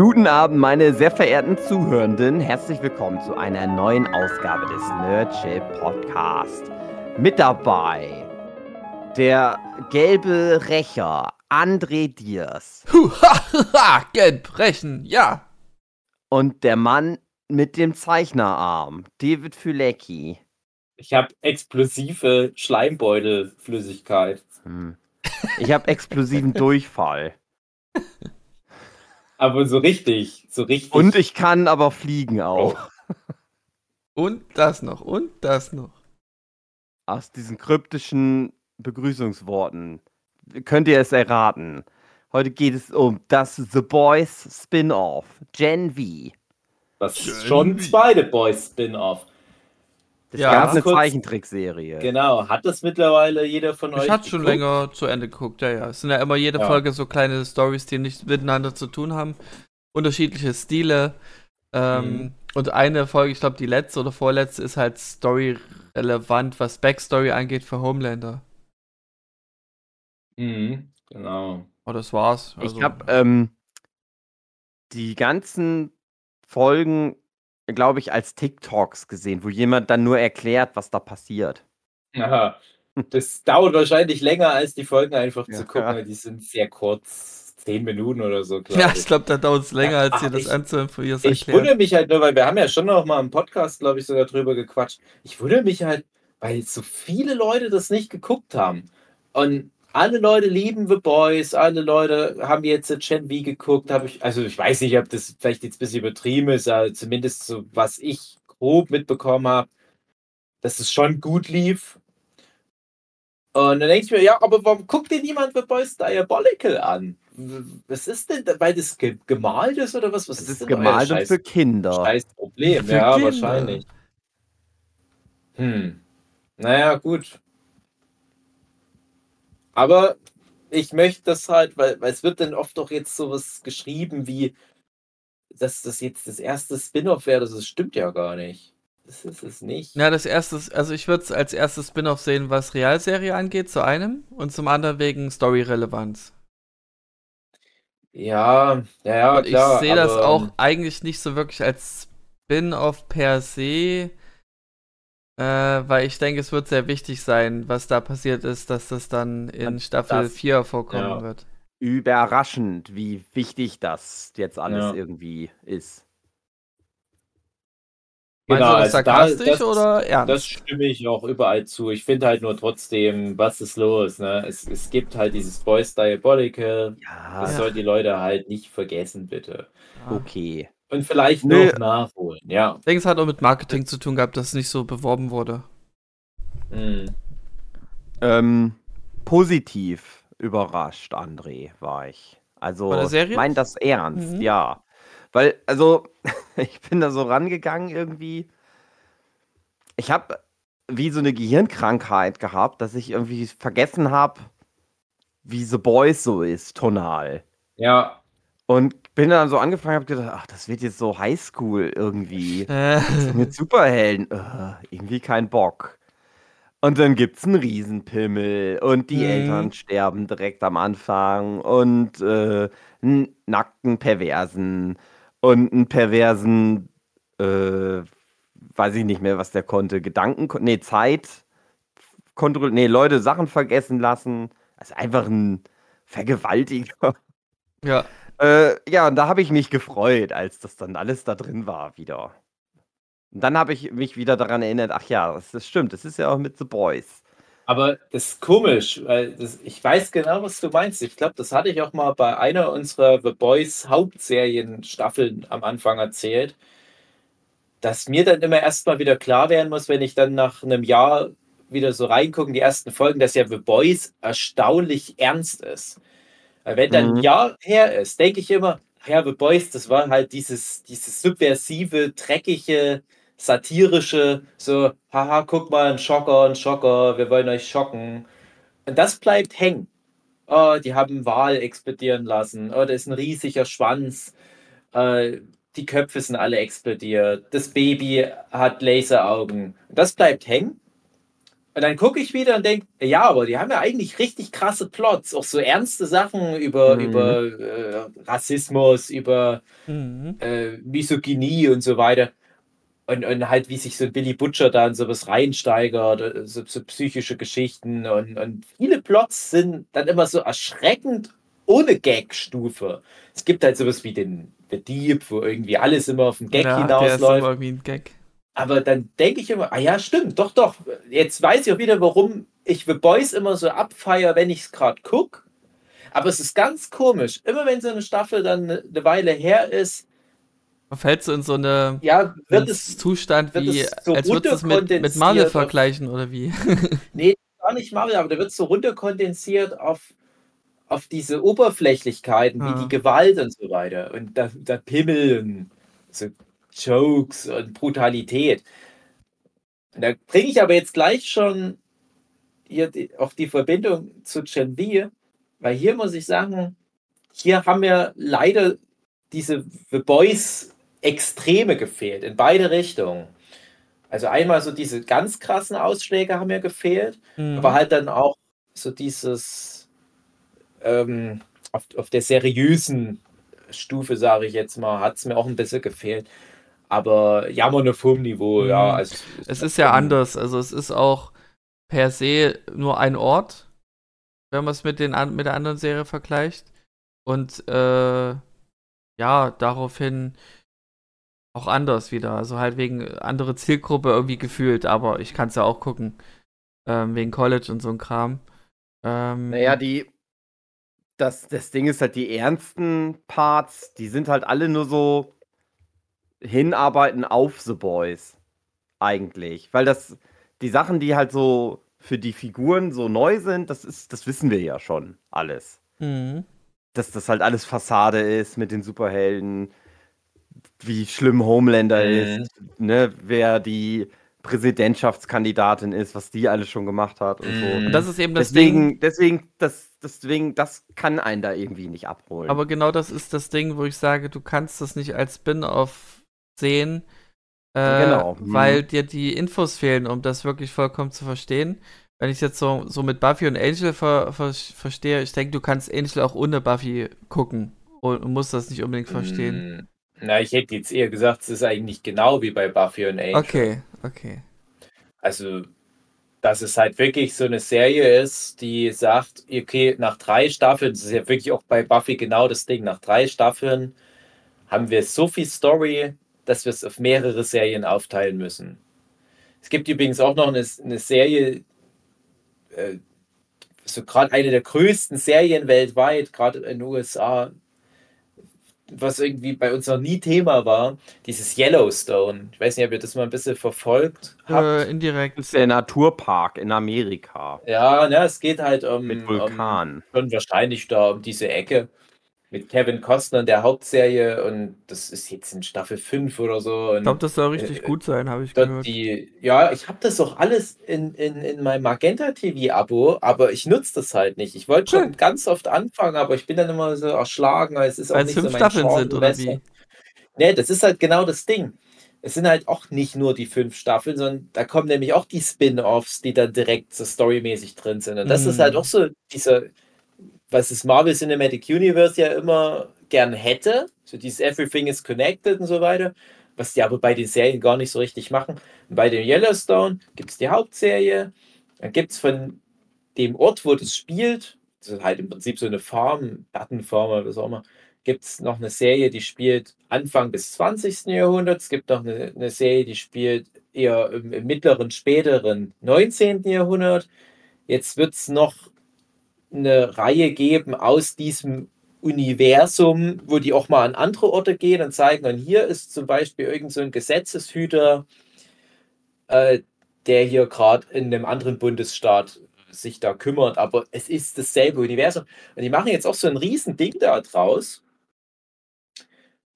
Guten Abend, meine sehr verehrten Zuhörenden. Herzlich willkommen zu einer neuen Ausgabe des Nerdship Podcast. Mit dabei der gelbe Rächer André Diers Huhaha, gelb rächen, ja. und der Mann mit dem Zeichnerarm David Fülecki. Ich habe explosive Schleimbeutelflüssigkeit. Hm. Ich habe explosiven Durchfall. Aber so richtig, so richtig. Und ich kann aber fliegen auch. Und das noch, und das noch. Aus diesen kryptischen Begrüßungsworten könnt ihr es erraten. Heute geht es um das The Boys Spin-off, Gen V. Das ist schon zweite Boys Spin-off. Das Ja. gab eine kurz- Zeichentrickserie. Genau. Hat das mittlerweile jeder von euch? Ich hatte schon länger zu Ende geguckt, ja, ja. Es sind ja immer jede Ja. Folge so kleine Stories, die nichts miteinander zu tun haben. Unterschiedliche Stile. Ähm, Mhm. Und eine Folge, ich glaube die letzte oder vorletzte, ist halt story-relevant, was Backstory angeht für Homelander. Mhm, genau. Oh, das war's. Also, Ich habe ähm, die ganzen Folgen, glaube ich, als TikToks gesehen, wo jemand dann nur erklärt, was da passiert. Aha. Das dauert wahrscheinlich länger, als die Folgen einfach Ja. zu gucken. weil Die sind sehr kurz. Zehn Minuten oder so, glaube ja, ich glaube, da dauert es länger, als Ach, dir das anzuhören, für ihr Ich erklärt. wundere mich halt nur, weil wir haben ja schon noch mal im Podcast, glaube ich, sogar drüber gequatscht. Ich wundere mich halt, weil so viele Leute das nicht geguckt haben. Und alle Leute lieben The Boys, alle Leute haben jetzt Gen V geguckt. Habe ich, also ich weiß nicht, ob das vielleicht jetzt ein bisschen übertrieben ist, aber zumindest so, was ich grob mitbekommen habe, dass es schon gut lief. Und dann denke ich mir, ja, aber warum guckt denn niemand The Boys Diabolical an? Was ist denn, weil das ge gemalt ist oder was? Was Es ist denn euer gemalt und für Kinder. Scheiß Problem, Für ja, Kinder. wahrscheinlich. Hm. Naja, gut. Aber ich möchte das halt, weil, weil es wird dann oft doch jetzt sowas geschrieben wie, dass das jetzt das erste Spin-off wäre. Das stimmt ja gar nicht. Das ist es nicht. Ja, das erste, also ich würde es als erstes Spin-off sehen, was Realserie angeht, zu einem und zum anderen wegen Story-Relevanz. Ja, ja, ja, und ich klar. sehe das auch ähm, eigentlich nicht so wirklich als Spin-off per se, äh, weil ich denke, es wird sehr wichtig sein, was da passiert ist, dass das dann in Das- Staffel 4 vorkommen ja. wird. Überraschend, wie wichtig das jetzt alles Ja. irgendwie ist. Meinst Genau, du das also da- sarkastisch das- oder ernst? Das stimme ich auch überall zu. Ich finde halt nur trotzdem, was ist los? Ne? Es, es gibt halt dieses Boys Diabolical. Ja, Das Ja. soll die Leute halt nicht vergessen, bitte. Ja. okay. Und vielleicht Nö. noch nachholen, ja. Ich denke, es hat auch mit Marketing zu tun gehabt, dass es nicht so beworben wurde. Hm. Ähm, positiv überrascht, André, war ich. Also, ich meine das ernst, Mhm. ja. Weil, also, ich bin da so rangegangen irgendwie. Ich habe wie so eine Gehirnkrankheit gehabt, dass ich irgendwie vergessen habe, wie The Boys so ist, tonal. Ja, Und bin dann so angefangen, habe gedacht, ach, das wird jetzt so Highschool irgendwie. Mit Superhelden. Äh, irgendwie kein Bock. Und dann gibt's einen Riesenpimmel und die Mhm. Eltern sterben direkt am Anfang und äh, einen nackten Perversen und einen perversen, äh, weiß ich nicht mehr, was der konnte, Gedanken, nee, Zeit kontrollieren, nee, Leute Sachen vergessen lassen. Also einfach ein Vergewaltiger. ja. Äh, ja, und da habe ich mich gefreut, als das dann alles da drin war wieder. Und dann habe ich mich wieder daran erinnert, ach ja, das, das stimmt, das ist ja auch mit The Boys. aber das ist komisch, weil das, ich weiß genau, was du meinst. Ich glaube, das hatte ich auch mal bei einer unserer The Boys Hauptserien-Staffeln am Anfang erzählt, dass mir dann immer erstmal wieder klar werden muss, wenn ich dann nach einem Jahr wieder so reingucke in die ersten Folgen, dass ja The Boys erstaunlich ernst ist. Weil wenn dann Mhm. ein Jahr her ist, denke ich immer, ja, The Boys, das war halt dieses, dieses subversive, dreckige, satirische, so, haha, guck mal, ein Schocker, ein Schocker, wir wollen euch schocken. Und das bleibt hängen. Oh, die haben Wal explodieren lassen. Oh, da ist ein riesiger Schwanz. Äh, die Köpfe sind alle explodiert. Das Baby hat Laseraugen. Das bleibt hängen. Und dann gucke ich wieder und denke, ja, aber die haben ja eigentlich richtig krasse Plots, auch so ernste Sachen über, Mhm. über äh, Rassismus, über Mhm. äh, Misogynie und so weiter. Und, und halt, wie sich so ein Billy Butcher da in sowas reinsteigert, äh, so, so psychische Geschichten. Und, und viele Plots sind dann immer so erschreckend ohne Gag-Stufe. Es gibt halt sowas wie den The Deep, wo irgendwie alles immer auf den Gag ja, der ist hinausläuft. immer irgendwie ein Gag. Aber dann denke ich immer, ah ja, stimmt, doch, doch. Jetzt weiß ich auch wieder, warum ich The Boys immer so abfeier, wenn ich es gerade gucke. Aber es ist ganz komisch. Immer wenn so eine Staffel dann eine eine Weile her ist, Man fällt so in so eine ja, wird es Zustand, wird wie es so als würdest du es mit, mit Marvel vergleichen oder wie? gar nicht Marvel, aber da wird so runterkondensiert auf, auf diese Oberflächlichkeiten, Ah. wie die Gewalt und so weiter. Und da, da Pimmel und so Jokes und Brutalität. Da bringe ich aber jetzt gleich schon hier die, auch die Verbindung zu Gen V, weil hier muss ich sagen, hier haben mir leider diese The Boys Extreme gefehlt, in beide Richtungen. Also einmal so diese ganz krassen Ausschläge haben mir gefehlt, Mhm. aber halt dann auch so dieses ähm, auf, auf der seriösen Stufe, sage ich jetzt mal, hat es mir auch ein bisschen gefehlt. Aber jammern auf hohem Niveau, Mhm. ja. Also, Es ist ja anders. Also es ist auch per se nur ein Ort, wenn man es mit, den mit der anderen Serie vergleicht. Und äh, ja, daraufhin auch anders wieder. Also halt wegen andere Zielgruppe irgendwie gefühlt, aber ich kann es ja auch gucken. Ähm, wegen College und so ein Kram. Ähm, Naja, die. Das, das Ding ist halt, die ernsten Parts, die sind halt alle nur so hinarbeiten auf The Boys. Eigentlich. Weil das, die Sachen, die halt so für die Figuren so neu sind, das ist, das wissen wir ja schon alles. mhm. Dass das halt alles Fassade ist mit den Superhelden, wie schlimm Homelander Mhm. ist, ne, wer die Präsidentschaftskandidatin ist, was die alles schon gemacht hat und so. Mhm. Und das ist eben das Ding. Deswegen, deswegen, das, deswegen, das kann einen da irgendwie nicht abholen. Aber genau das ist das Ding, wo ich sage, du kannst das nicht als Spin-off sehen, äh, Genau, mhm. weil dir die Infos fehlen, um das wirklich vollkommen zu verstehen. Wenn ich jetzt so, so mit Buffy und Angel ver, ver, verstehe, ich denke, du kannst Angel auch ohne Buffy gucken und, und musst das nicht unbedingt verstehen. Mm, Na, ich hätte jetzt eher gesagt, es ist eigentlich genau wie bei Buffy und Angel. Okay, okay. Also, dass es halt wirklich so eine Serie ist, die sagt, okay, nach drei Staffeln, das ist ja wirklich auch bei Buffy genau das Ding, nach drei Staffeln haben wir so viel Story, dass wir es auf mehrere Serien aufteilen müssen. Es gibt übrigens auch noch eine, eine Serie, äh, so gerade eine der größten Serien weltweit, gerade in den USA, was irgendwie bei uns noch nie Thema war, dieses Yellowstone. Ich weiß nicht, ob ihr das mal ein bisschen verfolgt habt. Äh, indirekt. das ist der Naturpark in Amerika Ja, ne, es geht halt um, mit um Vulkan. schon wahrscheinlich da um diese Ecke mit Kevin Costner in der Hauptserie und das ist jetzt in Staffel 5 oder so. Ich glaube, das soll richtig Äh, gut sein, habe ich gehört. die, ja, ich habe das auch alles in, in, in meinem Magenta TV-Abo, aber ich nutze das halt nicht. Ich wollte schon Cool. ganz oft anfangen, aber ich bin dann immer so erschlagen, weil es ist auch nicht fünf so mein Staffeln Genre sind, oder wie? Nee, das ist halt genau das Ding. Es sind halt auch nicht nur die fünf Staffeln, sondern da kommen nämlich auch die Spin-offs, die dann direkt so storymäßig drin sind. Und das ist Mm. halt auch so dieser, was das Marvel Cinematic Universe ja immer gern hätte, so dieses Everything is connected und so weiter, was die aber bei den Serien gar nicht so richtig machen. Und bei dem Yellowstone gibt es die Hauptserie, dann gibt es von dem Ort, wo das spielt, das ist halt im Prinzip so eine Farm, Dattenfarm oder was auch immer, gibt es noch eine Serie, die spielt Anfang des 20. Jahrhunderts. Es gibt noch eine, eine Serie, die spielt eher im, im mittleren, späteren 19. Jahrhundert. Jetzt wird es noch eine Reihe geben aus diesem Universum, wo die auch mal an andere Orte gehen und zeigen, und hier ist zum Beispiel irgend so ein Gesetzeshüter, äh, der hier gerade in einem anderen Bundesstaat sich da kümmert, aber es ist dasselbe Universum. Und die machen jetzt auch so ein riesen Ding da draus.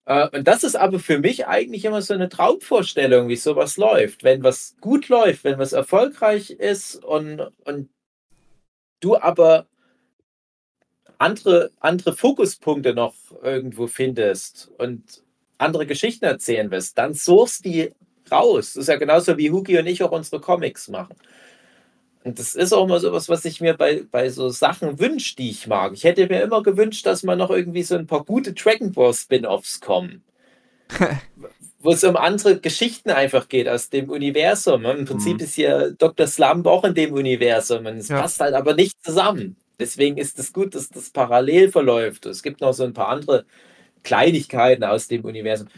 Äh, und das ist aber für mich eigentlich immer so eine Traumvorstellung, wie sowas läuft. Wenn was gut läuft, wenn was erfolgreich ist und, und du aber andere, andere Fokuspunkte noch irgendwo findest und andere Geschichten erzählen willst, dann source die raus. Das ist ja genauso wie Hugi und ich auch unsere Comics machen. Und das ist auch mal sowas, was ich mir bei, bei so Sachen wünsche, die ich mag. Ich hätte mir immer gewünscht, dass mal noch irgendwie so ein paar gute Dragon Ball Spin-offs kommen. wo es um andere Geschichten einfach geht aus dem Universum. Im Prinzip mhm. ist hier Dr. Slump auch in dem Universum und es ja. passt halt aber nicht zusammen. Deswegen ist es gut, dass das parallel verläuft. Es gibt noch so ein paar andere Kleinigkeiten aus dem Universum.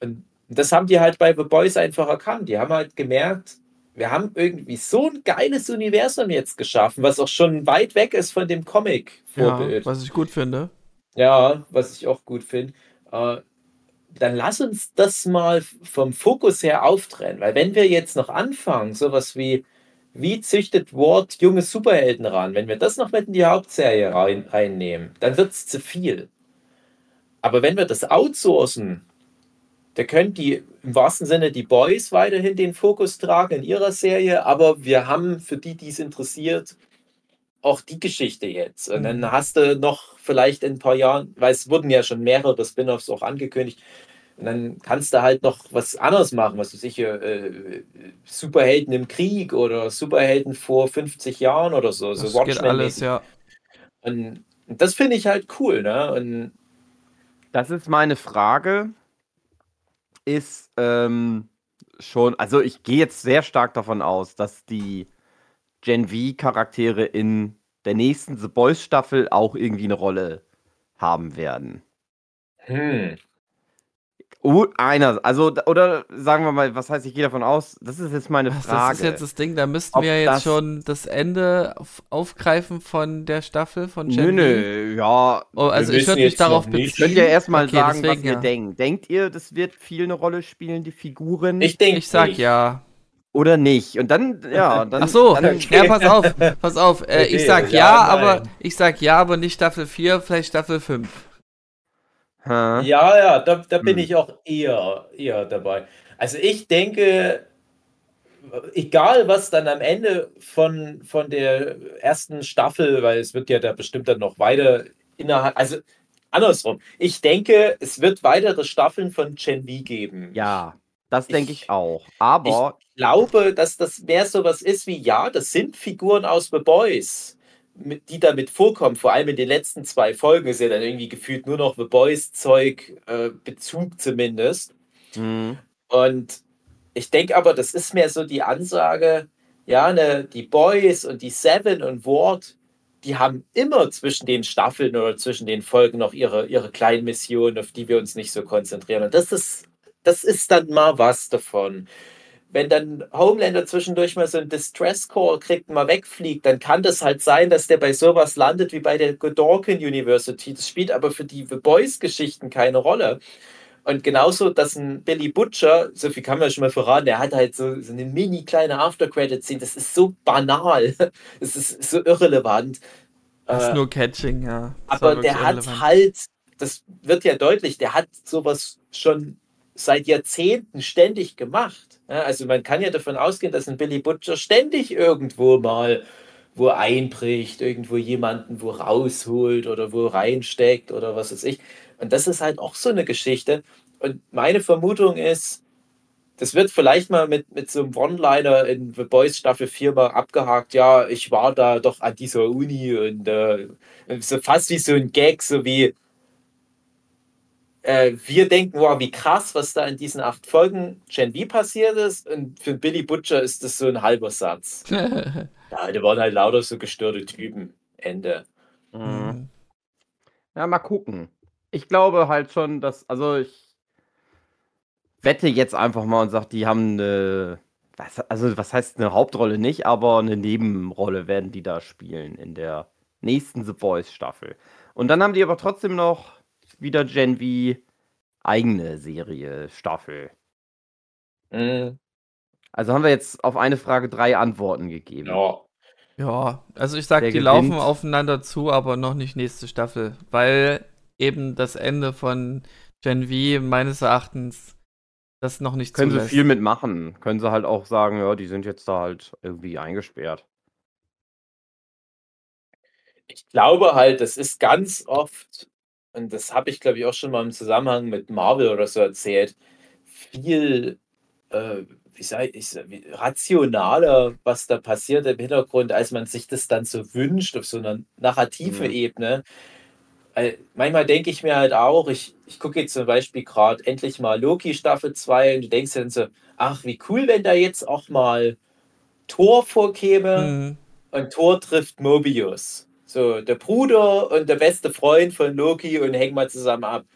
Und das haben die halt bei The Boys einfach erkannt. Die haben halt gemerkt, wir haben irgendwie so ein geiles Universum jetzt geschaffen, was auch schon weit weg ist von dem Comic-Vorbild. Ja, was ich gut finde. Ja, was ich auch gut finde. Äh, dann lass uns das mal vom Fokus her auftrennen, weil wenn wir jetzt noch anfangen, sowas wie, wie züchtet Ward junge Superhelden ran, wenn wir das noch mit in die Hauptserie rein, reinnehmen, dann wird es zu viel. Aber wenn wir das outsourcen, da können die im wahrsten Sinne die Boys weiterhin den Fokus tragen in ihrer Serie, aber wir haben für die, die es interessiert, auch die Geschichte jetzt. Und dann mhm. hast du noch vielleicht in ein paar Jahren, weil es wurden ja schon mehrere Spin-offs auch angekündigt, und dann kannst du halt noch was anderes machen, was du sicher äh, Superhelden im Krieg oder Superhelden vor 50 Jahren oder so. Das so geht alles, ja. Und, und das finde ich halt cool, ne? Und das ist meine Frage ist ähm, schon, also ich gehe jetzt sehr stark davon aus, dass die Gen V-Charaktere in der nächsten The Boys Staffel auch irgendwie eine Rolle haben werden. Hm. Uh, einer, also, oder sagen wir mal, was heißt, ich gehe davon aus, das ist jetzt meine Frage. Das ist jetzt das Ding, da müssten wir jetzt schon das Ende auf, aufgreifen von der Staffel von Gen Nö, nö, ja. Oh, also ich würde mich darauf beziehen. Könnt ihr erstmal okay, sagen, deswegen, was ihr ja. denkt. Denkt ihr, das wird viel eine Rolle spielen, die Figuren? Ich denke, ich sag nicht. ja. Oder nicht. Und dann, ja, dann. Ach so, dann, ja, pass auf, pass auf. Äh, okay, ich sag ja, ja aber ich sag ja, aber nicht Staffel 4, vielleicht Staffel 5. Ja, ja, da, da bin hm. ich auch eher, eher dabei. Also ich denke, egal was dann am Ende von, von der ersten Staffel, weil es wird ja da bestimmt dann noch weiter innerhalb, also andersrum, ich denke, es wird weitere Staffeln von Gen V geben. Ja, das denke ich, ich, auch. Aber ich glaube, dass das mehr so was ist wie, ja, das sind Figuren aus The Boys die damit vorkommen, vor allem in den letzten zwei Folgen, ist ja dann irgendwie gefühlt nur noch The Boys-Zeug, äh, Bezug zumindest. Mhm. Und ich denke aber, das ist mehr so die Ansage, ja, ne, die Boys und die Seven und Ward, die haben immer zwischen den Staffeln oder zwischen den Folgen noch ihre, ihre kleinen Missionen, auf die wir uns nicht so konzentrieren. Und das ist, das ist dann mal was davon wenn dann Homelander zwischendurch mal so einen Distress-Call kriegt und mal wegfliegt, dann kann das halt sein, dass der bei sowas landet wie bei der Godorkin University. Das spielt aber für die The Boys-Geschichten keine Rolle. Und genauso, dass ein Billy Butcher, so viel kann man schon mal verraten, der hat halt so, so eine mini kleine After-Credit-Szene. Das ist so banal. Das ist so irrelevant. Das ist äh, nur Catching, ja. Das aber der irrelevant. hat halt, das wird ja deutlich, der hat sowas schon seit Jahrzehnten ständig gemacht. Ja, also man kann ja davon ausgehen, dass ein Billy Butcher ständig irgendwo mal wo einbricht, irgendwo jemanden wo rausholt oder wo reinsteckt oder was weiß ich. Und das ist halt auch so eine Geschichte. Und meine Vermutung ist, das wird vielleicht mal mit, mit so einem One-Liner in The Boys Staffel 4 mal abgehakt. Ja, ich war da doch an dieser Uni und äh, so fast wie so ein Gag, so wie, äh, wir denken, wow, wie krass, was da in diesen acht Folgen Gen V passiert ist. Und für Billy Butcher ist das so ein halber Satz. ja, die waren halt lauter so gestörte Typen. Ende. Mhm. Ja, mal gucken. Ich glaube halt schon, dass, also ich wette jetzt einfach mal und sage, die haben eine, also was heißt eine Hauptrolle nicht, aber eine Nebenrolle werden die da spielen in der nächsten The Voice Staffel. Und dann haben die aber trotzdem noch wieder Gen V eigene Serie, Staffel. Mhm. Also haben wir jetzt auf eine Frage drei Antworten gegeben. Ja. Ja, also ich sag, Der die gewinnt. laufen aufeinander zu, aber noch nicht nächste Staffel, weil eben das Ende von Gen V meines Erachtens das noch nicht Können zulässt. sie viel mitmachen. Können sie halt auch sagen, ja, die sind jetzt da halt irgendwie eingesperrt. Ich glaube halt, das ist ganz oft und das habe ich, glaube ich, auch schon mal im Zusammenhang mit Marvel oder so erzählt, viel, äh, wie sag ich, rationaler, was da passiert im Hintergrund, als man sich das dann so wünscht, auf so einer narrativen Mhm. Ebene. Weil manchmal denke ich mir halt auch, ich, ich gucke jetzt zum Beispiel gerade endlich mal Loki Staffel 2 und du denkst dann so, ach, wie cool, wenn da jetzt auch mal Thor vorkäme Mhm. und Thor trifft Mobius. So, der Bruder und der beste Freund von Loki und hängen mal zusammen ab.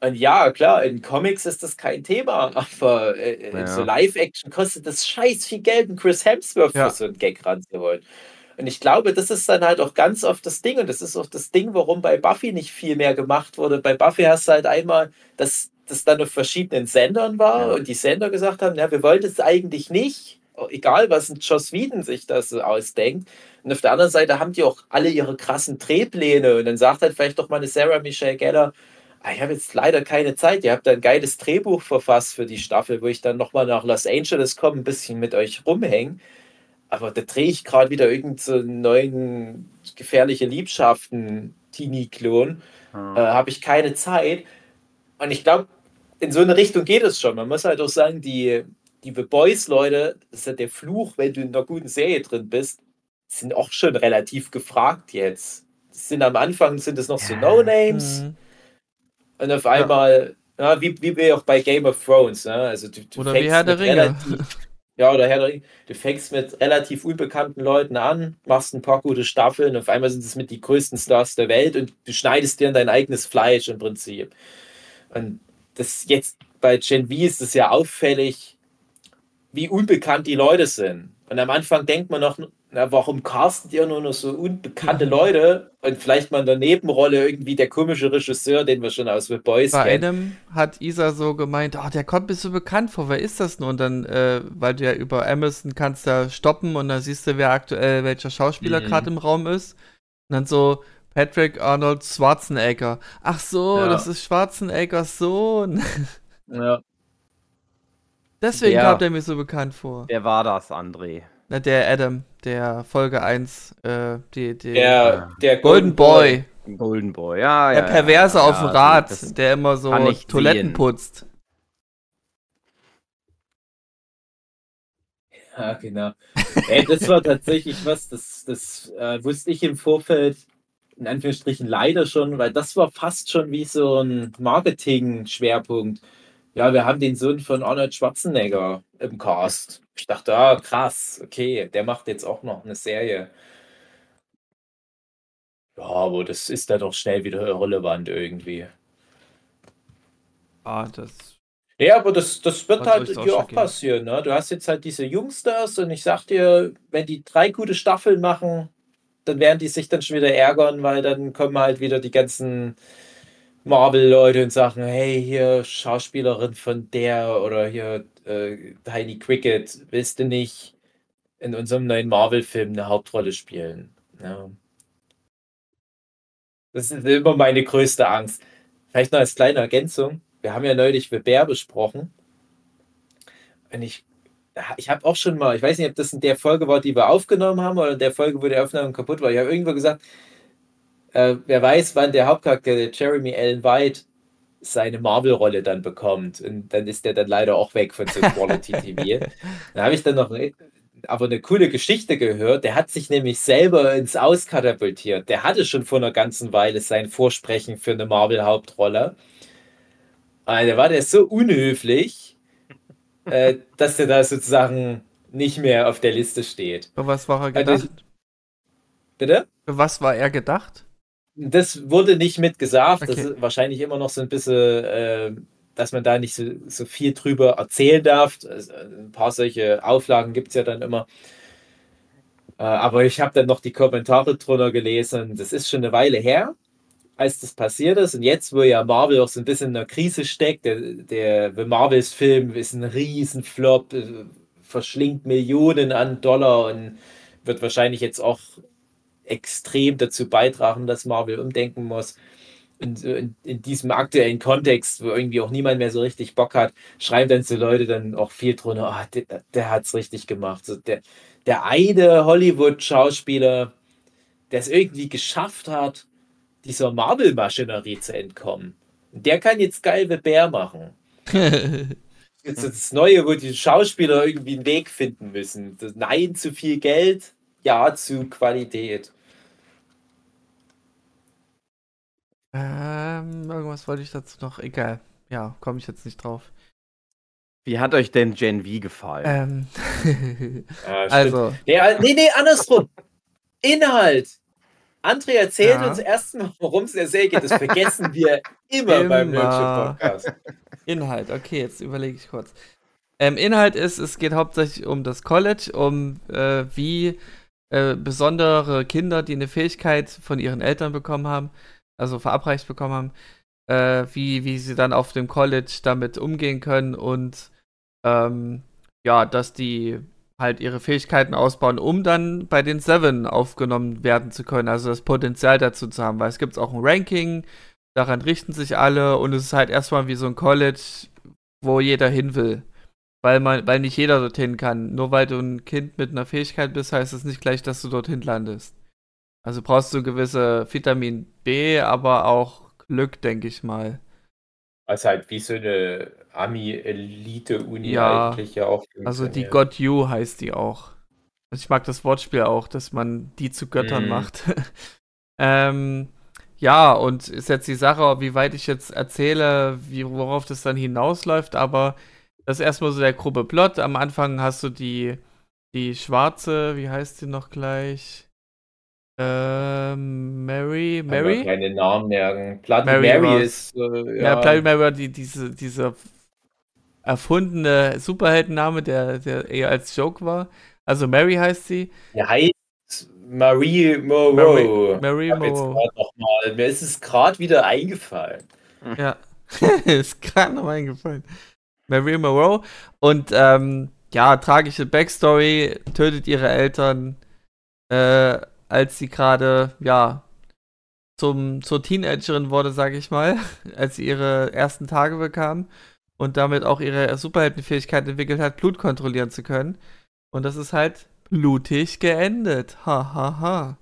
Und ja, klar, in Comics ist das kein Thema, aber äh, in Ja. so Live-Action kostet das scheiß viel Geld, einen Chris Hemsworth Ja. für so einen Gag ranzuholen. Und ich glaube, das ist dann halt auch ganz oft das Ding, und das ist auch das Ding, warum bei Buffy nicht viel mehr gemacht wurde. Bei Buffy hast du halt einmal, dass das dann auf verschiedenen Sendern war Ja. und die Sender gesagt haben, ja, wir wollten es eigentlich nicht, egal was ein Joss Whedon sich das so ausdenkt. Und auf der anderen Seite haben die auch alle ihre krassen Drehpläne und dann sagt halt vielleicht doch mal eine Sarah Michelle Gellar, ah, ich habe jetzt leider keine Zeit, ihr habt ein geiles Drehbuch verfasst für die Staffel, wo ich dann nochmal nach Los Angeles komme, ein bisschen mit euch rumhängen. Aber da drehe ich gerade wieder irgendeinen neuen gefährliche Liebschaften Teenie-Klon. Äh, habe ich keine Zeit. Und ich glaube, in so eine Richtung geht es schon. Man muss halt auch sagen, die, die The Boys-Leute, das ist ja der Fluch, wenn du in einer guten Serie drin bist, sind auch schon relativ gefragt jetzt. Das sind am Anfang sind es noch so Ja. No-Names Mhm. und auf einmal, ja, wie, wie wir auch bei Game of Thrones, ne? Also du, du Oder wie Herr der Ringe. relativ- ja, oder Herr der Ringe. Du fängst mit relativ unbekannten Leuten an, machst ein paar gute Staffeln, auf einmal sind es mit die größten Stars der Welt und du schneidest dir in dein eigenes Fleisch im Prinzip. Und das jetzt bei Gen V ist es ja auffällig, wie unbekannt die Leute sind. Und am Anfang denkt man noch, na, warum castet ihr nur noch so unbekannte Leute? Und vielleicht mal in der Nebenrolle irgendwie der komische Regisseur, den wir schon aus The Boys Bei kennen. einem hat Isa so gemeint, oh, der kommt mir so bekannt vor, wer ist das nun? Und dann, äh, weil du ja über Amazon kannst da stoppen und dann siehst du, wer aktuell welcher Schauspieler Mhm. gerade im Raum ist. Und dann so Patrick Arnold Schwarzenegger. Ach so, Ja. das ist Schwarzeneggers Sohn. Ja. Deswegen Ja. kommt er mir so bekannt vor. Wer war das, André? Na, der Adam, der Folge 1, äh, die, die Der, der Golden Boy. Golden Boy, ja, ja. Der Perverse ja, auf dem ja, Rad, der immer so Toiletten sehen. putzt. Ja, genau. Ey, das war tatsächlich was, das, das äh, wusste ich im Vorfeld, in Anführungsstrichen leider schon, weil das war fast schon wie so ein Marketing-Schwerpunkt. Ja, wir haben den Sohn von Arnold Schwarzenegger im Cast. Ich dachte, ah, krass, okay, der macht jetzt auch noch eine Serie. Ja, aber das ist dann doch schnell wieder irrelevant irgendwie. Ah, das. Ja, aber das, das wird Was halt soll's auch auch passieren. Ne? Du hast jetzt halt diese Jungstars und ich sag dir, wenn die drei gute Staffeln machen, dann werden die sich dann schon wieder ärgern, weil dann kommen halt wieder die ganzen Marvel-Leute und sagen, hey, hier Schauspielerin von der oder hier äh, Tiny Cricket, willst du nicht in unserem neuen Marvel-Film eine Hauptrolle spielen? Ja. Das ist immer meine größte Angst. Vielleicht noch als kleine Ergänzung. Wir haben ja neulich The Bear besprochen. Und ich, ich habe auch schon mal, ich weiß nicht, ob das in der Folge war, die wir aufgenommen haben, oder in der Folge, wo die Aufnahme kaputt war. Ich habe irgendwo gesagt, äh, wer weiß, wann der Hauptcharakter, der Jeremy Allen White, seine Marvel-Rolle dann bekommt. Und dann ist der dann leider auch weg von so Quality TV. Da habe ich dann noch aber eine coole Geschichte gehört. Der hat sich nämlich selber ins Aus katapultiert. Der hatte schon vor einer ganzen Weile sein Vorsprechen für eine Marvel-Hauptrolle. Da war der so unhöflich, äh, dass der da sozusagen nicht mehr auf der Liste steht. Für was war er Also, gedacht? Bitte? Für was war er gedacht? Das wurde nicht mit gesagt. Das Okay. ist wahrscheinlich immer noch so ein bisschen, äh, dass man da nicht so, so viel drüber erzählen darf. Also, ein paar solche Auflagen gibt es ja dann immer. Äh, aber ich habe dann noch die Kommentare drunter gelesen. Das ist schon eine Weile her, als das passiert ist. Und jetzt, wo ja Marvel auch so ein bisschen in der Krise steckt, der, der The Marvels Film ist ein Riesenflop, äh, verschlingt Millionen an Dollar und wird wahrscheinlich jetzt auch extrem dazu beitragen, dass Marvel umdenken muss. Und in, in diesem aktuellen Kontext, wo irgendwie auch niemand mehr so richtig Bock hat, schreiben dann so Leute dann auch viel drunter, ah, der, der hat es richtig gemacht. So der, der eine Hollywood-Schauspieler, der es irgendwie geschafft hat, dieser Marvel-Maschinerie zu entkommen. Und der kann jetzt geil The Bear machen. jetzt das Neue, wo die Schauspieler irgendwie einen Weg finden müssen. Das Nein zu viel Geld, Ja zu Qualität. Ähm, irgendwas wollte ich dazu noch. Egal. Ja, komme ich jetzt nicht drauf. Wie hat euch denn Gen V gefallen? Ähm. Ja, also, Nee, nee, nee, andersrum. Inhalt. André erzählt Ja. uns erstmal, worum es in der Serie geht. Das vergessen wir immer, beim Immer. Nerdship-Podcast. Inhalt, okay, jetzt überlege ich kurz. Ähm, Inhalt ist, es geht hauptsächlich um das College, um äh, wie äh, besondere Kinder, die eine Fähigkeit von ihren Eltern bekommen haben, also verabreicht bekommen haben, äh, wie, wie sie dann auf dem College damit umgehen können und ähm, ja, dass die halt ihre Fähigkeiten ausbauen, um dann bei den Seven aufgenommen werden zu können, also das Potenzial dazu zu haben, weil es gibt auch ein Ranking, daran richten sich alle und es ist halt erstmal wie so ein College, wo jeder hin will. Weil man, weil nicht jeder dorthin kann. Nur weil du ein Kind mit einer Fähigkeit bist, heißt es nicht gleich, dass du dorthin landest. Also brauchst du gewisse Vitamin B, aber auch Glück, denke ich mal. Also halt wie so eine Ami-Elite-Uni Ja, eigentlich ja auch. Also die funktioniert. God You heißt die auch. Also ich mag das Wortspiel auch, dass man die zu Göttern Mhm. macht. ähm, ja, und ist jetzt die Sache, wie weit ich jetzt erzähle, wie, worauf das dann hinausläuft, aber das ist erstmal so der grobe Plot. Am Anfang hast du die, die schwarze, wie heißt sie noch gleich? Ähm, Mary, Mary? keine Namen merken. Bloody Mary Mary, ist. Äh, Ja, ja, Bloody Mary war die, diese, dieser erfundene Superheldenname, der, der eher als Joke war. Also Mary heißt sie. die heißt Marie Moreau. Hab jetzt Moreau. grad noch mal, mir ist es gerade wieder eingefallen. Ja. ist gerade noch eingefallen. Mary Moreau. Und ähm, ja, tragische Backstory, tötet ihre Eltern, äh, als sie gerade, ja, zum, zur Teenagerin wurde, sage ich mal, als sie ihre ersten Tage bekam und damit auch ihre Superheldenfähigkeit entwickelt hat, Blut kontrollieren zu können. Und das ist halt blutig geendet. Ha, ha, ha.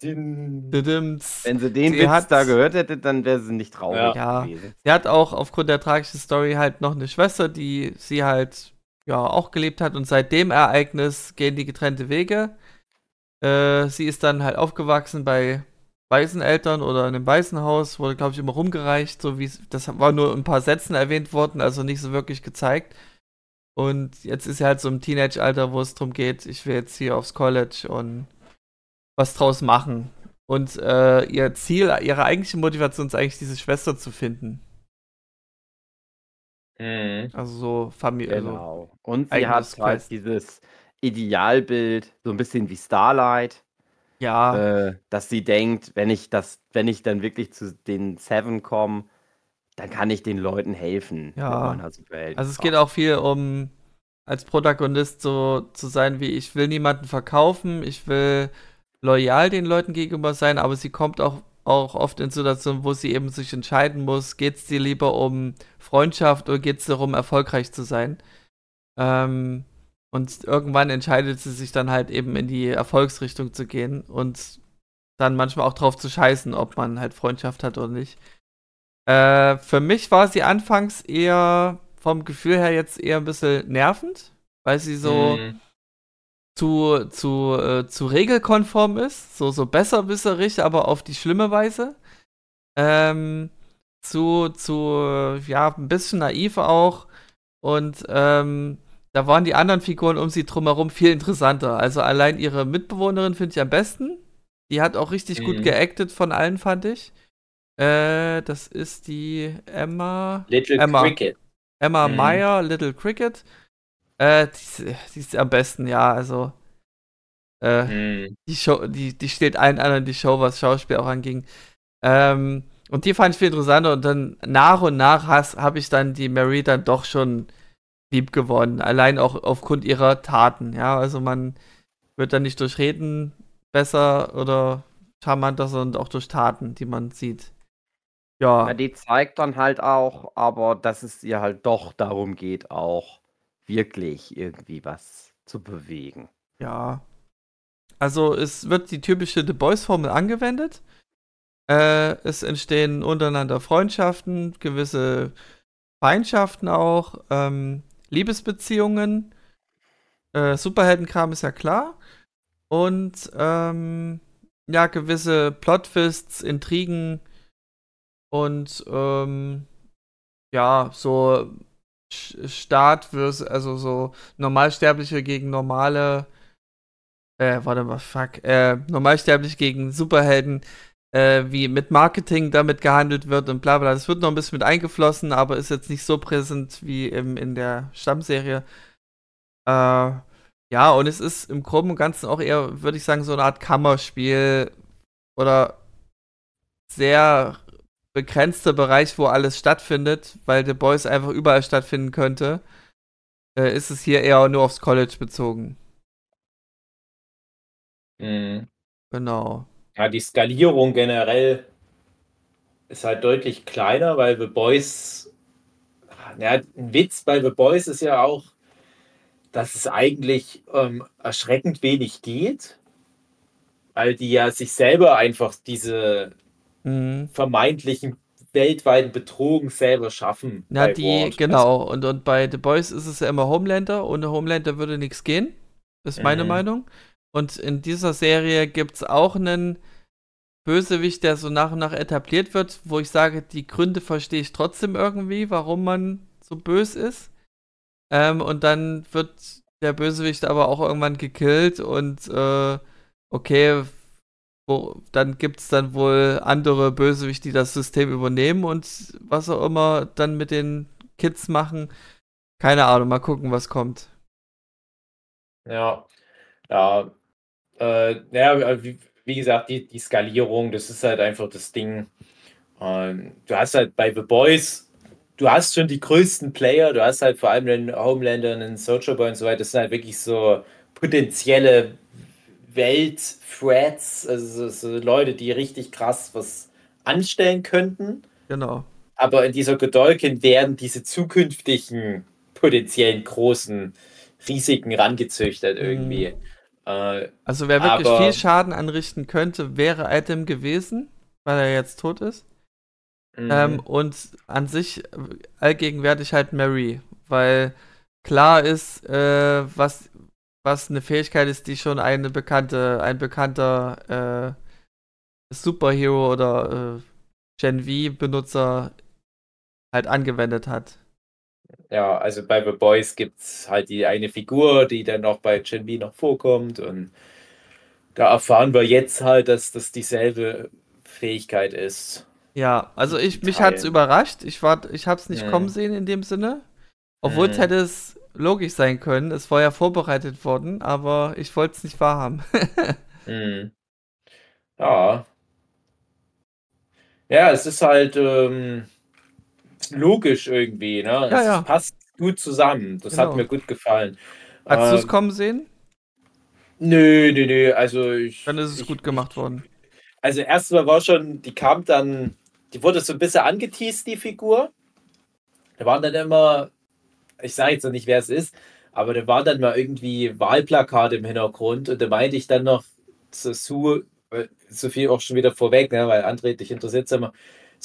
Wenn sie den Sie Witz hat- da gehört hätte, dann wäre sie nicht traurig Ja. gewesen. Sie hat auch aufgrund der tragischen Story halt noch eine Schwester, die sie halt ja auch gelebt hat und seit dem Ereignis gehen die getrennte Wege. Äh, sie ist dann halt aufgewachsen bei Waiseneltern oder in einem Waisenhaus, wurde glaube ich immer rumgereicht, so wie das war nur in ein paar Sätzen erwähnt worden, also nicht so wirklich gezeigt. Und jetzt ist sie halt so im Teenage-Alter, wo es darum geht, ich will jetzt hier aufs College und was draus machen. Und äh, ihr Ziel, ihre eigentliche Motivation ist eigentlich, diese Schwester zu finden. Mhm. Also so Familie. Also, Genau. Und sie hat halt dieses Idealbild, so ein bisschen wie Starlight, ja, äh, dass sie denkt, wenn ich das, wenn ich dann wirklich zu den Seven komme, dann kann ich den Leuten helfen. Ja. also es geht auch viel um als Protagonist so zu sein, wie ich will niemanden verkaufen, ich will loyal den Leuten gegenüber sein, aber sie kommt auch, auch oft in Situationen, wo sie eben sich entscheiden muss, geht es dir lieber um Freundschaft oder geht es darum, erfolgreich zu sein? Ähm, und irgendwann entscheidet sie sich dann halt eben in die Erfolgsrichtung zu gehen und dann manchmal auch drauf zu scheißen, ob man halt Freundschaft hat oder nicht. Äh, für mich war sie anfangs eher vom Gefühl her jetzt eher ein bisschen nervend, weil sie so Mhm. zu, zu, äh, zu regelkonform ist, so, so besserwisserig, aber auf die schlimme Weise. Ähm, zu, zu, ja, ein bisschen naiv auch. Und ähm, da waren die anderen Figuren um sie drumherum viel interessanter. Also allein ihre Mitbewohnerin finde ich am besten. Die hat auch richtig gut Mhm. geactet von allen, fand ich. Äh, das ist die Emma. Little Emma. Cricket. Emma Mhm. Meyer, Little Cricket. Äh, die, ist- die ist am besten, ja, also. Äh, Mhm. die Show, die, die steht allen anderen die Show, was Schauspiel auch anging. Ähm, und die fand ich viel interessanter und dann nach und nach habe ich dann die Mary dann doch schon lieb gewonnen. Allein auch aufgrund ihrer Taten, ja. Also man wird dann nicht durch Reden besser oder charmanter, sondern auch durch Taten, die man sieht. Ja. Ja, die zeigt dann halt auch, aber dass es ihr halt doch darum geht, auch wirklich irgendwie was zu bewegen. Ja. Also es wird die typische The Boys-Formel angewendet. Äh, es entstehen untereinander Freundschaften, gewisse Feindschaften auch, ähm, Liebesbeziehungen, äh, Superheldenkram ist ja klar. Und ähm, ja, gewisse Plot-Twists, Intrigen und ähm, ja, so Staat versus, also so Normalsterbliche gegen normale, äh, warte mal, fuck, äh, Normalsterbliche gegen Superhelden, äh, wie mit Marketing damit gehandelt wird und bla bla. Das wird noch ein bisschen mit eingeflossen, aber ist jetzt nicht so präsent wie im, in der Stammserie. Äh, ja, und es ist im Groben und Ganzen auch eher, würde ich sagen, so eine Art Kammerspiel oder sehr begrenzter Bereich, wo alles stattfindet, weil The Boys einfach überall stattfinden könnte, äh, ist es hier eher nur aufs College bezogen. Mhm. Genau. Ja, die Skalierung generell ist halt deutlich kleiner, weil The Boys, ja, ein Witz bei The Boys ist ja auch, dass es eigentlich ähm, erschreckend wenig geht, weil die ja sich selber einfach diese Mhm. vermeintlichen weltweiten Betrogen selber schaffen. Bei die, Ward. genau. Und, und bei The Boys ist es ja immer Homelander. Ohne Homelander würde nichts gehen. Ist meine Mhm. Meinung. Und in dieser Serie gibt es auch einen Bösewicht, der so nach und nach etabliert wird, wo ich sage, die Gründe verstehe ich trotzdem irgendwie, warum man so böse ist. Ähm, und dann wird der Bösewicht aber auch irgendwann gekillt und äh, okay, wo, dann gibt es dann wohl andere Bösewichte, die das System übernehmen und was auch immer dann mit den Kids machen. Keine Ahnung, mal gucken, was kommt. Ja, ja. Äh, ja, wie, wie gesagt, die, die Skalierung, das ist halt einfach das Ding. Ähm, du hast halt bei The Boys, du hast schon die größten Player, du hast halt vor allem den Homelander, einen Soldier Boy und so weiter, das sind halt wirklich so potenzielle Welt-Threats, also so, Leute, die richtig krass was anstellen könnten. Genau. Aber in dieser Godolkin werden diese zukünftigen potenziellen großen Risiken rangezüchtet irgendwie. Äh, Also wer wirklich Aber- viel Schaden anrichten könnte, wäre Adam gewesen, weil er jetzt tot ist. mhm. Ähm, und an sich allgegenwärtig halt Mary, weil klar ist, äh, was, was eine Fähigkeit ist, die schon eine bekannte, ein bekannter äh, Superhero oder äh, Gen V-Benutzer halt angewendet hat. Ja, also bei The Boys gibt es halt die eine Figur, die dann noch bei Gen V noch vorkommt und da erfahren wir jetzt halt, dass das dieselbe Fähigkeit ist. Ja, also ich, mich Teilen. hat's überrascht. Ich war, ich hab's nicht Mhm. kommen sehen in dem Sinne. Obwohl es Mhm. hätte es logisch sein können. Es war ja vorbereitet worden, aber ich wollte es nicht wahrhaben. Mhm. Ja. Ja, es ist halt ähm, logisch irgendwie, ne? Ja, es ja. passt gut zusammen. Das Genau. hat mir gut gefallen. Hast du es Ähm, kommen sehen? Nö, nö, nö. Also ich. Dann ist es ich, gut gemacht worden. Also erstmal war schon, die kam dann, die wurde so ein bisschen angeteased, die Figur. Da waren dann immer, ich sage jetzt noch nicht, wer es ist, aber da waren dann mal irgendwie Wahlplakate im Hintergrund und da meinte ich dann noch zu Sue, äh, so viel auch schon wieder vorweg, ne, weil André dich interessiert immer.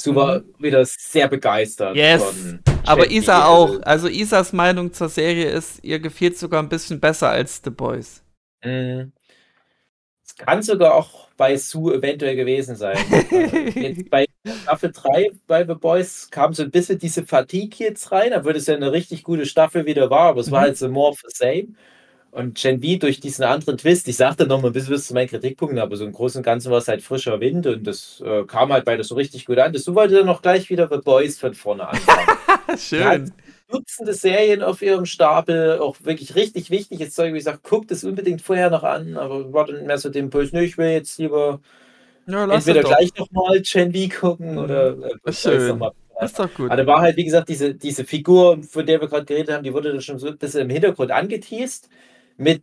Sue war wieder sehr begeistert. Mhm. Yes. von Aber. Isa auch. Also, Also Isas Meinung zur Serie ist, ihr gefiel sogar ein bisschen besser als The Boys. mh. Es kann sogar auch bei Sue eventuell gewesen sein. Jetzt bei Staffel 3 bei The Boys kam so ein bisschen diese Fatigue jetzt rein, obwohl es ja eine richtig gute Staffel wieder war, aber es war Mhm. halt so more of the same. Und Gen V durch diesen anderen Twist, ich sagte noch mal ein bisschen bis zu meinen Kritikpunkten, aber so im Großen und Ganzen war es halt frischer Wind und das äh, kam halt beides so richtig gut an. Das du wollte dann noch gleich wieder The Boys von vorne anfangen. Schön. Dutzende Serien auf ihrem Stapel, auch wirklich richtig wichtiges Zeug. Wie gesagt, guckt es unbedingt vorher noch an, aber war dann mehr so den Impuls, nö, ich will jetzt lieber Ja, lass entweder gleich nochmal Gen V gucken Mhm. oder äh, schön. mal. Ist doch gut. Aber da war halt, wie gesagt, diese, diese Figur, von der wir gerade geredet haben, die wurde dann schon so ein bisschen im Hintergrund angeteased mit,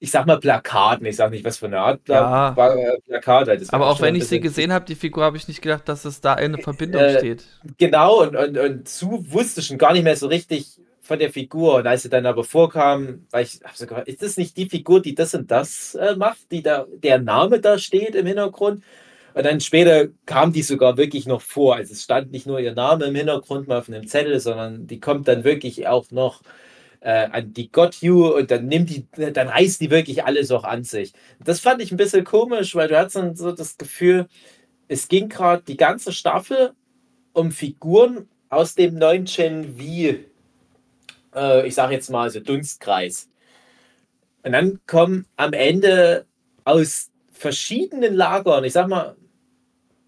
ich sag mal, Plakaten. Ich sag nicht, was für eine Art Pla Ja. Plakat. Das Aber auch wenn ich sie gesehen habe, die Figur, habe ich nicht gedacht, dass es da eine Verbindung Äh, steht. Genau, und, und, und Sue wusste schon gar nicht mehr so richtig von der Figur. Und als sie dann aber vorkam, weil ich hab so gefragt, ist das nicht die Figur, die das und das äh, macht, die da, der Name da steht im Hintergrund? Und dann später kam die sogar wirklich noch vor. Also es stand nicht nur ihr Name im Hintergrund mal auf einem Zettel, sondern die kommt dann wirklich auch noch äh, an die Got You und dann nimmt die, dann reißt die wirklich alles auch an sich. Das fand ich ein bisschen komisch, weil du hast dann so das Gefühl, es ging gerade die ganze Staffel um Figuren aus dem neuen Gen V, äh, ich sage jetzt mal so Dunstkreis. Und dann kommen am Ende aus verschiedenen Lagern, ich sag mal,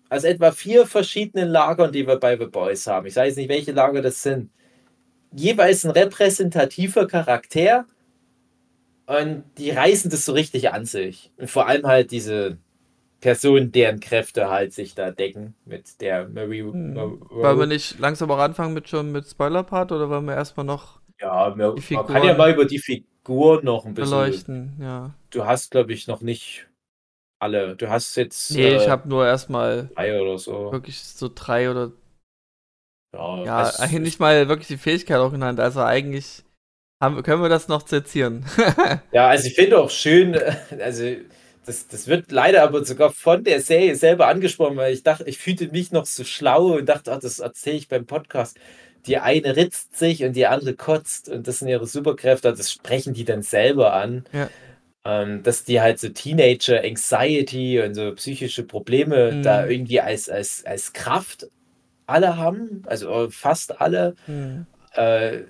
aus etwa vier verschiedenen Lagern, die wir bei The Boys haben. Ich weiß nicht, welche Lager das sind jeweils ein repräsentativer Charakter und die reißen das so richtig an sich. Und vor allem halt diese Personen, deren Kräfte halt sich da decken mit der Marie. Hm. Wollen wir nicht langsam auch anfangen mit schon mit Spoiler-Part oder wollen wir erstmal noch. Ja, wir, man kann ja mal über die Figur noch ein bisschen beleuchten. Ja. Du hast, glaube ich, noch nicht alle. Du hast jetzt. Nee, äh, ich habe nur erstmal. Drei oder so. Wirklich so drei oder ja, ja eigentlich nicht mal wirklich die Fähigkeit auch genannt. Also eigentlich haben, können wir das noch zitieren. ja, also ich finde auch schön, also das, das wird leider aber sogar von der Serie selber angesprochen, weil ich dachte, ich fühlte mich noch so schlau und dachte, ach, das erzähle ich beim Podcast. Die eine ritzt sich und die andere kotzt und das sind ihre Superkräfte, das sprechen die dann selber an. Ja. Ähm, dass die halt so Teenager Anxiety und so psychische Probleme mhm. da irgendwie als, als, als Kraft alle haben, also fast alle. Mhm. Äh,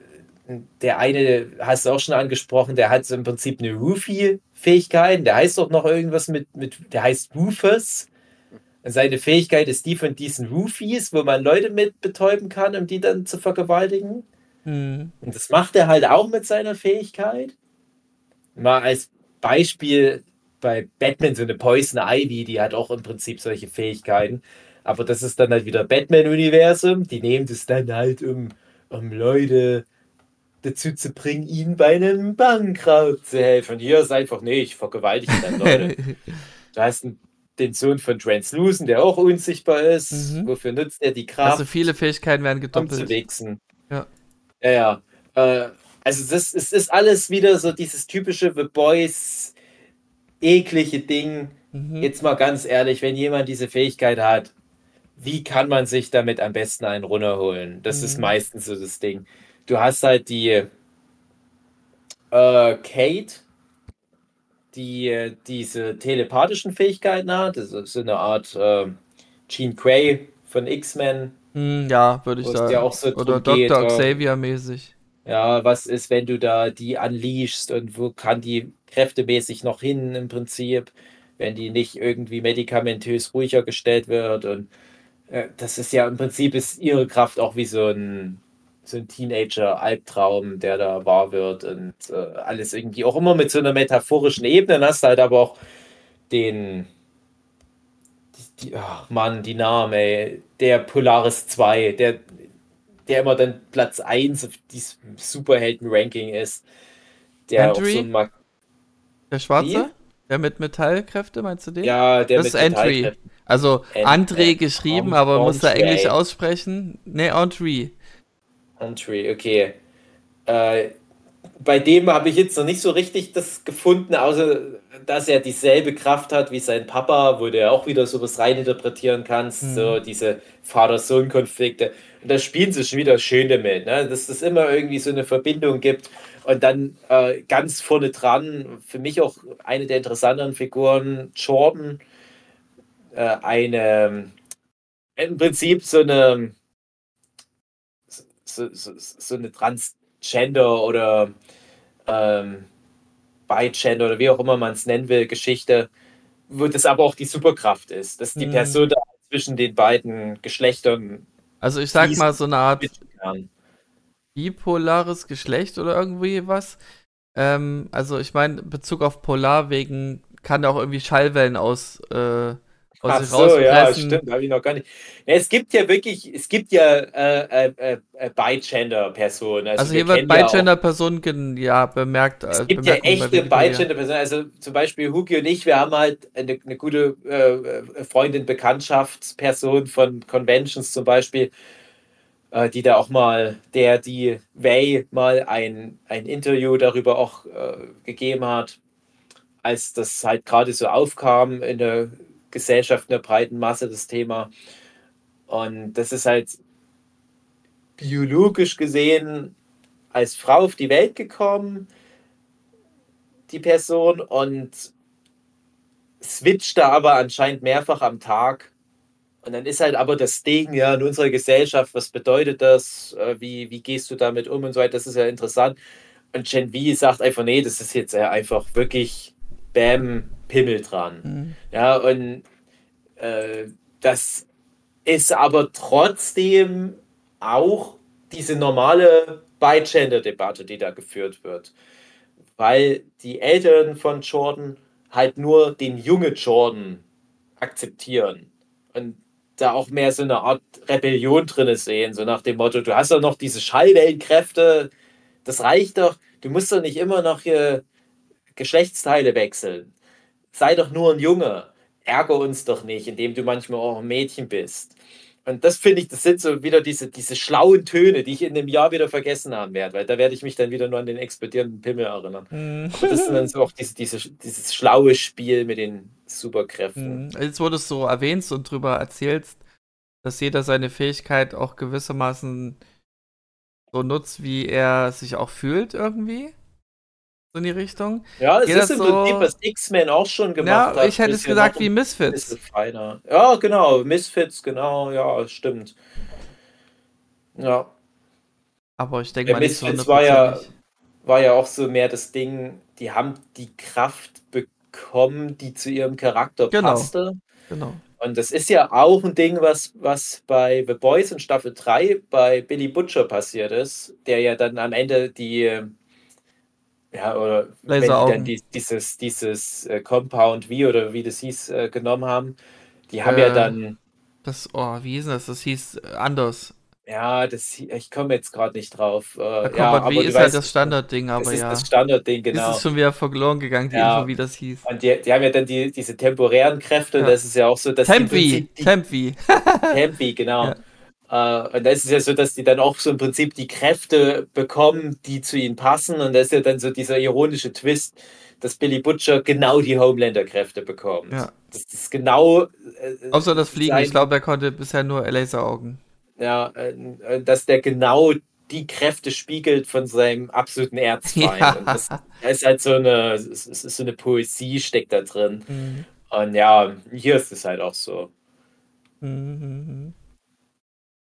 der eine hast du auch schon angesprochen, der hat so im Prinzip eine Roofie-Fähigkeit. Der heißt doch noch irgendwas mit, mit der heißt Rufus. Seine Fähigkeit ist die von diesen Roofies, wo man Leute mit betäuben kann, um die dann zu vergewaltigen. Mhm. Und das macht er halt auch mit seiner Fähigkeit. Mal als Beispiel bei Batman so eine Poison Ivy, die hat auch im Prinzip solche Fähigkeiten. Aber das ist dann halt wieder Batman-Universum. Die nehmen das dann halt, um, um Leute dazu zu bringen, ihnen bei einem Bankraub zu helfen. Und hier ist einfach, nee, ich vergewaltige dann Leute. du hast den Sohn von Translucent, der auch unsichtbar ist. Mhm. Wofür nutzt er die Kraft? Also viele Fähigkeiten werden gedoppelt. Um zu wichsen. Ja. Ja, ja. Äh, also das, es ist alles wieder so dieses typische The Boys eklige Ding. Mhm. Jetzt mal ganz ehrlich, wenn jemand diese Fähigkeit hat, wie kann man sich damit am besten einen runterholen? Das mhm. ist meistens so das Ding. Du hast halt die äh, Kate, die äh, diese telepathischen Fähigkeiten hat. Das ist so eine Art äh, Jean Grey von X-Men. Mhm, ja, würde ich sagen. Ja so Oder Dr. Äh, Xavier mäßig. Ja, was ist, wenn du da die unleashst und wo kann die kräftemäßig noch hin im Prinzip, wenn die nicht irgendwie medikamentös ruhiger gestellt wird und das ist ja im Prinzip ist ihre Kraft auch wie so ein, so ein Teenager-Albtraum, der da wahr wird und äh, alles irgendwie auch immer mit so einer metaphorischen Ebene. Dann hast du halt aber auch den, die, die, oh Mann, die Name, ey, der Polaris 2, der, der immer dann Platz 1 auf diesem Superhelden-Ranking ist. Der Entry? auch so ein Der Schwarze? Der mit Metallkräfte, meinst du den? Ja, der das mit ist Entry. Also André geschrieben, aber muss da Englisch aussprechen. Ne, André. André, okay. Äh, bei dem habe ich jetzt noch nicht so richtig das gefunden, außer dass er dieselbe Kraft hat wie sein Papa, wo du auch wieder sowas reininterpretieren kannst, mhm. so diese Vater-Sohn-Konflikte. Und da spielen sie schon wieder schön damit, ne? dass es immer irgendwie so eine Verbindung gibt. Und dann äh, ganz vorne dran, für mich auch eine der interessanteren Figuren, Jordan, äh, eine, im Prinzip so eine, so, so, so eine Transgender oder ähm, Bigender oder wie auch immer man es nennen will, Geschichte, wo das aber auch die Superkraft ist, dass die mhm. Person da zwischen den beiden Geschlechtern. Also ich sag mal so eine Art bipolares Geschlecht oder irgendwie was. Ähm, also ich meine, Bezug auf Polar wegen kann auch irgendwie Schallwellen aus äh, Ach so, ja, stimmt, habe ich noch gar nicht. Es gibt ja wirklich, es gibt ja äh, äh, äh, Bigender-Personen. Also, also hier wird Bigender-Personen ja bemerkt. Es äh, gibt ja echte Bigender-Personen. Also zum Beispiel Hugi und ich, wir haben halt eine, eine gute äh, Freundin, Bekanntschaftsperson von Conventions zum Beispiel, äh, die da auch mal, der, die Way mal ein, ein Interview darüber auch gegeben hat, als das halt gerade so aufkam in der Gesellschaft in der breiten Masse das Thema. Und das ist halt biologisch gesehen als Frau auf die Welt gekommen, die Person, und switcht da aber anscheinend mehrfach am Tag. Und dann ist halt aber das Ding, ja, in unserer Gesellschaft, was bedeutet das? Äh, wie, wie gehst du damit um und so weiter? Das ist ja interessant. Und Gen V sagt einfach, nee, das ist jetzt einfach wirklich Bam, Pimmel dran. Mhm. Ja, und äh, das ist aber trotzdem auch diese normale Bi-Gender-Debatte, die da geführt wird. Weil die Eltern von Jordan halt nur den junge Jordan akzeptieren und da auch mehr so eine Art Rebellion drin sehen, so nach dem Motto, du hast doch noch diese Schallwellenkräfte, das reicht doch, du musst doch nicht immer noch hier Geschlechtsteile wechseln. Sei doch nur ein Junge. Ärger uns doch nicht, indem du manchmal auch ein Mädchen bist. Und das finde ich, das sind so wieder diese, diese schlauen Töne, die ich in dem Jahr wieder vergessen haben werde, weil da werde ich mich dann wieder nur an den explodierenden Pimmel erinnern. Aber das ist dann so auch diese, diese, dieses schlaue Spiel mit den Superkräften. Mm. Jetzt, wo du es so erwähnst und drüber erzählst, dass jeder seine Fähigkeit auch gewissermaßen so nutzt, wie er sich auch fühlt irgendwie in die Richtung. Ja, es ist im so, Prinzip, was X-Men auch schon gemacht ja, hat. Ich hätte es gesagt wie Misfits. Ja, genau, Misfits, genau, ja, stimmt. Ja. Aber ich denke mal, Misfits so war ja, war ja auch so mehr das Ding, die haben die Kraft bekommen, die zu ihrem Charakter genau. passte. Genau. Und das ist ja auch ein Ding, was, was bei The Boys in Staffel 3 bei Billy Butcher passiert ist, der ja dann am Ende die ja, oder wenn die dann die, dieses, dieses äh, Compound V oder wie das hieß, äh, genommen haben, die haben äh, ja dann. Das, oh, wie hieß das? Das hieß äh, anders. Ja, das, ich komme jetzt gerade nicht drauf. Äh, ja, aber ist halt das Standardding, aber das ja. Das ist das Standardding, genau. Das ist schon wieder verloren gegangen, die ja. Info, wie das hieß. Und die, die haben ja dann die, diese temporären Kräfte, ja. das ist ja auch so, dass Tempi, Tempi. Tempi, genau. Ja. Äh, und da ist es ja so, dass die dann auch so im Prinzip die Kräfte bekommen, die zu ihnen passen. Und da ist ja dann so dieser ironische Twist, dass Billy Butcher genau die Homelander-Kräfte bekommt. Ja. Das ist genau. Äh, Außer das Fliegen. Sein, ich glaube, er konnte bisher nur Laseraugen. Ja, äh, dass der genau die Kräfte spiegelt von seinem absoluten Erzfeind. Ja. Das, das ist halt so eine, es ist so eine Poesie steckt da drin. Mhm. Und ja, hier ist es halt auch so. Mhm. mhm.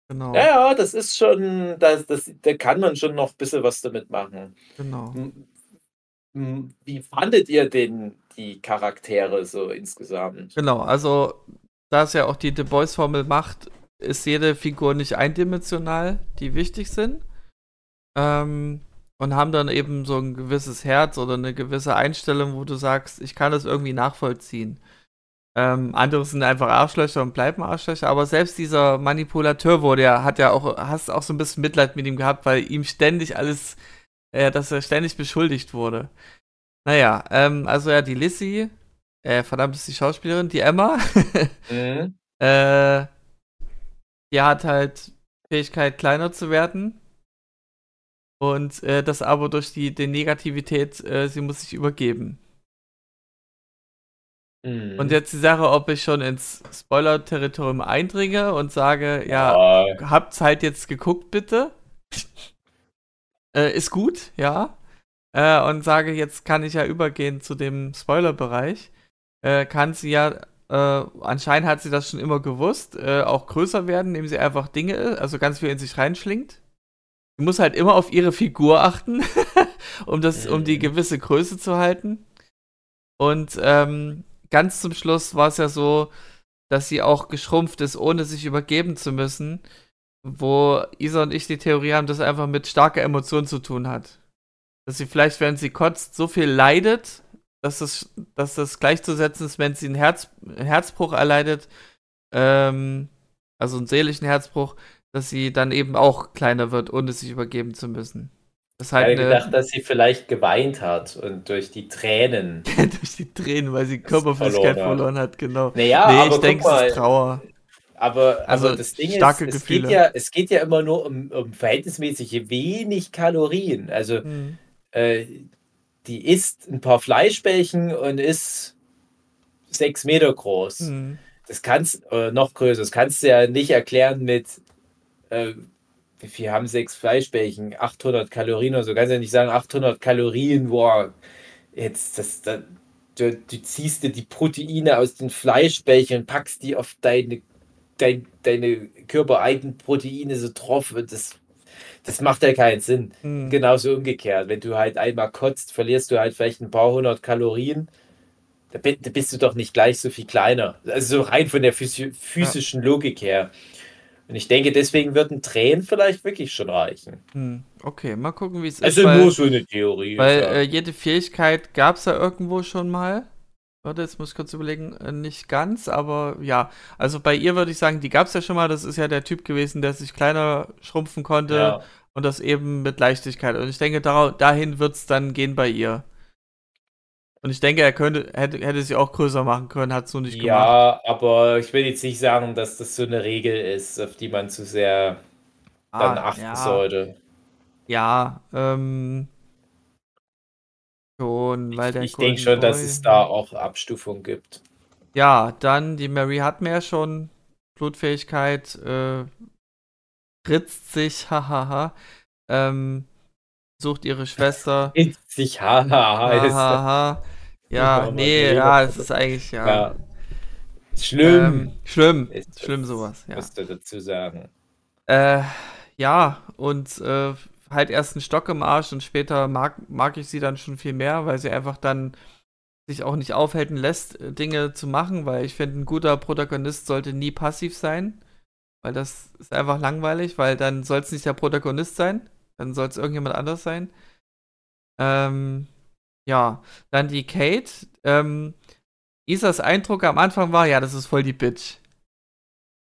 Genau. Ja, ja, das ist schon, das, das, da kann man schon noch ein bisschen was damit machen. Genau. Wie fandet ihr denn die Charaktere so insgesamt? Genau, also da es ja auch die The Boys-Formel macht, ist jede Figur nicht eindimensional, die wichtig sind. Ähm, und haben dann eben so ein gewisses Herz oder eine gewisse Einstellung, wo du sagst, ich kann das irgendwie nachvollziehen. Ähm, andere sind einfach Arschlöcher und bleiben Arschlöcher, aber selbst dieser Manipulateur wurde ja, hat ja auch, hast auch so ein bisschen Mitleid mit ihm gehabt, weil ihm ständig alles, äh, dass er ständig beschuldigt wurde. Naja, ähm, also ja, die Lissy, äh, verdammt ist die Schauspielerin, die Emma, mhm. äh, die hat halt Fähigkeit, kleiner zu werden. Und äh, das aber durch die, die Negativität, äh, sie muss sich übergeben. Mhm. Und jetzt die Sache, ob ich schon ins Spoiler-Territorium eindringe und sage, ja, ja. habt's halt jetzt geguckt, bitte. äh, ist gut, ja. Äh, und sage, jetzt kann ich ja übergehen zu dem Spoiler-Bereich. Äh, kann sie ja, äh, anscheinend hat sie das schon immer gewusst, äh, auch größer werden, indem sie einfach Dinge, also ganz viel in sich reinschlingt. Sie muss halt immer auf ihre Figur achten, um das, um die mhm. gewisse Größe zu halten. Und ähm, ganz zum Schluss war es ja so, dass sie auch geschrumpft ist, ohne sich übergeben zu müssen. Wo Isa und ich die Theorie haben, dass es einfach mit starker Emotion zu tun hat. Dass sie vielleicht, wenn sie kotzt, so viel leidet, dass das, dass das gleichzusetzen ist, wenn sie einen, Herz, einen Herzbruch erleidet, ähm, also einen seelischen Herzbruch, dass sie dann eben auch kleiner wird, ohne sich übergeben zu müssen. Das halt ich habe gedacht, dass sie vielleicht geweint hat und durch die Tränen. durch die Tränen, weil sie Körperflüssigkeit verloren, verloren hat, genau. Naja, nee, aber ich denke, es ist Trauer. Aber, also aber das Ding ist, es geht, ja, es geht ja immer nur um, um verhältnismäßig wenig Kalorien. Also mhm. äh, die isst ein paar Fleischbällchen und ist sechs Meter groß. Mhm. Das kannst, äh, noch größer, das kannst du ja nicht erklären mit, äh, wie viel haben sechs Fleischbällchen? 800 Kalorien oder so. Kannst ja nicht sagen, 800 Kalorien, boah, jetzt, das, das du, du, ziehst dir die Proteine aus den Fleischbällchen und packst die auf deine, dein, deine körpereigenen Proteine so drauf. Das, das macht ja keinen Sinn. Mhm. Genauso umgekehrt. Wenn du halt einmal kotzt, verlierst du halt vielleicht ein paar hundert Kalorien. Da bist du doch nicht gleich so viel kleiner. Also so rein von der physischen ja. Logik her. Und ich denke, deswegen würden Tränen vielleicht wirklich schon reichen. Hm, okay, mal gucken, wie es also ist. Also nur so eine Theorie. Weil ja. äh, jede Fähigkeit gab es ja irgendwo schon mal. Warte, jetzt muss ich kurz überlegen, äh, nicht ganz, aber ja. Also bei ihr würde ich sagen, die gab es ja schon mal. Das ist ja der Typ gewesen, der sich kleiner schrumpfen konnte ja. und das eben mit Leichtigkeit. Und ich denke, dahin wird es dann gehen bei ihr. Und ich denke, er könnte, hätte, hätte sie auch größer machen können, hat es nur nicht gemacht. Ja, aber ich will jetzt nicht sagen, dass das so eine Regel ist, auf die man zu sehr ah, dann achten ja. sollte. Ja, ähm. Schon, weil ich, der Ich denke schon, dass es da auch Abstufungen gibt. Ja, dann die Mary hat mehr schon Blutfähigkeit, äh, ritzt sich, hahaha. ähm, sucht ihre Schwester. Ritzt sich, hahaha. Hahaha. Ja, nee, ja, es ist eigentlich, ja. ja. Schlimm. Ähm, schlimm. Ist schlimm sowas, ja. Musst du dazu sagen. Äh, ja, und äh, halt erst einen Stock im Arsch und später mag, mag ich sie dann schon viel mehr, weil sie einfach dann sich auch nicht aufhalten lässt, äh, Dinge zu machen, weil ich finde, ein guter Protagonist sollte nie passiv sein, weil das ist einfach langweilig, weil dann soll es nicht der Protagonist sein, dann soll es irgendjemand anders sein. Ähm, ja, dann die Kate. Ähm, Isas Eindruck am Anfang war, ja, das ist voll die Bitch.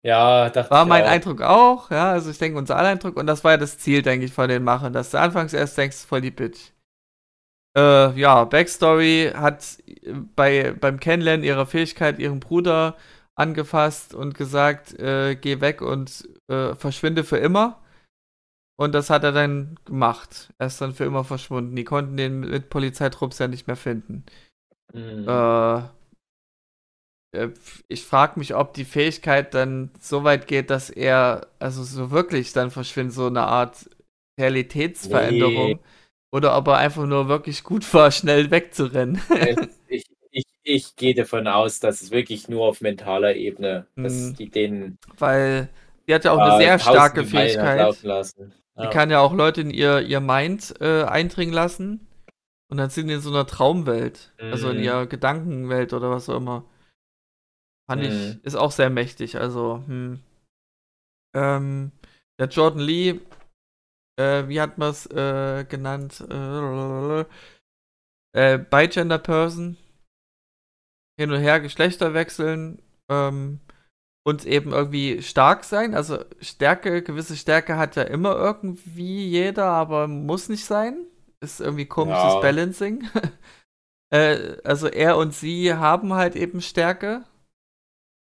Ja, dachte War mein auch. Eindruck auch, ja, also ich denke, unser aller Eindruck, und das war ja das Ziel, denke ich, von den Machern, dass du anfangs erst denkst, voll die Bitch. Äh, ja, Backstory hat bei, beim Kennenlernen ihrer Fähigkeit ihren Bruder angefasst und gesagt, äh, geh weg und äh, verschwinde für immer. Und das hat er dann gemacht. Er ist dann für immer verschwunden. Die konnten den mit Polizeitrupps ja nicht mehr finden. Mhm. Äh, äh ich frage mich, ob die Fähigkeit dann so weit geht, dass er also so wirklich dann verschwindet, so eine Art Realitätsveränderung. Nee. Oder ob er einfach nur wirklich gut war, schnell wegzurennen. ich, ich, ich gehe davon aus, dass es wirklich nur auf mentaler Ebene, dass mhm. die den. Weil die hat ja auch eine sehr starke Fähigkeit. Die kann ja auch Leute in ihr, ihr Mind äh, eindringen lassen. Und dann sind die in so einer Traumwelt. Mhm. Also in mhm. ihrer Gedankenwelt oder was auch immer. Fand mhm. ich, ist auch sehr mächtig. Also, hm. ähm, der Jordan Lee, äh, wie hat man es äh, genannt? Äh, äh, Bigender Person. Hin und her Geschlechter wechseln. Ähm, und eben irgendwie stark sein. Also Stärke, gewisse Stärke hat ja immer irgendwie jeder, aber muss nicht sein. Ist irgendwie komisches ja. Balancing. äh, also er und sie haben halt eben Stärke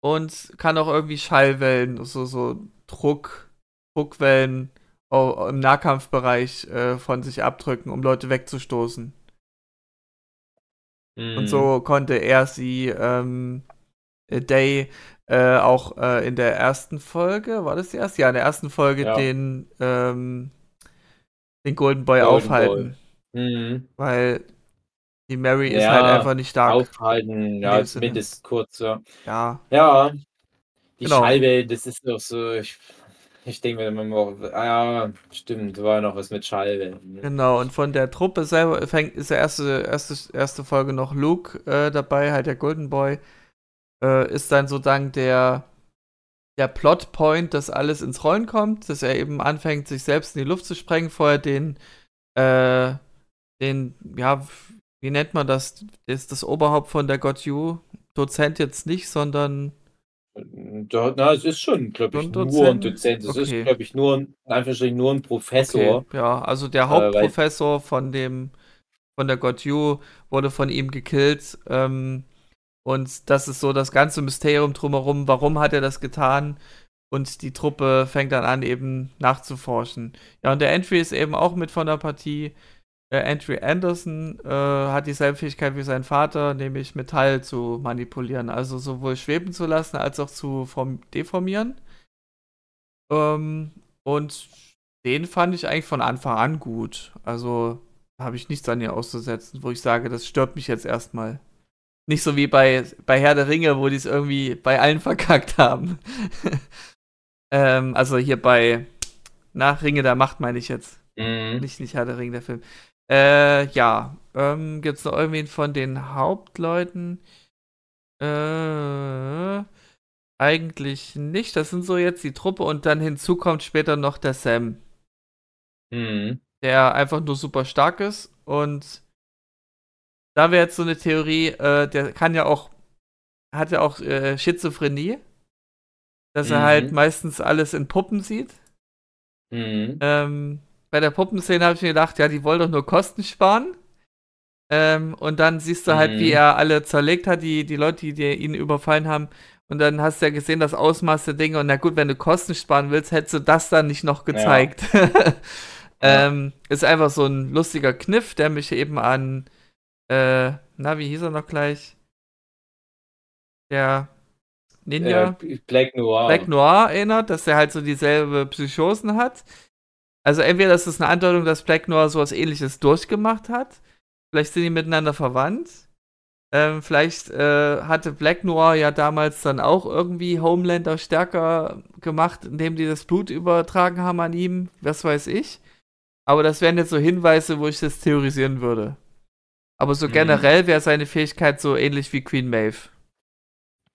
und kann auch irgendwie Schallwellen, so, so Druck, Druckwellen im Nahkampfbereich äh, von sich abdrücken, um Leute wegzustoßen. Mm. Und so mhm. konnte er sie ähm, Day äh, auch äh, in der ersten Folge, war das die erste? Ja, in der ersten Folge ja. den, ähm, den Golden Boy Golden aufhalten. Mhm. Weil die Mary ja, ist halt einfach nicht stark. Aufhalten, ja, zumindest kurz, ja. Ja. Ja. Die genau. Scheibe, das ist doch so, ich, ich denke mir immer, auch, ah ja, stimmt, war noch was mit Schallwellen. Ne? Genau, und von der Truppe selber fängt, ist der erste, erste, erste Folge noch Luke äh, dabei, halt der Golden Boy äh, ist dann sozusagen der, der Plotpoint, dass alles ins Rollen kommt, dass er eben anfängt, sich selbst in die Luft zu sprengen, vorher den, äh, den, ja, wie nennt man das? Ist das Oberhaupt von der God You Dozent jetzt nicht, sondern. Da, na, es ist schon, glaube ich, Dozent? nur ein Dozent. Es okay. ist, glaube ich, nur, ein, nur ein Professor. Okay. Ja, also der Hauptprofessor äh, von dem, von der God You wurde von ihm gekillt. Ähm, und das ist so das ganze Mysterium drumherum, warum hat er das getan? Und die Truppe fängt dann an, eben nachzuforschen. Ja, und der Entry ist eben auch mit von der Partie. Äh, Andrew Anderson äh, hat dieselbe Fähigkeit wie sein Vater, nämlich Metall zu manipulieren, also sowohl schweben zu lassen als auch zu form deformieren. Ähm, und den fand ich eigentlich von Anfang an gut. Also habe ich nichts an ihr auszusetzen, wo ich sage, das stört mich jetzt erstmal. Nicht so wie bei, bei Herr der Ringe, wo die es irgendwie bei allen verkackt haben. ähm, also hier bei nach Ringe der Macht meine ich jetzt. Mhm. Nicht, nicht Herr der Ringe, der Film. Äh, ja. Ähm, Gibt es noch irgendwen von den Hauptleuten? Äh, eigentlich nicht. Das sind so jetzt die Truppe und dann hinzu kommt später noch der Sam. Mhm. Der einfach nur super stark ist und da wäre jetzt so eine Theorie, äh, der kann ja auch, hat ja auch äh, Schizophrenie, dass mhm. er halt mhm. meistens alles in Puppen sieht. Mhm. Ähm, bei der Puppenszene habe ich mir gedacht, ja, die wollen doch nur Kosten sparen. Ähm, und dann siehst du halt, mhm. wie er alle zerlegt hat, die, die Leute, die, die ihn überfallen haben. Und dann hast du ja gesehen, das Ausmaß der Dinge. Und na gut, wenn du Kosten sparen willst, hättest du das dann nicht noch gezeigt. Ja. ähm, ist einfach so ein lustiger Kniff, der mich eben an, äh, na, wie hieß er noch gleich? Der Ninja. Äh, Black Noir. Black Noir erinnert, dass er halt so dieselbe Psychosen hat. Also entweder ist es eine Andeutung, dass Black Noir sowas ähnliches durchgemacht hat. Vielleicht sind die miteinander verwandt. Ähm, vielleicht äh, hatte Black Noir ja damals dann auch irgendwie Homelander stärker gemacht, indem die das Blut übertragen haben an ihm. Was weiß ich. Aber das wären jetzt so Hinweise, wo ich das theorisieren würde. Aber so mhm. generell wäre seine Fähigkeit so ähnlich wie Queen Maeve.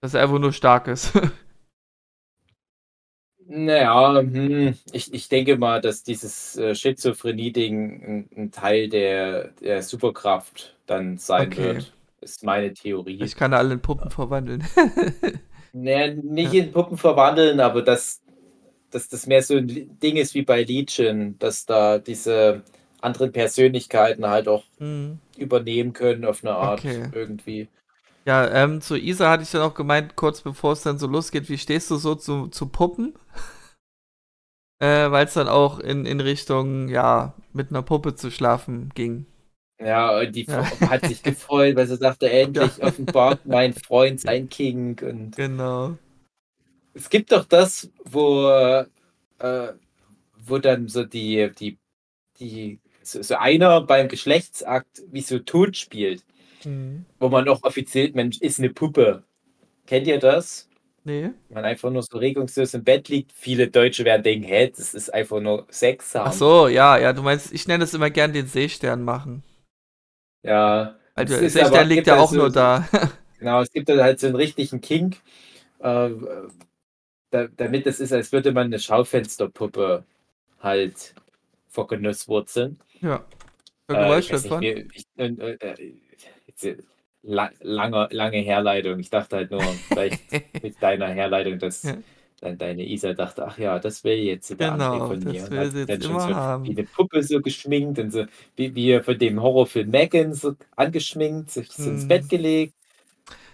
Dass er einfach nur stark ist. Naja, hm, ich, ich denke mal, dass dieses äh, Schizophrenie-Ding ein, ein, Teil der, der Superkraft dann sein okay. wird. Ist meine Theorie. Ich kann alle in Puppen verwandeln. naja, nicht in Puppen verwandeln, aber dass, dass das mehr so ein Ding ist wie bei Legion, dass da diese anderen Persönlichkeiten halt auch mhm. übernehmen können auf eine Art okay. irgendwie. Ja, ähm, zu Isa hatte ich dann auch gemeint, kurz bevor es dann so losgeht, wie stehst du so zu, zu Puppen? äh, Weil es dann auch in, in Richtung, ja, mit einer Puppe zu schlafen ging. Ja, und die ja. hat sich gefreut, weil sie sagte, endlich ja. offenbart mein Freund sein King. Und genau. Es gibt doch das, wo, äh, wo dann so die, die, die, so, so einer beim Geschlechtsakt wie so tot spielt. Mhm. Wo man auch offiziell, Mensch, ist eine Puppe. Kennt ihr das? Nee. Man einfach nur so regungslos im Bett liegt. Viele Deutsche werden denken, hä, das ist einfach nur Sex haben. Ach so, ja, ja, du meinst, ich nenne das immer gern den Seestern machen. Ja. Also der Seestern liegt ja auch so, nur da. genau, es gibt halt so einen richtigen Kink, äh, da, damit es ist, als würde man eine Schaufensterpuppe halt vergenusswurzeln. Ja. Äh, ich, ich, äh, äh, lange, lange Herleitung. Ich dachte halt nur, vielleicht mit deiner Herleitung, dass ja. dann deine Isa dachte, ach ja, das will jetzt der genau, von mir. Das will sie jetzt immer so haben. Wie eine Puppe so geschminkt und so, wie wir von dem Horrorfilm Megan so angeschminkt, sich so ins hm. Bett gelegt.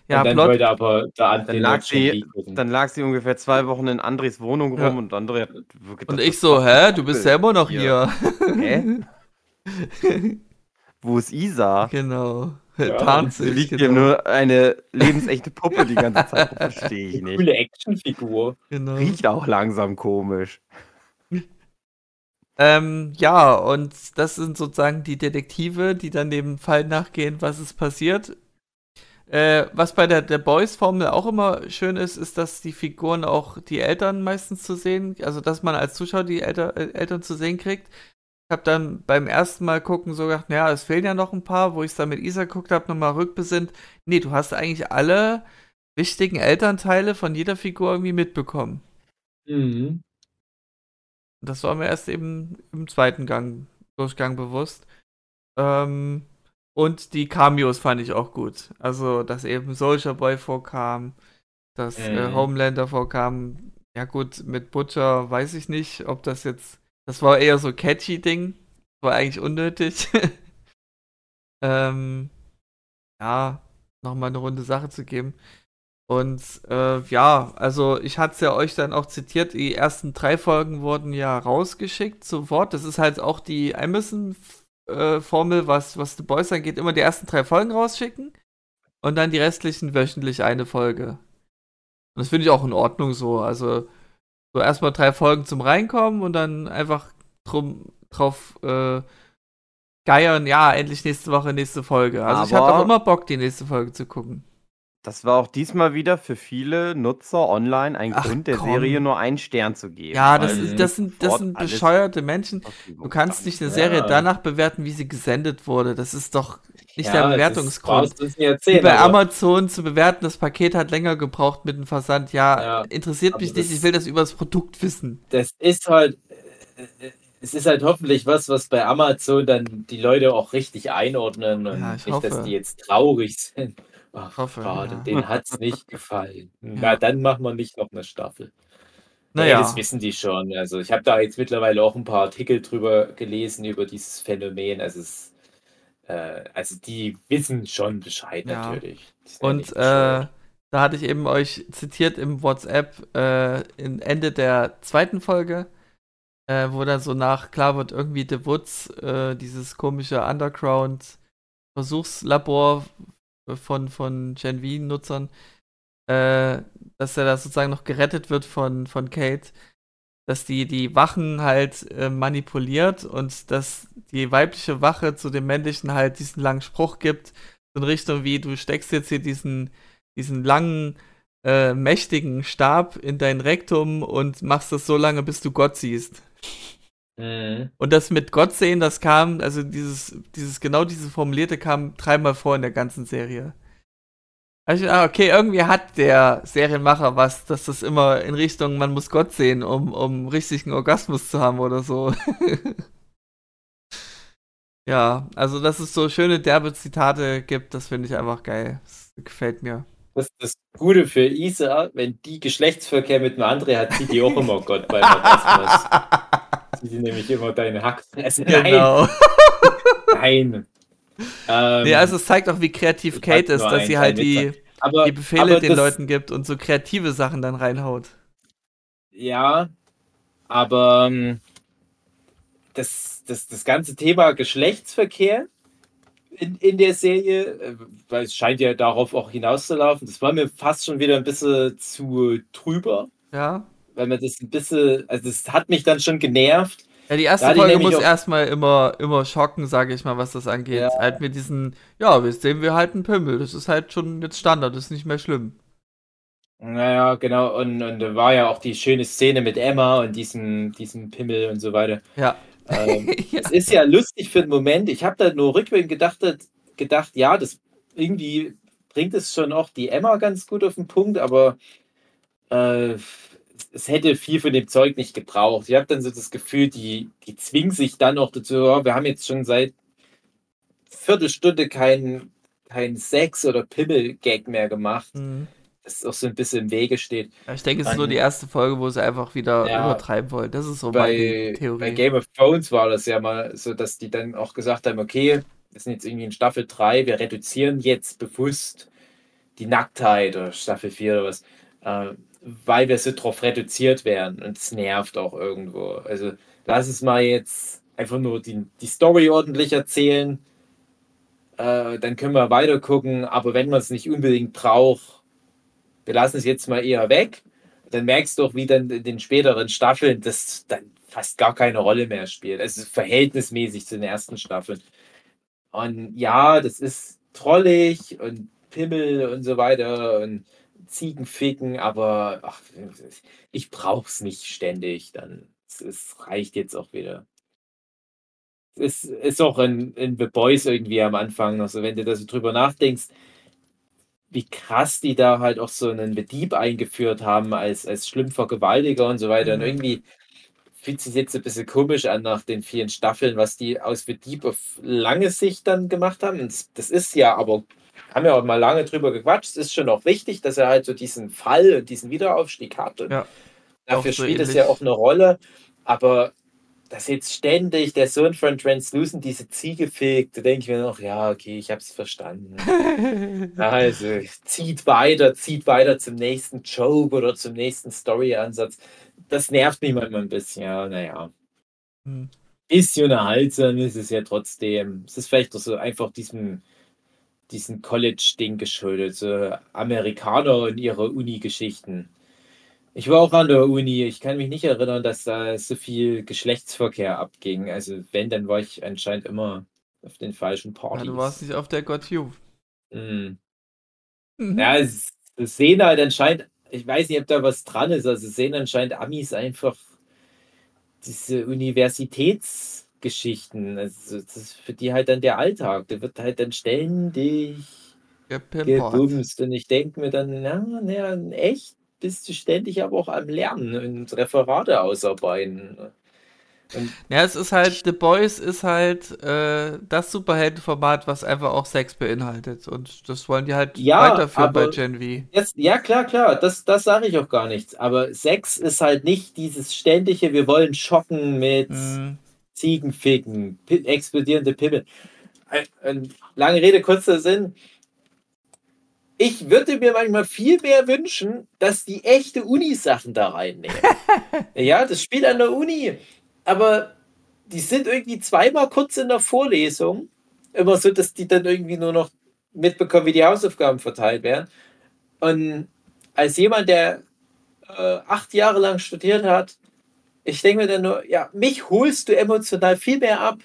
Ja, und dann Plot, wollte aber der andere dann lag, sie, dann lag sie ungefähr zwei Wochen in Andres Wohnung rum ja. und André hat gedacht, Und ich so, hä, du bist selber noch hier. Hä? Wo ist Isa? Genau. Ja, liegt genau. nur eine lebensechte Puppe die ganze Zeit. Verstehe ich nicht. Coole Actionfigur. Genau. Riecht auch langsam komisch. Ähm, ja, und das sind sozusagen die Detektive, die dann dem Fall nachgehen, was ist passiert. Äh, was bei der, der Boys-Formel auch immer schön ist, ist, dass die Figuren auch die Eltern meistens zu sehen, also dass man als Zuschauer die Elter, äh, Eltern zu sehen kriegt habe dann beim ersten Mal gucken so gedacht, naja, es fehlen ja noch ein paar, wo ich es dann mit Isa geguckt habe, nochmal rückbesinnt. Nee, du hast eigentlich alle wichtigen Elternteile von jeder Figur irgendwie mitbekommen. Mhm. Das war mir erst eben im zweiten Gang, Durchgang bewusst. Ähm, und die Cameos fand ich auch gut. Also, dass eben Soldier Boy vorkam, dass äh, äh, Homelander vorkam. Ja gut, mit Butcher weiß ich nicht, ob das jetzt das war eher so catchy Ding. War eigentlich unnötig. ähm, ja, nochmal eine runde Sache zu geben. Und äh, ja, also ich hatte es ja euch dann auch zitiert, die ersten drei Folgen wurden ja rausgeschickt sofort. Das ist halt auch die Amazon äh, was, was The Boys angeht, immer die ersten drei Folgen rausschicken und dann die restlichen wöchentlich eine Folge. Und das finde ich auch in Ordnung so. Also so erstmal drei Folgen zum Reinkommen und dann einfach drum, drauf äh, geiern, ja, endlich nächste Woche, nächste Folge. Also ich hatte Aber- auch immer Bock, die nächste Folge zu gucken. Das war auch diesmal wieder für viele Nutzer online ein Ach, Grund, der komm. Serie nur einen Stern zu geben. Ja, das, ist, das sind, das sind bescheuerte Menschen. Du kannst nicht eine Ja. Serie danach bewerten, wie sie gesendet wurde. Das ist doch nicht Ja, der Bewertungsgrund. Wie bei Amazon zu bewerten, das Paket hat länger gebraucht mit dem Versand. Ja, Ja, interessiert mich nicht, ich will das über das Produkt wissen. das ist halt, äh, es ist halt hoffentlich was, was bei Amazon dann die Leute auch richtig einordnen und Ja, ich nicht, dass hoffe. die jetzt traurig sind. Ach, hoffe, schade, ja. denen hat es nicht gefallen. Na, dann machen wir nicht noch eine Staffel. Naja. Nee, das wissen die schon. Also ich habe da jetzt mittlerweile auch ein paar Artikel drüber gelesen, über dieses Phänomen. Also, es, äh, also die wissen schon Bescheid Ja. natürlich. Und äh, da hatte ich eben euch zitiert im WhatsApp äh, in Ende der zweiten Folge, äh, wo dann so nach klar wird, irgendwie The Woods, äh, dieses komische Underground-Versuchslabor von, von Gen V-Nutzern, äh, dass er da sozusagen noch gerettet wird von, von Kate, dass die die Wachen halt äh, manipuliert und dass die weibliche Wache zu dem männlichen halt diesen langen Spruch gibt, in Richtung wie, du steckst jetzt hier diesen, diesen langen, äh, mächtigen Stab in dein Rektum und machst das so lange, bis du Gott siehst. Mhm. Und das mit Gott sehen, das kam, also dieses, dieses, genau diese Formulierte kam dreimal vor in der ganzen Serie. Also, ah, okay, irgendwie hat der Serienmacher was, dass das immer in Richtung, man muss Gott sehen, um, um richtigen Orgasmus zu haben oder so. ja, also dass es so schöne derbe Zitate gibt, das finde ich einfach geil. Das gefällt mir. Das ist das Gute für Isa, wenn die Geschlechtsverkehr mit einem anderen hat, sieht die auch immer Gott beim Orgasmus. Sieht die nämlich immer deine Hackfresse. Nein, genau. nein. Ähm, nee, also es zeigt auch, wie kreativ Kate ist, dass sie halt die, aber, die Befehle den Leuten gibt und so kreative Sachen dann reinhaut. Ja, aber ähm, das, das, das ganze Thema Geschlechtsverkehr in, in der Serie, äh, weil es scheint ja darauf auch hinauszulaufen, das war mir fast schon wieder ein bisschen zu trüber, Ja. weil mir das ein bisschen, also das hat mich dann schon genervt. Ja, die erste Folge muss erstmal immer, immer schocken, sage ich mal, was das angeht. Ja. Halt mit diesen, ja, jetzt sehen wir halt einen Pimmel. Das ist halt schon jetzt Standard, das ist nicht mehr schlimm. Naja, genau, und, und da war ja auch die schöne Szene mit Emma und diesem, diesem Pimmel und so weiter. Ja. Ähm, ja. Es ist ja lustig für den Moment. Ich habe da nur rückwärts gedacht, gedacht, ja, das irgendwie bringt es schon auch die Emma ganz gut auf den Punkt, aber äh, es hätte viel von dem Zeug nicht gebraucht. Ich habe dann so das Gefühl, die, die zwingen sich dann auch dazu, ja, wir haben jetzt schon seit Viertelstunde keinen kein Sex- oder Pimmel-Gag mehr gemacht, Mhm. das auch so ein bisschen im Wege steht. Ja, Ich denke, es ist nur die erste Folge, wo sie einfach wieder Ja. übertreiben wollen. Das ist so bei, meine Theorie. bei Game of Thrones war das ja mal so, dass die dann auch gesagt haben, okay, wir sind jetzt irgendwie in Staffel 3, wir reduzieren jetzt bewusst die Nacktheit oder Staffel 4 oder was, äh, weil wir so drauf reduziert werden und es nervt auch irgendwo. Also lass es mal jetzt einfach nur die, die Story ordentlich erzählen, äh, dann können wir weiter gucken, aber wenn man es nicht unbedingt braucht, wir lassen es jetzt mal eher weg dann merkst du auch, wie dann in den späteren Staffeln das dann fast gar keine Rolle mehr spielt. Also verhältnismäßig zu den ersten Staffeln. Und ja, das ist trollig und Pimmel und so weiter und Ziegenficken, aber ach, ich brauch's nicht ständig. Dann es, es reicht jetzt auch wieder. Es ist auch in, in The Boys irgendwie am Anfang, also wenn du da so drüber nachdenkst, wie krass die da halt auch so einen Betrieb eingeführt haben als, als schlimm Vergewaltiger und so weiter. Und Mhm. irgendwie fühlt sich jetzt ein bisschen komisch an nach den vielen Staffeln, was die aus Betrieb auf lange Sicht dann gemacht haben. Und das ist ja, aber haben ja auch mal lange drüber gequatscht. Es ist schon auch wichtig, dass er halt so diesen Fall und diesen Wiederaufstieg hat. Ja. dafür so spielt es ähnlich. ja auch eine Rolle. Aber dass jetzt ständig der Sohn von Translucent diese Ziege fegt, da denke ich mir noch, ja, okay, ich habe es verstanden. Also, zieht weiter, zieht weiter zum nächsten Joke oder zum nächsten Story-Ansatz. Das nervt mich manchmal ein bisschen, ja, naja. Hm. bisschen erhaltsam ist es ja trotzdem. Es ist vielleicht so einfach diesem, diesen College-Ding geschuldet. So Amerikaner und ihre Uni-Geschichten. Ich war auch an der Uni. Ich kann mich nicht erinnern, dass da so viel Geschlechtsverkehr abging. Also, wenn, dann war ich anscheinend immer auf den falschen Partys. Ja, du warst nicht auf der Got You. Mhm. Mhm. Ja, sehen halt anscheinend, ich weiß nicht, ob da was dran ist, also sehen anscheinend Amis einfach diese Universitätsgeschichten. Also das ist für die halt dann der Alltag. Der wird halt dann ständig gebumst. Und ich denke mir dann, na, na, echt bist du ständig aber auch am Lernen und Referate ausarbeiten. Und ja, es ist halt, The Boys ist halt äh, das Superheldenformat, was einfach auch Sex beinhaltet. Und das wollen die halt ja, weiterführen bei Gen V. Jetzt, ja, klar, klar, das, das sage ich auch gar nichts. Aber Sex ist halt nicht dieses ständige, wir wollen schocken mit mhm. Ziegenficken, explodierende Pimmel. lange Rede, kurzer Sinn. Ich würde mir manchmal viel mehr wünschen, dass die echte Uni-Sachen da reinnehmen. ja, das spielt an der Uni aber die sind irgendwie zweimal kurz in der Vorlesung. Immer so, dass die dann irgendwie nur noch mitbekommen, wie die Hausaufgaben verteilt werden. Und als jemand, der äh, acht Jahre lang studiert hat, ich denke mir dann nur, ja, mich holst du emotional viel mehr ab,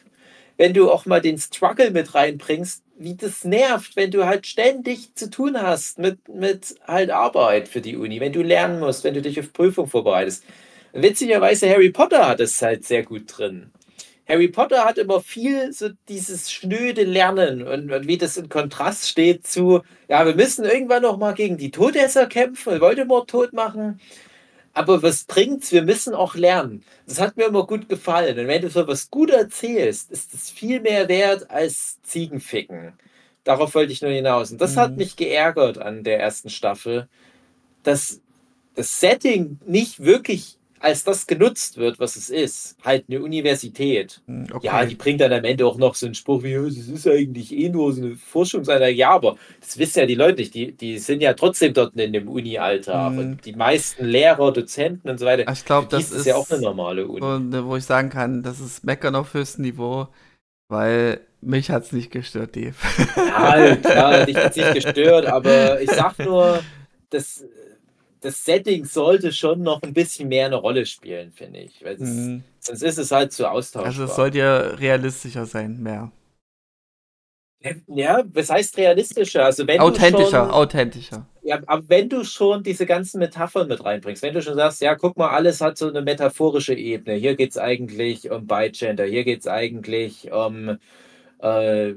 wenn du auch mal den Struggle mit reinbringst, wie das nervt, wenn du halt ständig zu tun hast mit, mit halt Arbeit für die Uni, wenn du lernen musst, wenn du dich auf Prüfung vorbereitest. Witzigerweise, Harry Potter hat es halt sehr gut drin. Harry Potter hat immer viel so dieses schnöde Lernen und, und, wie das in Kontrast steht zu, ja, wir müssen irgendwann noch mal gegen die Todesser kämpfen und Voldemort tot machen. Aber was bringt's? Wir müssen auch lernen. Das hat mir immer gut gefallen. Und wenn du so was gut erzählst, ist das viel mehr wert als Ziegenficken. Darauf wollte ich nur hinaus. Und das mhm. hat mich geärgert an der ersten Staffel, dass das Setting nicht wirklich als das genutzt wird, was es ist, halt eine Universität. Hm, okay. Ja, die bringt dann am Ende auch noch so einen Spruch wie, es ist eigentlich eh nur so eine Forschungseinheit. Ja, aber das wissen ja die Leute nicht. Die, die sind ja trotzdem dort in dem Uni-Alltag. Mhm. Und die meisten Lehrer, Dozenten und so weiter, ich glaube, das ist ja auch eine normale Uni. Wo, wo ich sagen kann, das ist Meckern auf höchstem Niveau, weil mich hat es nicht gestört, Dave. Ja, klar, dich hat es nicht gestört, aber ich sag nur, das das Setting sollte schon noch ein bisschen mehr eine Rolle spielen, finde ich. Das, mhm. Sonst ist es halt zu austauschbar. Also es sollte ja realistischer sein, mehr. Ja, was heißt realistischer? Also wenn authentischer, schon, authentischer. Ja, aber wenn du schon diese ganzen Metaphern mit reinbringst, wenn du schon sagst, ja, guck mal, alles hat so eine metaphorische Ebene. Hier geht es eigentlich um Bigender, hier geht es eigentlich um äh,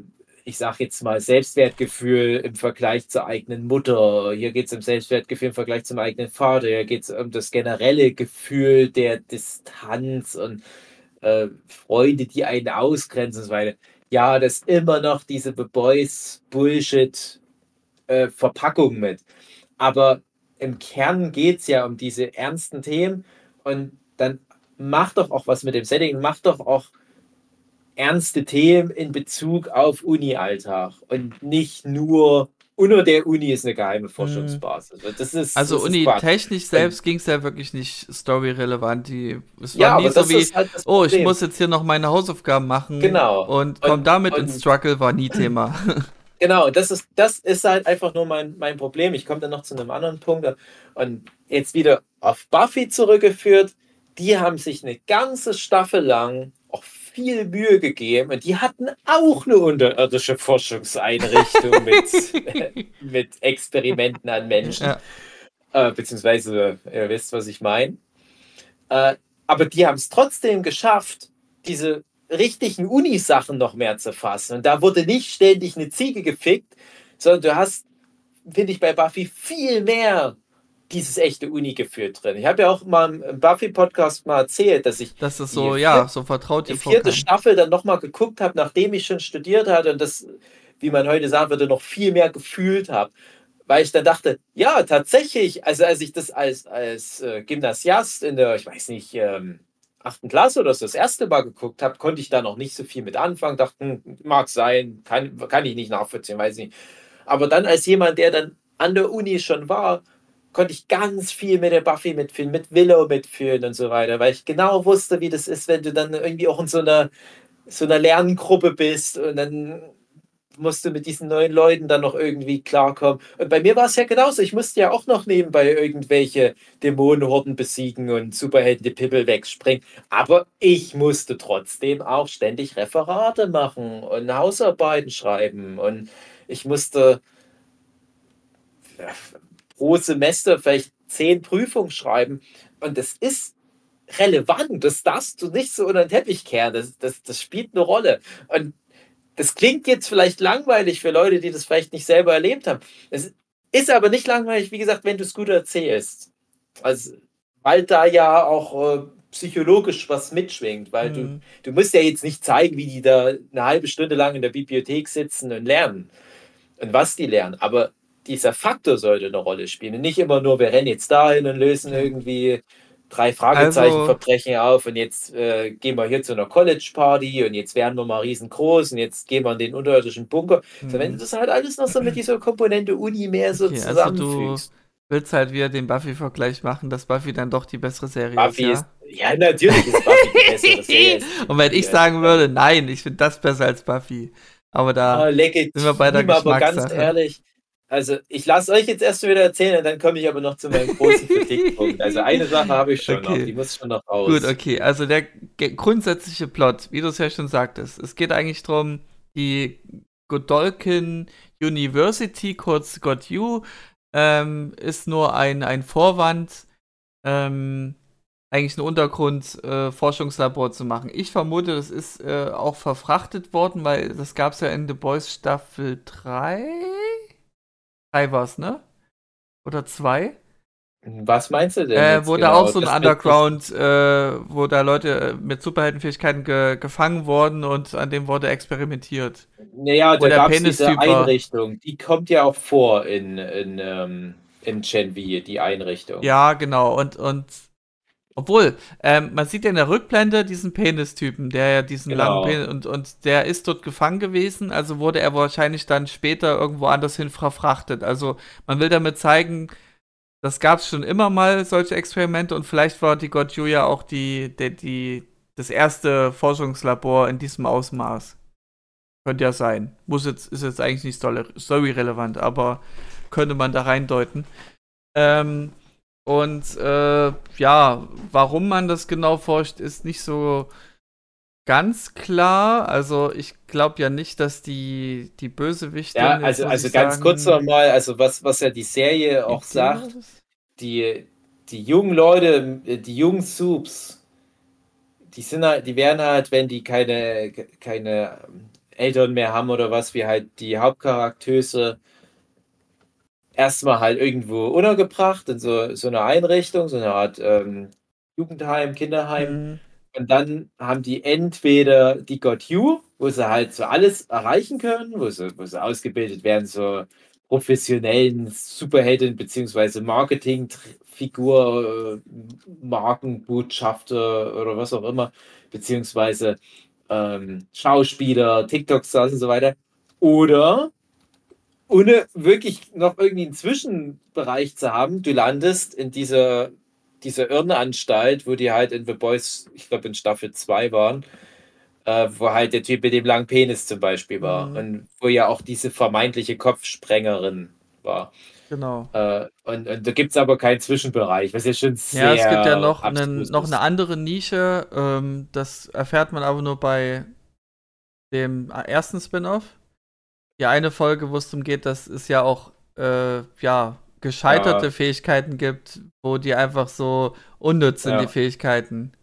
ich sage jetzt mal, Selbstwertgefühl im Vergleich zur eigenen Mutter. Hier geht es um Selbstwertgefühl im Vergleich zum eigenen Vater. Hier geht es um das generelle Gefühl der Distanz und äh, Freunde, die einen ausgrenzen und so weiter. Ja, das ist immer noch diese The Boys Bullshit äh, Verpackung mit. Aber im Kern geht es ja um diese ernsten Themen und dann mach doch auch was mit dem Setting, mach doch auch ernste Themen in Bezug auf Uni-Alltag und nicht nur unter der Uni ist eine geheime mhm. Forschungsbasis. Das ist, also das Uni ist technisch selbst ging es ja wirklich nicht story-relevant. es war ja, nie so wie, halt oh, ich muss jetzt hier noch meine Hausaufgaben machen genau. und komm damit und, ins Struggle, war nie Thema. Genau, das ist, das ist halt einfach nur mein, mein Problem. Ich komme dann noch zu einem anderen Punkt und jetzt wieder auf Buffy zurückgeführt. Die haben sich eine ganze Staffel lang auch viel Mühe gegeben und die hatten auch eine unterirdische Forschungseinrichtung mit, mit Experimenten an Menschen. Ja. Äh, beziehungsweise, ihr wisst, was ich meine. Äh, aber die haben es trotzdem geschafft, diese richtigen Unisachen noch mehr zu fassen. Und da wurde nicht ständig eine Ziege gefickt, sondern du hast, finde ich, bei Buffy viel mehr dieses echte Uni-Gefühl drin. Ich habe ja auch mal im Buffy-Podcast mal erzählt, dass ich das ist so, ja, so vertraut die vierte Staffel dann nochmal geguckt habe, nachdem ich schon studiert hatte und das, wie man heute sagen würde, noch viel mehr gefühlt habe. Weil ich dann dachte, ja, tatsächlich, also als ich das als, als äh, Gymnasiast in der, ich weiß nicht, ähm, achten Klasse oder so das erste Mal geguckt habe, konnte ich da noch nicht so viel mit anfangen. Dachten, hm, mag sein, kann, kann ich nicht nachvollziehen, weiß nicht. Aber dann als jemand, der dann an der Uni schon war, konnte ich ganz viel mit der Buffy mitfühlen, mit Willow mitfühlen und so weiter, weil ich genau wusste, wie das ist, wenn du dann irgendwie auch in so einer, so einer Lerngruppe bist und dann musst du mit diesen neuen Leuten dann noch irgendwie klarkommen. Und bei mir war es ja genauso. Ich musste ja auch noch nebenbei irgendwelche Dämonenhorden besiegen und Superhelden die Pippel wegspringen. Aber ich musste trotzdem auch ständig Referate machen und Hausarbeiten schreiben. Und ich musste pro Semester vielleicht zehn Prüfungen schreiben. Und das ist relevant. Das darfst du nicht so unter den Teppich kehren. Das, das, das spielt eine Rolle. Und das klingt jetzt vielleicht langweilig für Leute, die das vielleicht nicht selber erlebt haben. Es ist aber nicht langweilig, wie gesagt, wenn du es gut erzählst. Also, weil da ja auch äh, psychologisch was mitschwingt, weil mhm. du, du musst ja jetzt nicht zeigen, wie die da eine halbe Stunde lang in der Bibliothek sitzen und lernen und was die lernen. Aber dieser Faktor sollte eine Rolle spielen. Nicht immer nur, wir rennen jetzt dahin und lösen irgendwie drei Fragezeichen-Verbrechen also, auf und jetzt äh, gehen wir hier zu einer College-Party und jetzt werden wir mal riesengroß und jetzt gehen wir in den unterirdischen Bunker. Mhm. So, wenn du das halt alles noch so mit dieser Komponente Uni mehr so okay, zusammenfügst. Also du willst halt wieder den Buffy-Vergleich machen, dass Buffy dann doch die bessere Serie Buffy ist. Ja? ja, natürlich ist Buffy die bessere Serie. und wenn ich sagen würde, nein, ich finde das besser als Buffy. Aber da oh, sind wir bei der Aber ganz ehrlich, also ich lasse euch jetzt erst wieder erzählen und dann komme ich aber noch zu meinem großen Kritikpunkt. Also eine Sache habe ich schon okay. noch, die muss schon noch raus. Gut, okay. Also der grundsätzliche Plot, wie du es ja schon sagtest, es geht eigentlich darum, die Godolkin University, kurz GodU, ähm, ist nur ein, ein Vorwand, ähm, eigentlich ein Untergrund äh, Forschungslabor zu machen. Ich vermute, das ist äh, auch verfrachtet worden, weil das gab es ja in The Boys Staffel 3 drei war es, ne? Oder zwei? Was meinst du denn? Äh, wo genau? da auch so ein Underground, äh, wo da Leute äh, mit Superheldenfähigkeiten ge gefangen wurden und an dem wurde experimentiert. Naja, da gab es diese Einrichtung. Die kommt ja auch vor in, in, ähm, in Gen V, die Einrichtung. Ja, genau. Und, und obwohl, ähm, man sieht ja in der Rückblende diesen Penis-Typen, der ja diesen genau. langen Penis und, und der ist dort gefangen gewesen, also wurde er wahrscheinlich dann später irgendwo anders hin verfrachtet. Also man will damit zeigen, das gab es schon immer mal, solche Experimente, und vielleicht war die God Julia auch die, die, die, das erste Forschungslabor in diesem Ausmaß. Könnte ja sein. Muss jetzt, ist jetzt eigentlich nicht story-relevant, aber könnte man da reindeuten. Ähm, und äh, ja, warum man das genau forscht, ist nicht so ganz klar. Also ich glaube ja nicht, dass die, die Bösewichte. Ja, also, also ganz sagen, kurz nochmal, also was, was ja die Serie auch sagt, die, die jungen Leute, die jungen Soups, die sind halt, die werden halt, wenn die keine, keine Eltern mehr haben oder was, wie halt die Hauptcharaktere erstmal halt irgendwo untergebracht in so, so einer Einrichtung, so eine Art ähm, Jugendheim, Kinderheim. Mhm. Und dann haben die entweder die Got You, wo sie halt so alles erreichen können, wo sie, wo sie ausgebildet werden, so professionellen Superhelden beziehungsweise Marketingfigur, äh, Markenbotschafter oder was auch immer, beziehungsweise ähm, Schauspieler, TikTok-Stars und so weiter. Oder ohne wirklich noch irgendwie einen Zwischenbereich zu haben, du landest in dieser, dieser Irrenanstalt, wo die halt in The Boys, ich glaube in Staffel 2 waren, äh, wo halt der Typ mit dem langen Penis zum Beispiel war mhm. und wo ja auch diese vermeintliche Kopfsprengerin war. Genau. Äh, und, und da gibt es aber keinen Zwischenbereich, was ja schon sehr. Ja, es gibt ja noch, einen, noch eine andere Nische, ähm, das erfährt man aber nur bei dem ersten Spin-off die eine Folge, wo es darum geht, dass es ja auch äh, ja, gescheiterte ja. Fähigkeiten gibt, wo die einfach so unnütz sind, ja. die Fähigkeiten.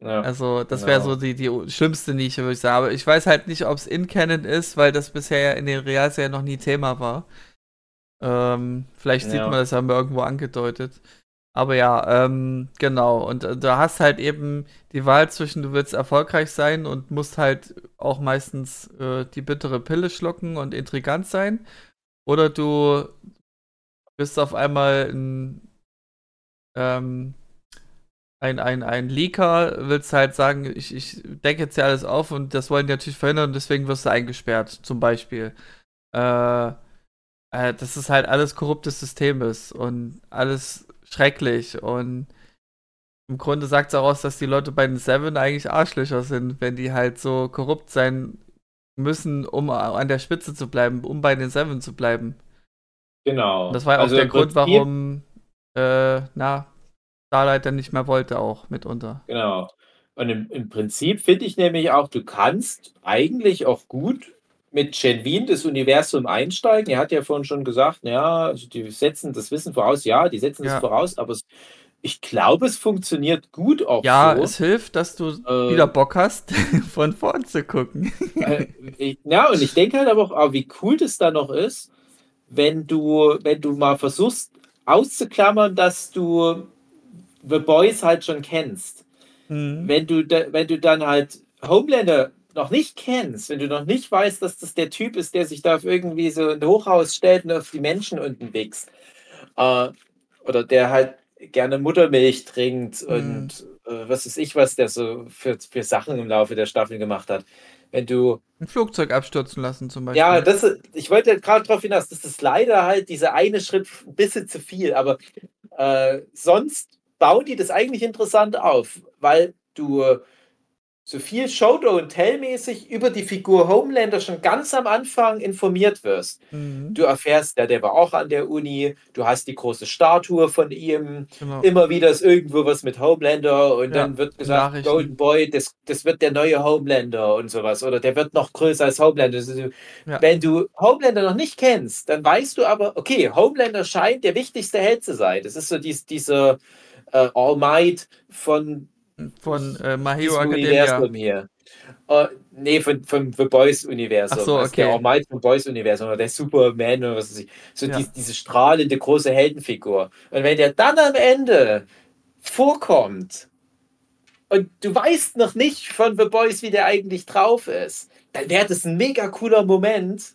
Ja. Also, das wäre so die, die schlimmste Nische, würde ich sagen. Aber ich weiß halt nicht, ob es in Canon ist, weil das bisher in den Realserien noch nie Thema war. Ähm, vielleicht sieht man das, haben wir irgendwo angedeutet. Aber ja, ähm, genau. Und äh, du hast halt eben die Wahl zwischen, du willst erfolgreich sein und musst halt auch meistens äh, die bittere Pille schlucken und intrigant sein. Oder du bist auf einmal ein, ähm, ein, ein, ein Leaker, willst halt sagen, ich, ich decke jetzt ja alles auf und das wollen die natürlich verhindern und deswegen wirst du eingesperrt, zum Beispiel. Äh, äh, dass es halt alles korruptes System ist und alles schrecklich und im Grunde sagt es auch aus, dass die Leute bei den Seven eigentlich Arschlöcher sind, wenn die halt so korrupt sein müssen, um an der Spitze zu bleiben, um bei den Seven zu bleiben. Genau. Und das war ja Also auch der Grund, warum äh, na, Starlight dann nicht mehr wollte, auch mitunter. Genau. Und im, im Prinzip finde ich nämlich auch, du kannst eigentlich auch gut mit Gen das Universum einsteigen. Er hat ja vorhin schon gesagt, ja, also die setzen das Wissen voraus, ja, die setzen Ja. das voraus, aber es, ich glaube, es funktioniert gut auch Ja, so. es hilft, dass du Äh, wieder Bock hast, von vorn zu gucken. Äh, ich, ja, und ich denke halt aber auch, ah, wie cool das da noch ist, wenn du, wenn du mal versuchst auszuklammern, dass du The Boys halt schon kennst. Mhm. Wenn du, da, wenn du dann halt Homelander noch nicht kennst, wenn du noch nicht weißt, dass das der Typ ist, der sich da irgendwie so ein Hochhaus stellt und auf die Menschen unten wächst, äh, oder der halt gerne Muttermilch trinkt und äh, was weiß ich, was der so für, für Sachen im Laufe der Staffel gemacht hat. Wenn du Ein Flugzeug abstürzen lassen zum Beispiel. ja, das, ich wollte gerade darauf hinaus, das ist leider halt dieser eine Schritt ein bisschen zu viel, aber äh, sonst bauen die das eigentlich interessant auf, weil du so viel Show-Don't-Tell-mäßig über die Figur Homelander schon ganz am Anfang informiert wirst. Mhm. Du erfährst, ja, der war auch an der Uni, du hast die große Statue von ihm, Genau. immer wieder ist irgendwo was mit Homelander und Ja, dann wird gesagt. Golden Boy, das, das wird der neue Homelander und sowas. Oder der wird noch größer als Homelander. Ist, Ja. Wenn du Homelander noch nicht kennst, dann weißt du aber, okay, Homelander scheint der wichtigste Held zu sein. Das ist so dies, dieser äh, All Might von Von äh, diesem Academia. Universum hier. Äh, nee, von, vom The Boys-Universum. Ach so, Also Der okay. All Might vom Boys-Universum oder der Superman oder was weiß ich. So Ja. dies, diese strahlende große Heldenfigur. Und wenn der dann am Ende vorkommt und du weißt noch nicht von The Boys, wie der eigentlich drauf ist, dann wäre das ein mega cooler Moment,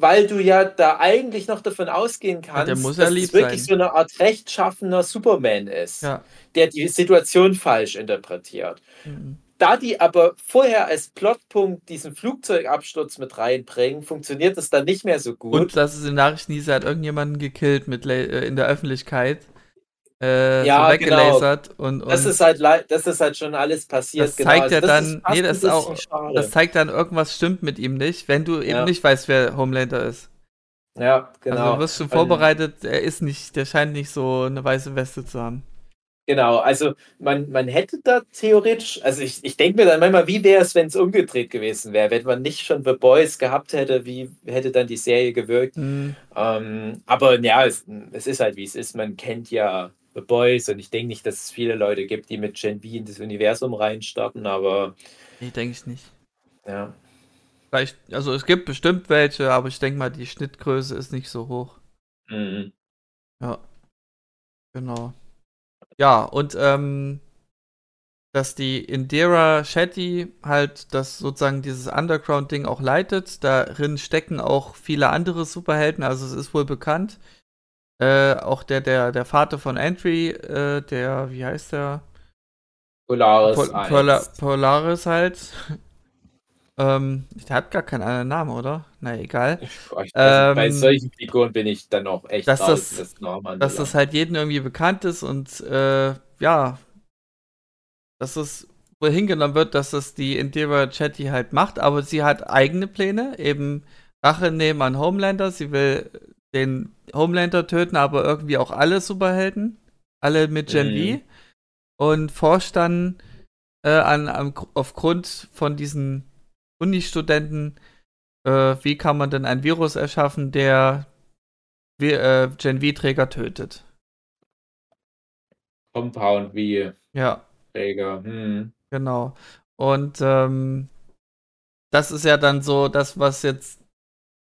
weil du ja da eigentlich noch davon ausgehen kannst, ja dass es wirklich sein. so eine Art rechtschaffener Superman ist, Ja. der die Situation falsch interpretiert. Mhm. Da die aber vorher als Plotpunkt diesen Flugzeugabsturz mit reinbringen, funktioniert das dann nicht mehr so gut. Und dass es in Nachrichten hieß, er hat irgendjemanden gekillt mit La äh, in der Öffentlichkeit. Äh, Ja, so weggelasert und, und das ist halt das ist halt schon alles passiert. Das zeigt ja dann- nee, das auch- schade. das zeigt dann, irgendwas stimmt mit ihm nicht, wenn du eben Ja. nicht weißt, wer Homelander ist. ja, genau. Also du wirst schon Und- vorbereitet, er ist nicht, der scheint nicht so eine weiße Weste zu haben. Genau, also man, man hätte da theoretisch, also ich, ich denke mir dann manchmal, wie wäre es, wenn es umgedreht gewesen wäre, wenn man nicht schon The Boys gehabt hätte, wie hätte dann die Serie gewirkt? Hm, Ähm, aber ja, es, es ist halt wie es ist. Man kennt ja The Boys und ich denke nicht, dass es viele Leute gibt, die mit Gen V in das Universum reinstarten, aber nee, denke ich nicht. ja. Vielleicht, also es gibt bestimmt welche, aber ich denke mal, die Schnittgröße ist nicht so hoch. Mhm. Ja. Genau. Ja, und ähm, dass die Indira Shetty halt das sozusagen dieses Underground-Ding auch leitet. Darin stecken auch viele andere Superhelden, also es ist wohl bekannt. Äh, auch der, der, der Vater von Entry, äh, der, wie heißt der? Polaris Pol 1. Pola Polaris halt. ähm, der hat gar keinen anderen Namen, oder? Na egal. Weiß nicht, bei Ähm, solchen Figuren bin ich dann auch echt dass raus, das- Namen dass das halt jedem irgendwie bekannt ist und äh, ja, dass es wohl hingenommen wird, dass das die Indira Chatty halt macht, aber sie hat eigene Pläne, eben Rache nehmen an Homelander, sie will den Homelander töten, aber irgendwie auch alle Superhelden, alle mit Gen Mhm. V und forscht dann äh, an, an, aufgrund von diesen Uni-Studenten, äh, wie kann man denn ein Virus erschaffen, der wie, äh, Gen V-Träger tötet. Compound wie Ja, Träger. Hm. genau. Und ähm, das ist ja dann so das, was jetzt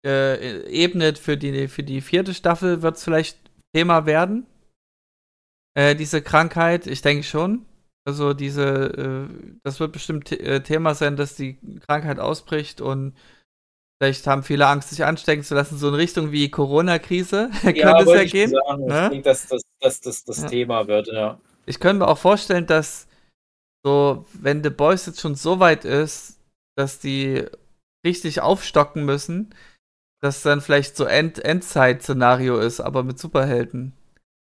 äh, ebnet für die, für die vierte Staffel, wird es vielleicht Thema werden. Äh, diese Krankheit, ich denke schon. Also diese, äh, das wird bestimmt äh, Thema sein, dass die Krankheit ausbricht und vielleicht haben viele Angst, sich anstecken zu lassen, so in Richtung wie Corona-Krise. könnte es ja gehen. Sagen. ne? Ich denke, dass das, dass das, das Ja. Thema wird, ja. ich könnte mir auch vorstellen, dass so, wenn The Boys jetzt schon so weit ist, dass die richtig aufstocken müssen, das dann vielleicht so End Endzeit-Szenario ist, aber mit Superhelden.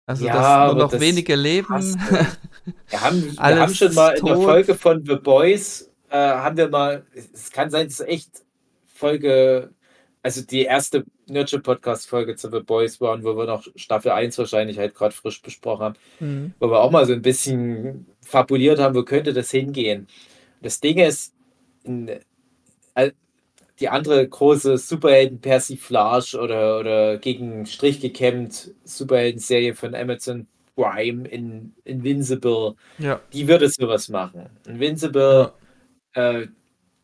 Also Ja, dass nur noch wenige leben. Wir haben, wir haben schon mal in der. Folge von The Boys, äh, haben wir mal, es kann sein, es ist echt Folge, also die erste Nurture Podcast Folge zu The Boys waren, wo wir noch Staffel 1 wahrscheinlich halt gerade frisch besprochen haben, Hm. wo wir auch mal so ein bisschen fabuliert haben, wo könnte das hingehen. Das Ding ist, in, die andere große Superhelden-Persiflage oder, oder gegen Strich gekämmt Superhelden-Serie von Amazon Prime in Invincible, Ja. die würde sowas machen. Invincible äh,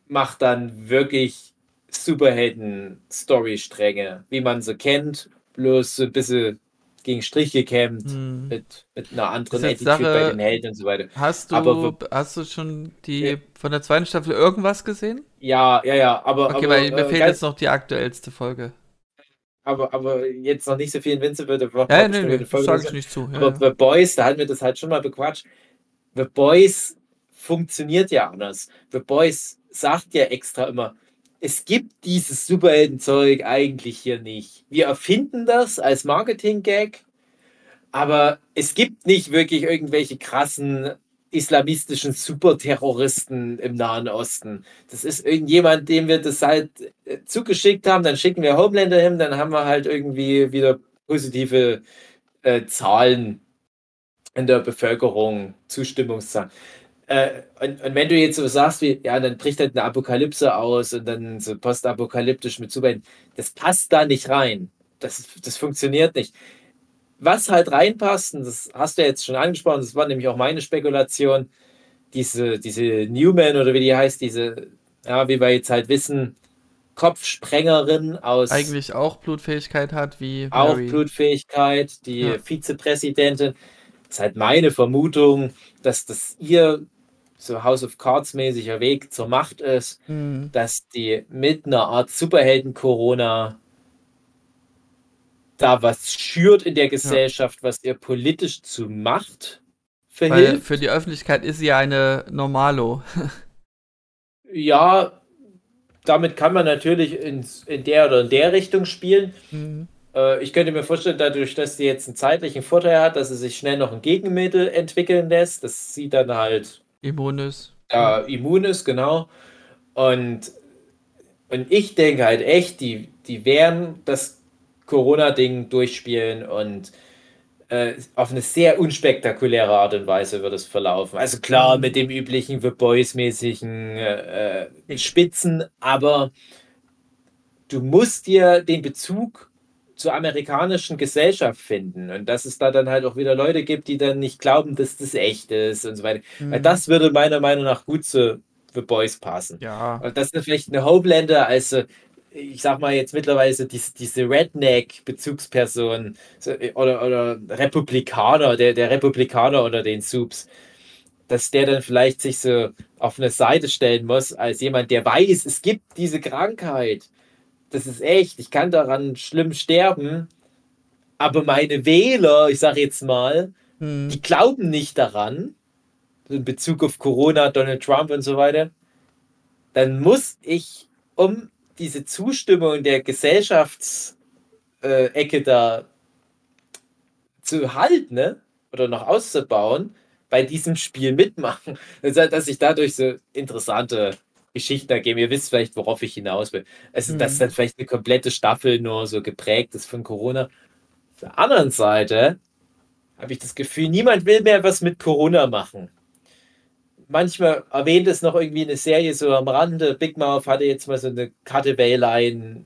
macht dann wirklich Superhelden-Story-Stränge, wie man sie kennt, bloß so ein bisschen gegen Strich gekämmt, Hm. mit, mit einer anderen jetzt Attitude bei Sache- den Helden und so weiter. Hast du, Aber hast du schon die Ja. von der zweiten Staffel irgendwas gesehen? Ja, ja, ja, aber, Okay, aber, weil mir äh, fehlt jetzt noch die aktuellste Folge. aber, aber jetzt noch nicht so viel Invincible. Ja, auch nee, nee, Folge oder ich nicht zu. Ja, Aber ja. The Boys, da hatten wir das halt schon mal bequatscht. The Boys funktioniert ja anders. The Boys sagt ja extra immer, es gibt dieses Superheldenzeug eigentlich hier nicht. Wir erfinden das als Marketing-Gag, aber es gibt nicht wirklich irgendwelche krassen islamistischen Superterroristen im Nahen Osten. Das ist irgendjemand, dem wir das halt äh, zugeschickt haben, dann schicken wir Homelander hin, dann haben wir halt irgendwie wieder positive äh, Zahlen in der Bevölkerung, Zustimmungszahlen. Äh, und, und wenn du jetzt so sagst, wie, ja, dann bricht halt eine Apokalypse aus und dann so postapokalyptisch mit Superhelden, das passt da nicht rein. Das, das funktioniert nicht. Was halt reinpasst, und das hast du jetzt schon angesprochen, das war nämlich auch meine Spekulation, diese, diese Newman oder wie die heißt, diese, ja, wie wir jetzt halt wissen, Kopfsprengerin aus Eigentlich auch Blutfähigkeit hat wie auch Mary. Blutfähigkeit, die Ja. Vizepräsidentin. Das ist halt meine Vermutung, dass das ihr so House of Cards mäßiger Weg zur Macht ist, Hm. dass die mit einer Art Superhelden-Corona da was schürt in der Gesellschaft, was ihr politisch zu Macht Weil verhilft. für die Öffentlichkeit ist sie eine Normalo. Ja, damit kann man natürlich in, in der oder in der Richtung spielen. Hm. Äh, Ich könnte mir vorstellen, dadurch, dass sie jetzt einen zeitlichen Vorteil hat, dass sie sich schnell noch ein Gegenmittel entwickeln lässt, dass sie dann halt Immunis. äh, immun ist, genau. Und, und ich denke halt echt, die, die werden das Corona-Ding durchspielen und äh, auf eine sehr unspektakuläre Art und Weise wird es verlaufen. Also klar, Mhm. mit dem üblichen The Boys-mäßigen äh, äh, Spitzen, aber du musst dir den Bezug zur amerikanischen Gesellschaft finden und dass es da dann halt auch wieder Leute gibt, die dann nicht glauben, dass das echt ist und so weiter. Weil Hm. das würde meiner Meinung nach gut zu The Boys passen. Ja. Und das ist vielleicht eine Homelander, also ich sag mal jetzt mittlerweile so diese, diese Redneck-Bezugsperson so, oder, oder Republikaner, der, der Republikaner unter den Subs, dass der dann vielleicht sich so auf eine Seite stellen muss, als jemand, der weiß, es gibt diese Krankheit. Das ist echt, ich kann daran schlimm sterben, aber meine Wähler, ich sage jetzt mal, Hm. die glauben nicht daran, in Bezug auf Corona, Donald Trump und so weiter, dann muss ich, um diese Zustimmung der Gesellschaftsecke äh, da zu halten ne? oder noch auszubauen, bei diesem Spiel mitmachen. Dass ich dadurch so interessante Geschichten ergeben. Ihr wisst vielleicht, worauf ich hinaus will. Also, Mhm. dass dann vielleicht eine komplette Staffel nur so geprägt ist von Corona. Auf der anderen Seite habe ich das Gefühl, niemand will mehr was mit Corona machen. Manchmal erwähnt es noch irgendwie eine Serie so am Rande. Big Mouth hatte jetzt mal so eine Cutaway-Line,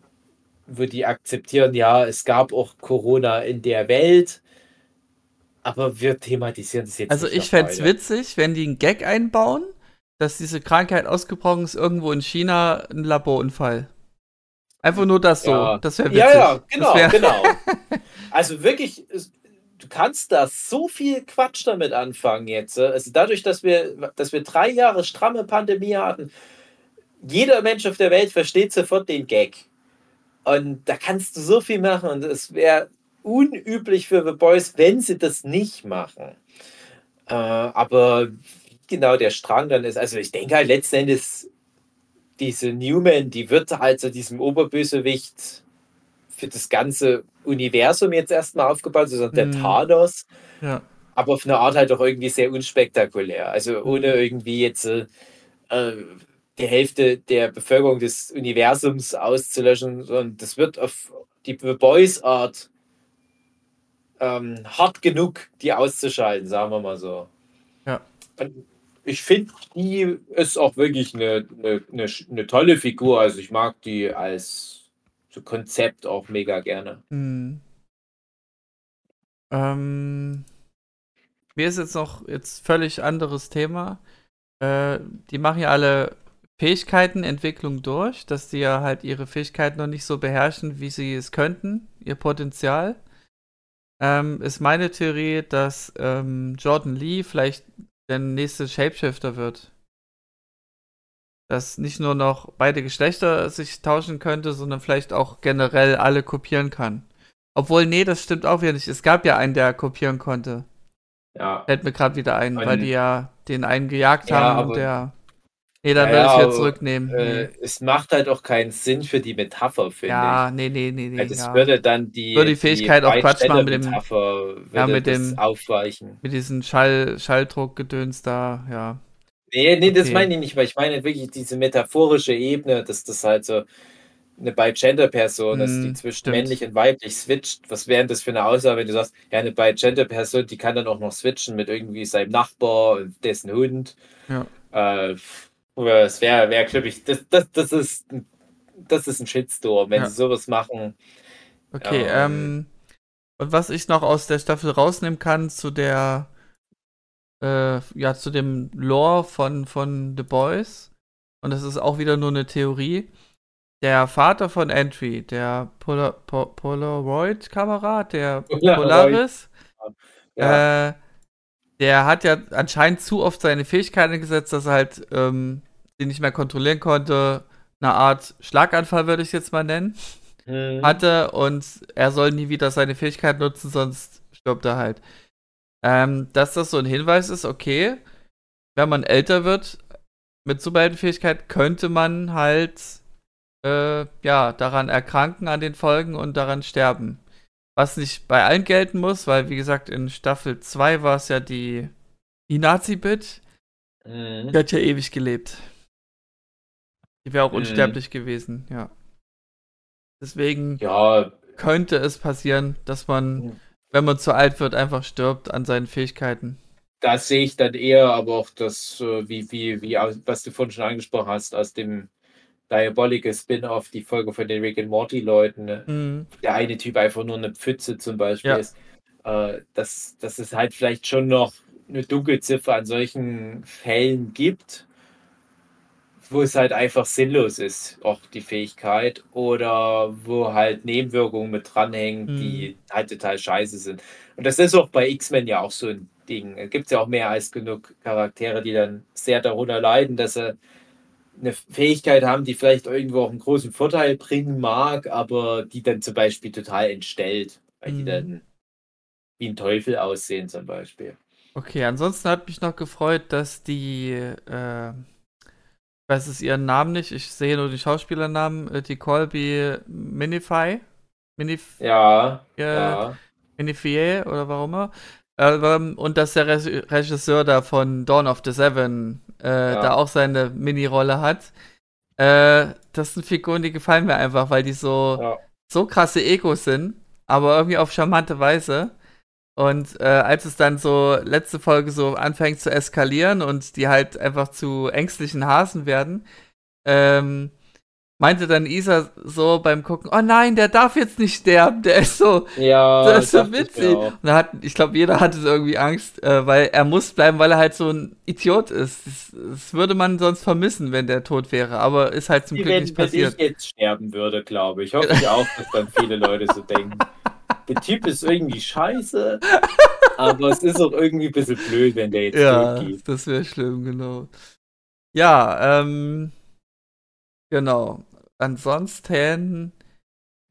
wo die akzeptieren, ja, es gab auch Corona in der Welt, aber wir thematisieren das jetzt Also ich fände es weiter. witzig, wenn die einen Gag einbauen, dass diese Krankheit ausgebrochen ist irgendwo in China, ein Laborunfall. Einfach nur das so. Ja. Das wäre witzig. Ja, ja, genau, wär, genau. Also wirklich, du kannst da so viel Quatsch damit anfangen jetzt. äh. Also dadurch, dass wir, dass wir drei Jahre stramme Pandemie hatten, jeder Mensch auf der Welt versteht sofort den Gag. Und da kannst du so viel machen und es wäre unüblich für The Boys, wenn sie das nicht machen. Äh, aber genau der Strang dann ist, also ich denke halt letzten Endes, diese Newman, die wird halt zu diesem Oberbösewicht für das ganze Universum jetzt erstmal aufgebaut, sondern der Mhm. Thanos, Ja. aber auf eine Art halt auch irgendwie sehr unspektakulär. Also ohne Mhm. irgendwie jetzt äh, äh, die Hälfte der Bevölkerung des Universums auszulöschen, sondern das wird auf die The Boys Art ähm, hart genug, die auszuschalten, sagen wir mal so. Ja. Und ich finde, die ist auch wirklich eine, eine, eine, eine tolle Figur. Also ich mag die als so Konzept auch mega gerne. Mhm. Ähm, mir ist jetzt noch jetzt völlig anderes Thema. Äh, die machen ja alle Fähigkeitenentwicklung durch, dass die ja halt ihre Fähigkeiten noch nicht so beherrschen, wie sie es könnten, ihr Potenzial. Ähm, ist meine Theorie, dass ähm, Jordan Lee vielleicht der nächste Shapeshifter wird. Dass nicht nur noch beide Geschlechter sich tauschen könnte, sondern vielleicht auch generell alle kopieren kann. Obwohl, nee, das stimmt auch wieder nicht. Es gab ja einen, der kopieren konnte. Ja. Fällt mir gerade wieder ein, weil die ja den einen gejagt Ja, haben und der. Nee, dann Ja, werde ich ja, wieder zurücknehmen. Äh, es macht halt auch keinen Sinn für die Metapher, finde ja, ich. nee, nee, nee, nee. Weil das ja. würde dann die, Würde die Fähigkeit auch Quatsch machen mit dem- Metapher würde Ja, mit das dem- aufweichen. Mit diesem Schall, Schalldruckgedöns da, ja. Nee, nee, das Okay. meine ich nicht, weil ich meine wirklich diese metaphorische Ebene, dass das halt so eine Bi-Gender-Person ist, die Mm, zwischen stimmt. männlich und weiblich switcht. Was wäre denn das für eine Aussage, wenn du sagst, ja, eine Bi-Gender-Person, die kann dann auch noch switchen mit irgendwie seinem Nachbar und dessen Hund. Ja. Äh, oder es wäre, wär, ich, das, das, das, ist, ein- das ist ein Shitstorm, wenn Ja. sie sowas machen. Okay, Ja, ähm. Und was ich noch aus der Staffel rausnehmen kann zu der, äh, ja, zu dem Lore von, von The Boys, und das ist auch wieder nur eine Theorie, der Vater von Entry, der Polar, po Polaroid-Kamera, der. Polaris, Ja, äh, der hat ja anscheinend zu oft seine Fähigkeiten gesetzt, dass er halt ähm, sie nicht mehr kontrollieren konnte. Eine Art Schlaganfall würde ich es jetzt mal nennen hm. hatte und er soll nie wieder seine Fähigkeit nutzen, sonst stirbt er halt. Ähm, dass das so ein Hinweis ist, okay, wenn man älter wird mit Superheldenfähigkeit, könnte man halt äh, ja daran erkranken an den Folgen und daran sterben. Was nicht bei allen gelten muss, weil wie gesagt in Staffel 2 war es ja die, die Nazi-Bit, Hm. die hat ja ewig gelebt. Die wäre auch Mhm. unsterblich gewesen, ja. Deswegen Ja, könnte es passieren, dass man, wenn man zu alt wird, einfach stirbt an seinen Fähigkeiten. das sehe ich dann eher, aber auch das, äh, wie, wie, wie, was du vorhin schon angesprochen hast, aus dem Diabolical Spin-off, die Folge von den Rick and Morty Leuten, ne? Mhm. der eine Typ einfach nur eine Pfütze zum Beispiel Ja. ist, äh, dass, dass es halt vielleicht schon noch eine Dunkelziffer an solchen Fällen gibt, wo es halt einfach sinnlos ist, auch die Fähigkeit, oder wo halt Nebenwirkungen mit dranhängen, die halt total scheiße sind. Und das ist auch bei X-Men ja auch so ein Ding. Da gibt es ja auch mehr als genug Charaktere, die dann sehr darunter leiden, dass sie eine Fähigkeit haben, die vielleicht irgendwo auch einen großen Vorteil bringen mag, aber die dann zum Beispiel total entstellt, weil die Mhm. dann wie ein Teufel aussehen zum Beispiel. Okay, ansonsten hat mich noch gefreut, dass die, äh, ich weiß es ihren Namen nicht, ich sehe nur die Schauspielernamen, äh, die Colby Minify, Minif Ja, äh, ja. Minifier oder warum immer. Ähm, und dass der Re Regisseur da von Dawn of the Seven äh, da auch seine Mini-Rolle hat. Äh, das sind Figuren, die gefallen mir einfach, weil die so, Ja. so krasse Egos sind, aber irgendwie auf charmante Weise. Und äh, als es dann so letzte Folge so anfängt zu eskalieren und die halt einfach zu ängstlichen Hasen werden, ähm, meinte dann Isa so beim Gucken, oh nein, der darf jetzt nicht sterben, der ist so, Ja, das ist so witzig. Und da hat, ich glaube, jeder hatte so irgendwie Angst, äh, weil er muss bleiben, weil er halt so ein Idiot ist. Das, das würde man sonst vermissen, wenn der tot wäre, aber ist halt zum Wie Glück wenn, nicht wenn passiert. ich jetzt sterben würde, glaube ich. Hoffe ich auch, dass dann viele Leute so denken. Der Typ ist irgendwie scheiße, aber es ist auch irgendwie ein bisschen blöd, wenn der jetzt Ja, durchgeht. das wäre schlimm, genau. Ja, ähm, genau. Ansonsten,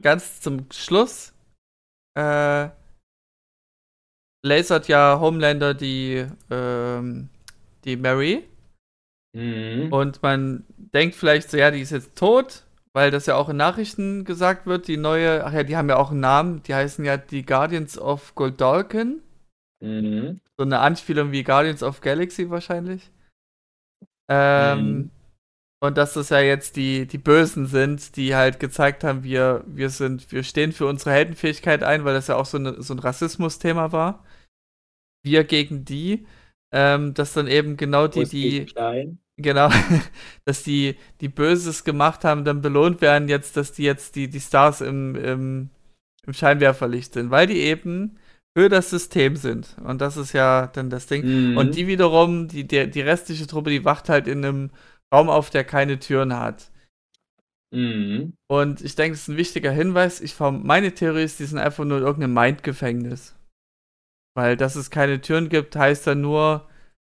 ganz zum Schluss, äh, lasert ja Homelander die, ähm, die Mary Mhm. und man denkt vielleicht so, ja, die ist jetzt tot, weil das ja auch in Nachrichten gesagt wird, die neue, ach ja, die haben ja auch einen Namen, die heißen ja die Guardians of Goldalkin. Mhm. So eine Anspielung wie Guardians of Galaxy wahrscheinlich. Ähm, Mhm. Und dass das ja jetzt die, die Bösen sind, die halt gezeigt haben, wir, wir sind, wir stehen für unsere Heldenfähigkeit ein, weil das ja auch so, eine, so ein Rassismus-Thema war. Wir gegen die. Ähm, dass dann eben genau die, die, klein. Genau, dass die, die Böses gemacht haben, dann belohnt werden jetzt, dass die jetzt die, die Stars im, im, im Scheinwerferlicht sind, weil die eben für das System sind. Und das ist ja dann das Ding. Mhm. Und die wiederum, die, die, die restliche Truppe, die wacht halt in einem Raum auf, der keine Türen hat. Mhm. Und ich denke, das ist ein wichtiger Hinweis. Ich meine Theorie ist, die sind einfach nur in irgendeinem Mindgefängnis. Weil, dass es keine Türen gibt, heißt dann nur,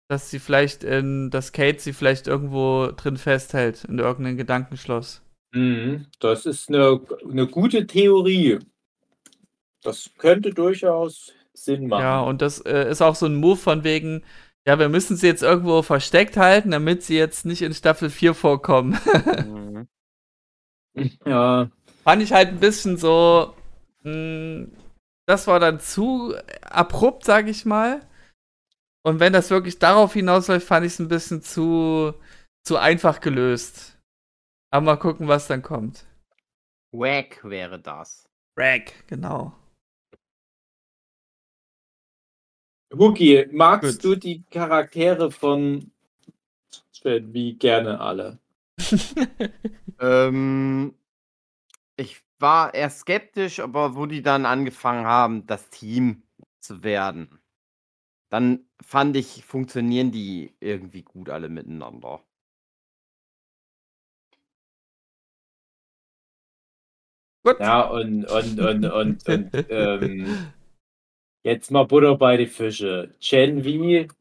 dass sie vielleicht in, dass Kate sie vielleicht irgendwo drin festhält, in irgendeinem Gedankenschloss. Mhm. Das ist eine, eine gute Theorie. Das könnte durchaus Sinn machen. Ja, und das äh, ist auch so ein Move von wegen, ja, wir müssen sie jetzt irgendwo versteckt halten, damit sie jetzt nicht in Staffel 4 vorkommen. Mhm. ja. Fand ich halt ein bisschen so, mh, das war dann zu abrupt, sag ich mal. Und wenn das wirklich darauf hinausläuft, fand ich es ein bisschen zu, zu einfach gelöst. Aber mal gucken, was dann kommt. Wack wäre das. Rack, genau. Wookie, magst Gut. du die Charaktere von wie gerne alle? Ähm, ich war eher skeptisch, aber wo die dann angefangen haben, das Team zu werden, dann fand ich, funktionieren die irgendwie gut alle miteinander. Gut. Ja, und, und, und, und, und ähm, jetzt mal Butter bei die Fische. Gen V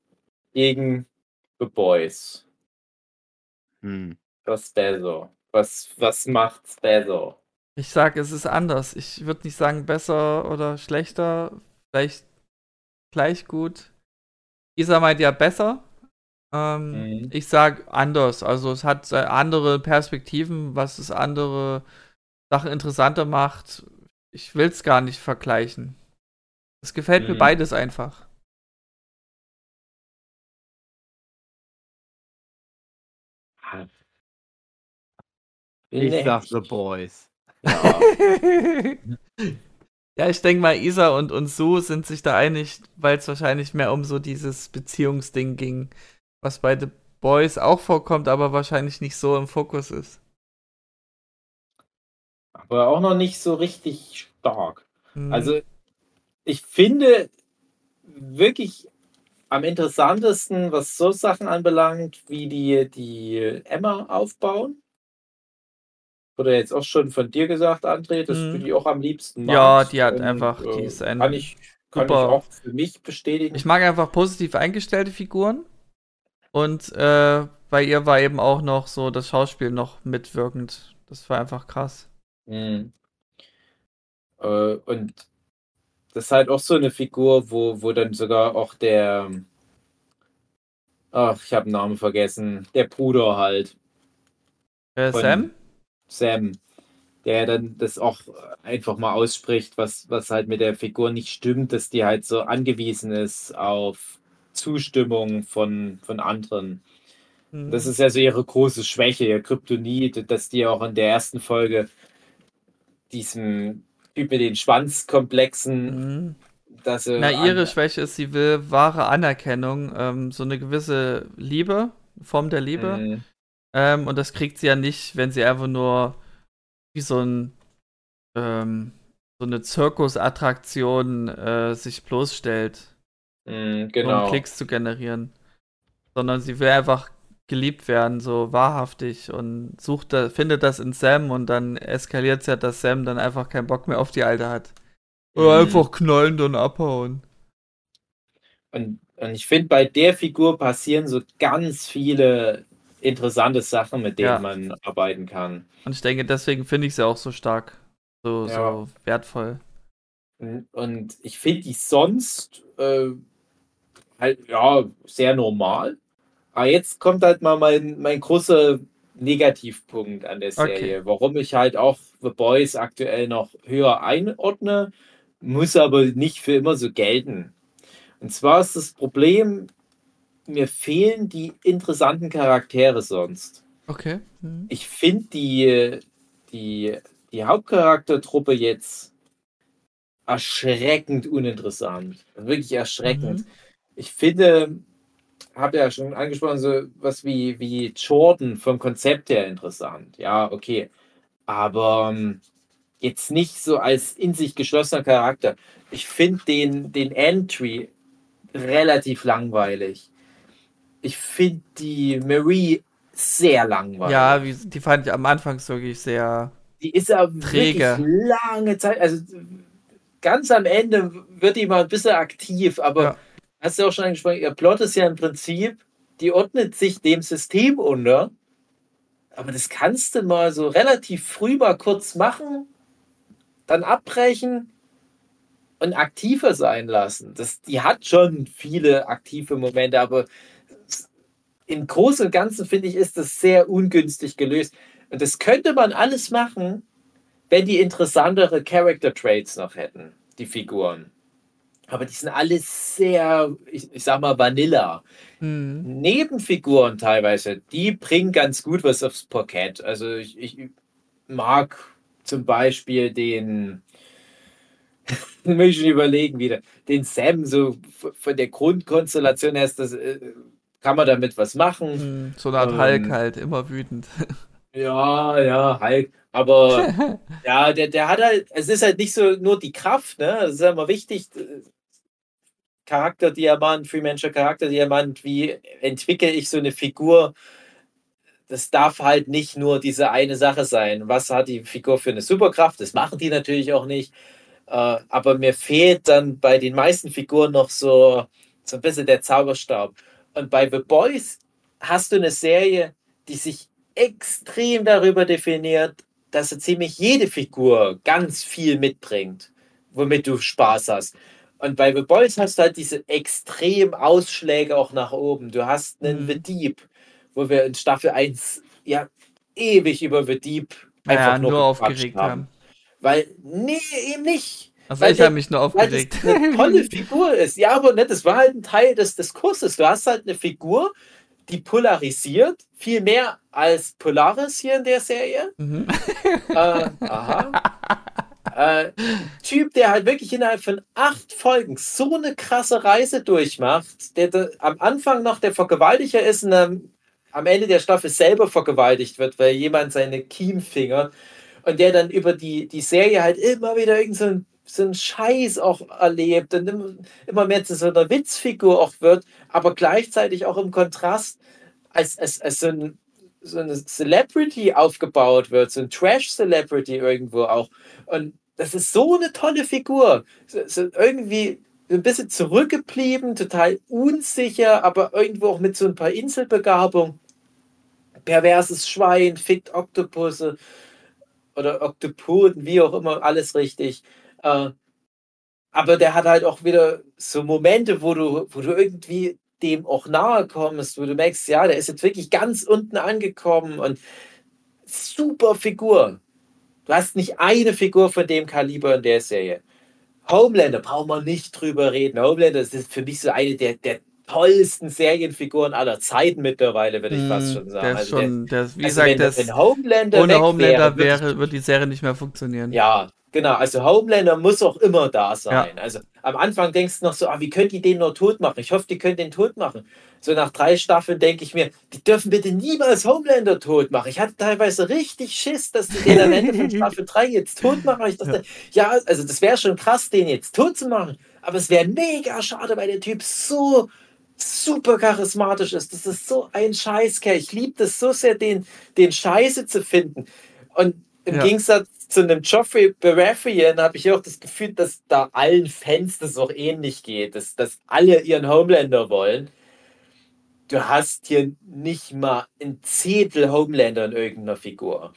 gegen The Boys. Hm. Was besser? Was, was macht's besser? Ich sag, es ist anders. Ich würde nicht sagen besser oder schlechter. Vielleicht gleich gut. Isa meint ja besser. Ähm, Mhm. Ich sag anders. Also es hat äh, andere Perspektiven, was es andere Sachen interessanter macht. Ich will es gar nicht vergleichen. Es gefällt mir Mhm. beides einfach. Ich sag The Boys. Ja. ja, ich denke mal, Isa und, und Sue sind sich da einig, weil es wahrscheinlich mehr um so dieses Beziehungsding ging, was bei The Boys auch vorkommt, aber wahrscheinlich nicht so im Fokus ist. Aber auch noch nicht so richtig stark. Hm. Also, ich finde wirklich am interessantesten, was so Sachen anbelangt, wie die, die Emma aufbauen. Wurde jetzt auch schon von dir gesagt, André, dass Mhm. du die auch am liebsten Ja, magst. die hat Und, einfach- die äh, ist ein kann ich, kann ich super- auch für mich bestätigen. Ich mag einfach positiv eingestellte Figuren. Und äh, bei ihr war eben auch noch so das Schauspiel noch mitwirkend. Das war einfach krass. Mhm. Äh, und das ist halt auch so eine Figur, wo, wo dann sogar auch der, ach, ich habe den Namen vergessen, der Bruder halt, Äh, Sam? Sam, der dann das auch einfach mal ausspricht, was, was halt mit der Figur nicht stimmt, dass die halt so angewiesen ist auf Zustimmung von, von anderen. Hm. Das ist ja so ihre große Schwäche, ihr Kryptonit, dass die auch in der ersten Folge diesem Typ mit den Schwanzkomplexen, Mhm. dass sie Na, ihre Schwäche ist, sie will wahre Anerkennung, ähm, so eine gewisse Liebe, Form der Liebe. Mhm. Ähm, und das kriegt sie ja nicht, wenn sie einfach nur wie so ein ähm, so eine Zirkusattraktion äh, sich bloßstellt, um genau. Klicks zu generieren. Sondern sie will einfach geliebt werden, so wahrhaftig und sucht da, findet das in Sam und dann eskaliert es ja, dass Sam dann einfach keinen Bock mehr auf die Alte hat. Oder Mhm. einfach knallen und abhauen. Und, und ich finde, bei der Figur passieren so ganz viele interessante Sachen, mit denen Ja. man arbeiten kann. Und ich denke, deswegen finde ich sie auch so stark. So, Ja. so wertvoll. Und- ich finde die sonst äh, halt, ja, sehr normal. Aber jetzt kommt halt mal mein, mein großer Negativpunkt an der Serie. Okay. Warum ich halt auch The Boys aktuell noch höher einordne, muss aber nicht für immer so gelten. Und zwar ist das Problem, mir fehlen die interessanten Charaktere sonst. Okay. Mhm. Ich finde die, die, die Hauptcharaktertruppe jetzt erschreckend uninteressant. Wirklich erschreckend. Mhm. Ich finde, habe ja schon angesprochen, so was wie, wie Jordan vom Konzept her interessant. Ja, okay. Aber ähm, jetzt nicht so als in sich geschlossener Charakter. Ich finde den, den Entry relativ langweilig. Ich finde die Marie sehr langweilig. Ja, wie, die fand ich am Anfang wirklich sehr. Die ist ja Träge. wirklich lange Zeit, also ganz am Ende wird die mal ein bisschen aktiv, aber Ja. hast du auch schon angesprochen, ihr Plot ist ja im Prinzip, die ordnet sich dem System unter, aber das kannst du mal so relativ früh mal kurz machen, dann abbrechen und aktiver sein lassen. Das, die hat schon viele aktive Momente, aber im Großen und Ganzen finde ich, ist das sehr ungünstig gelöst. Und das könnte man alles machen, wenn die interessantere Character Traits noch hätten, die Figuren. Aber die sind alle sehr, ich, ich sag mal, Vanilla. Mhm. Nebenfiguren teilweise, die bringen ganz gut was aufs Parkett. Also ich, ich mag zum Beispiel den, muss ich schon überlegen wieder, den Sam, so von der Grundkonstellation her ist das, äh, kann man damit was machen. Mhm. So eine Art Ähm, Hulk halt, immer wütend. Ja, ja, Hulk. Aber ja, der, der hat halt, es ist halt nicht so nur die Kraft, ne? Das ist ja immer wichtig. äh, Charakterdiamant, Freemancer Charakterdiamant, wie entwickle ich so eine Figur? Das darf halt nicht nur diese eine Sache sein. Was hat die Figur für eine Superkraft? Das machen die natürlich auch nicht. Äh, aber mir fehlt dann bei den meisten Figuren noch so, so ein bisschen der Zauberstab. Und bei The Boys hast du eine Serie, die sich extrem darüber definiert, dass so ziemlich jede Figur ganz viel mitbringt, womit du Spaß hast. Und bei The Boys hast du halt diese extremen Ausschläge auch nach oben. Du hast einen Mhm. The Deep, wo wir in Staffel 1 ja ewig über The Deep Naja, nur gequatscht aufgeregt haben. Weil, nee, eben nicht. Also Weil ich der- habe mich nur Weil aufgeregt. das eine tolle Figur ist. Ja, aber ne, das war halt ein Teil des Diskurses. Du hast halt eine Figur, die polarisiert, viel mehr als Polaris hier in der Serie. Mhm. Äh, aha. Äh, typ, der halt wirklich innerhalb von acht Folgen so eine krasse Reise durchmacht, der, da am Anfang noch der Vergewaltiger ist und am, am Ende der Staffel selber vergewaltigt wird, weil jemand seine Kiemfinger und der dann über die, die Serie halt immer wieder irgend so so einen Scheiß auch erlebt und immer, mehr zu so einer Witzfigur auch wird, aber gleichzeitig auch im Kontrast als, als, als so, ein, so eine Celebrity aufgebaut wird, so ein Trash-Celebrity irgendwo auch. Und das ist so eine tolle Figur. So, so irgendwie ein bisschen zurückgeblieben, total unsicher, aber irgendwo auch mit so ein paar Inselbegabung. Perverses Schwein, fickt Oktopusse oder Oktopoden, wie auch immer, alles richtig. Äh, aber der hat halt auch wieder so Momente, wo du, wo du irgendwie dem auch nahe kommst, wo du merkst, ja, der ist jetzt wirklich ganz unten angekommen und super Figur. Du hast nicht eine Figur von dem Kaliber in der Serie. Homelander, brauchen wir nicht drüber reden. Homelander ist für mich so eine der, der tollsten Serienfiguren aller Zeiten mittlerweile, würde ich fast Mhm. schon sagen. Der ist Also der- schon, der ist, wie also gesagt, wenn, das, wenn Homelander ohne Homelander wäre, wäre, wird die Serie nicht mehr funktionieren. ja, genau. Also Homelander muss auch immer da sein. Also am Anfang denkst du noch so, ah, wie könnt ihr den nur tot machen? Ich hoffe, die können den tot machen. So nach drei Staffeln denke ich mir, die dürfen bitte niemals Homelander tot machen. Ich hatte teilweise richtig Schiss, dass die den am Ende von Staffel 3 jetzt tot machen. Ich dachte, ja, also das wäre schon krass, den jetzt tot zu machen. Aber es wäre mega schade, weil der Typ so super charismatisch ist. Das ist so ein Scheißkerl. Ich liebe das so sehr, den, den Scheiße zu finden. Und im Ja. Gegensatz zu einem Joffrey Baratheon habe ich auch das Gefühl, dass da allen Fans das auch ähnlich geht, dass, dass alle ihren Homelander wollen. Du hast hier nicht mal ein Zehntel Homelander in irgendeiner Figur.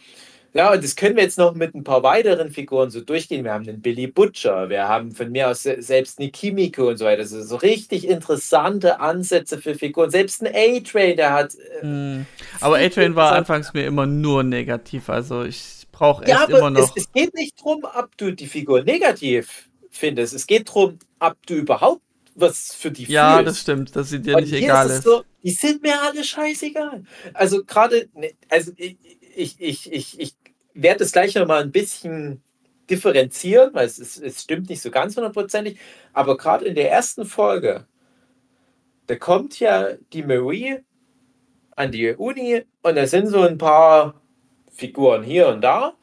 Ja, und das können wir jetzt noch mit ein paar weiteren Figuren so durchgehen. Wir haben den Billy Butcher, wir haben von mir aus selbst eine Kimiko und so weiter. Also so richtig interessante Ansätze für Figuren. Selbst ein A-Train, der hat. Hm. Aber A-Train war anfangs mir immer nur negativ. Also ich brauche ja, echt immer noch. Es, es geht nicht darum, ob du die Figur negativ findest. Es geht darum, ob du überhaupt was für die Ja, fühlst. das stimmt, dass sie dir und nicht egal ist. So, die sind mir alle scheißegal. Also gerade, ne, also ich, ich, ich, ich, ich werde das gleich nochmal ein bisschen differenzieren, weil es, ist, es stimmt nicht so ganz hundertprozentig. Aber gerade in der ersten Folge, da kommt ja die Marie an die Uni und da sind so ein paar Figuren hier und da.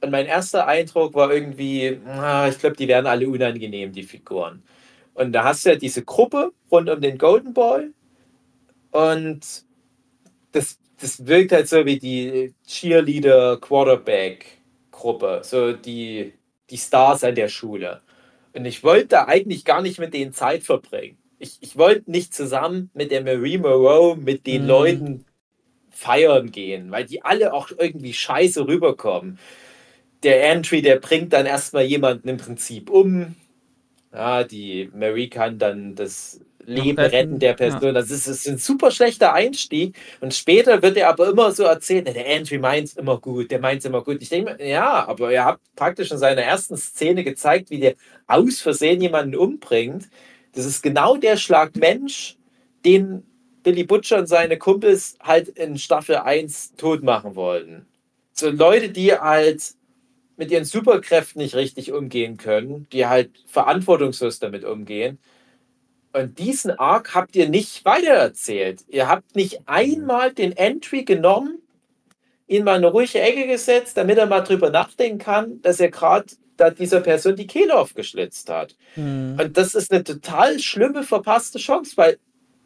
Und mein erster Eindruck war irgendwie, ich glaube, die werden alle unangenehm, die Figuren. Und da hast du ja diese Gruppe rund um den Golden Boy. Und das, das wirkt halt so wie die Cheerleader-Quarterback-Gruppe, so die, die Stars an der Schule. Und ich wollte eigentlich gar nicht mit denen Zeit verbringen. Ich, ich wollte nicht zusammen mit der Marie Moreau, mit den mhm. Leuten feiern gehen, weil die alle auch irgendwie scheiße rüberkommen. Der Entry, der bringt dann erstmal jemanden im Prinzip um. Ja, die Marie kann dann das Leben retten der Person. Ja. Das, ist, das ist ein super schlechter Einstieg. Und später wird er aber immer so erzählen, der Andrew meint es immer gut, der meint es immer gut. Ich denke, ja, aber er hat praktisch in seiner ersten Szene gezeigt, wie der aus Versehen jemanden umbringt. Das ist genau der Schlag Mensch, den Billy Butcher und seine Kumpels halt in Staffel 1 tot machen wollten. So Leute, die halt mit ihren Superkräften nicht richtig umgehen können, die halt verantwortungslos damit umgehen. Und diesen Arc habt ihr nicht weitererzählt. Ihr habt nicht einmal den Entry genommen, ihn mal in eine ruhige Ecke gesetzt, damit er mal drüber nachdenken kann, dass er gerade da dieser Person die Kehle aufgeschlitzt hat. Mhm. Und das ist eine total schlimme, verpasste Chance, weil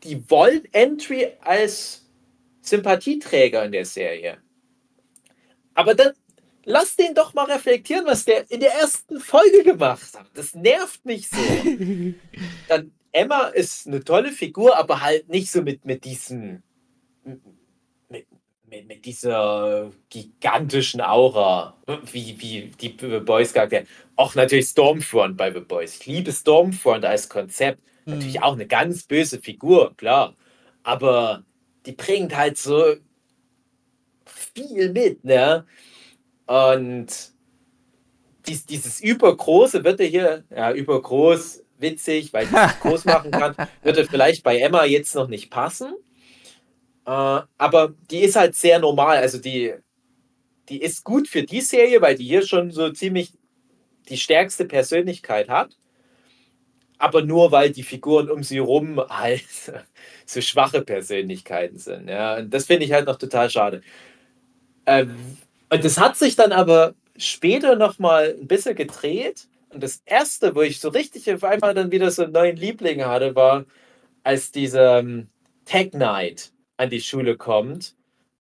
die wollen Entry als Sympathieträger in der Serie. Aber dann lass den doch mal reflektieren, was der in der ersten Folge gemacht hat. Das nervt mich so. dann Emma ist eine tolle Figur, aber halt nicht so mit, mit diesem. Mit, mit, mit dieser gigantischen Aura, wie, wie die Boys Charakter. Auch natürlich Stormfront bei The Boys. Ich liebe Stormfront als Konzept. Mhm. Natürlich auch eine ganz böse Figur, klar. Aber die bringt halt so viel mit, ne? Und dies, dieses Übergroße wird ja hier, ja, übergroß witzig, weil ich es groß machen kann. Würde vielleicht bei Emma jetzt noch nicht passen. Äh, aber die ist halt sehr normal. Also die, die ist gut für die Serie, weil die hier schon so ziemlich die stärkste Persönlichkeit hat. Aber nur weil die Figuren um sie rum halt so schwache Persönlichkeiten sind. Ja, und das finde ich halt noch total schade. Ähm, und das hat sich dann aber später noch mal ein bisschen gedreht und das erste, wo ich so richtig auf einmal dann wieder so einen neuen Liebling hatte, war, als dieser ähm, Tech Knight an die Schule kommt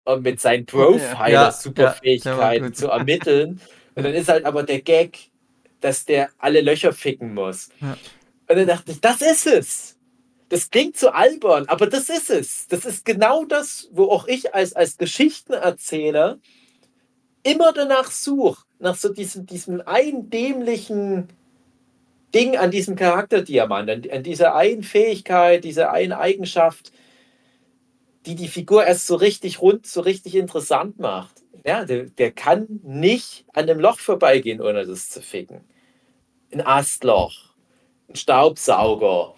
und mit seinen Profiler-Superfähigkeiten ja, zu ermitteln. Und dann ist halt aber der Gag, dass der alle Löcher ficken muss. Ja. Und dann dachte ich, das ist es. Das klingt so albern, aber das ist es. Das ist genau das, wo auch ich als, als Geschichtenerzähler immer danach suche nach so diesem, diesem eindämlichen Ding an diesem Charakterdiamant, an, an dieser einen Fähigkeit, dieser einen Eigenschaft, die die Figur erst so richtig rund, so richtig interessant macht. Ja, der, der kann nicht an dem Loch vorbeigehen, ohne das zu ficken. Ein Astloch, ein Staubsauger,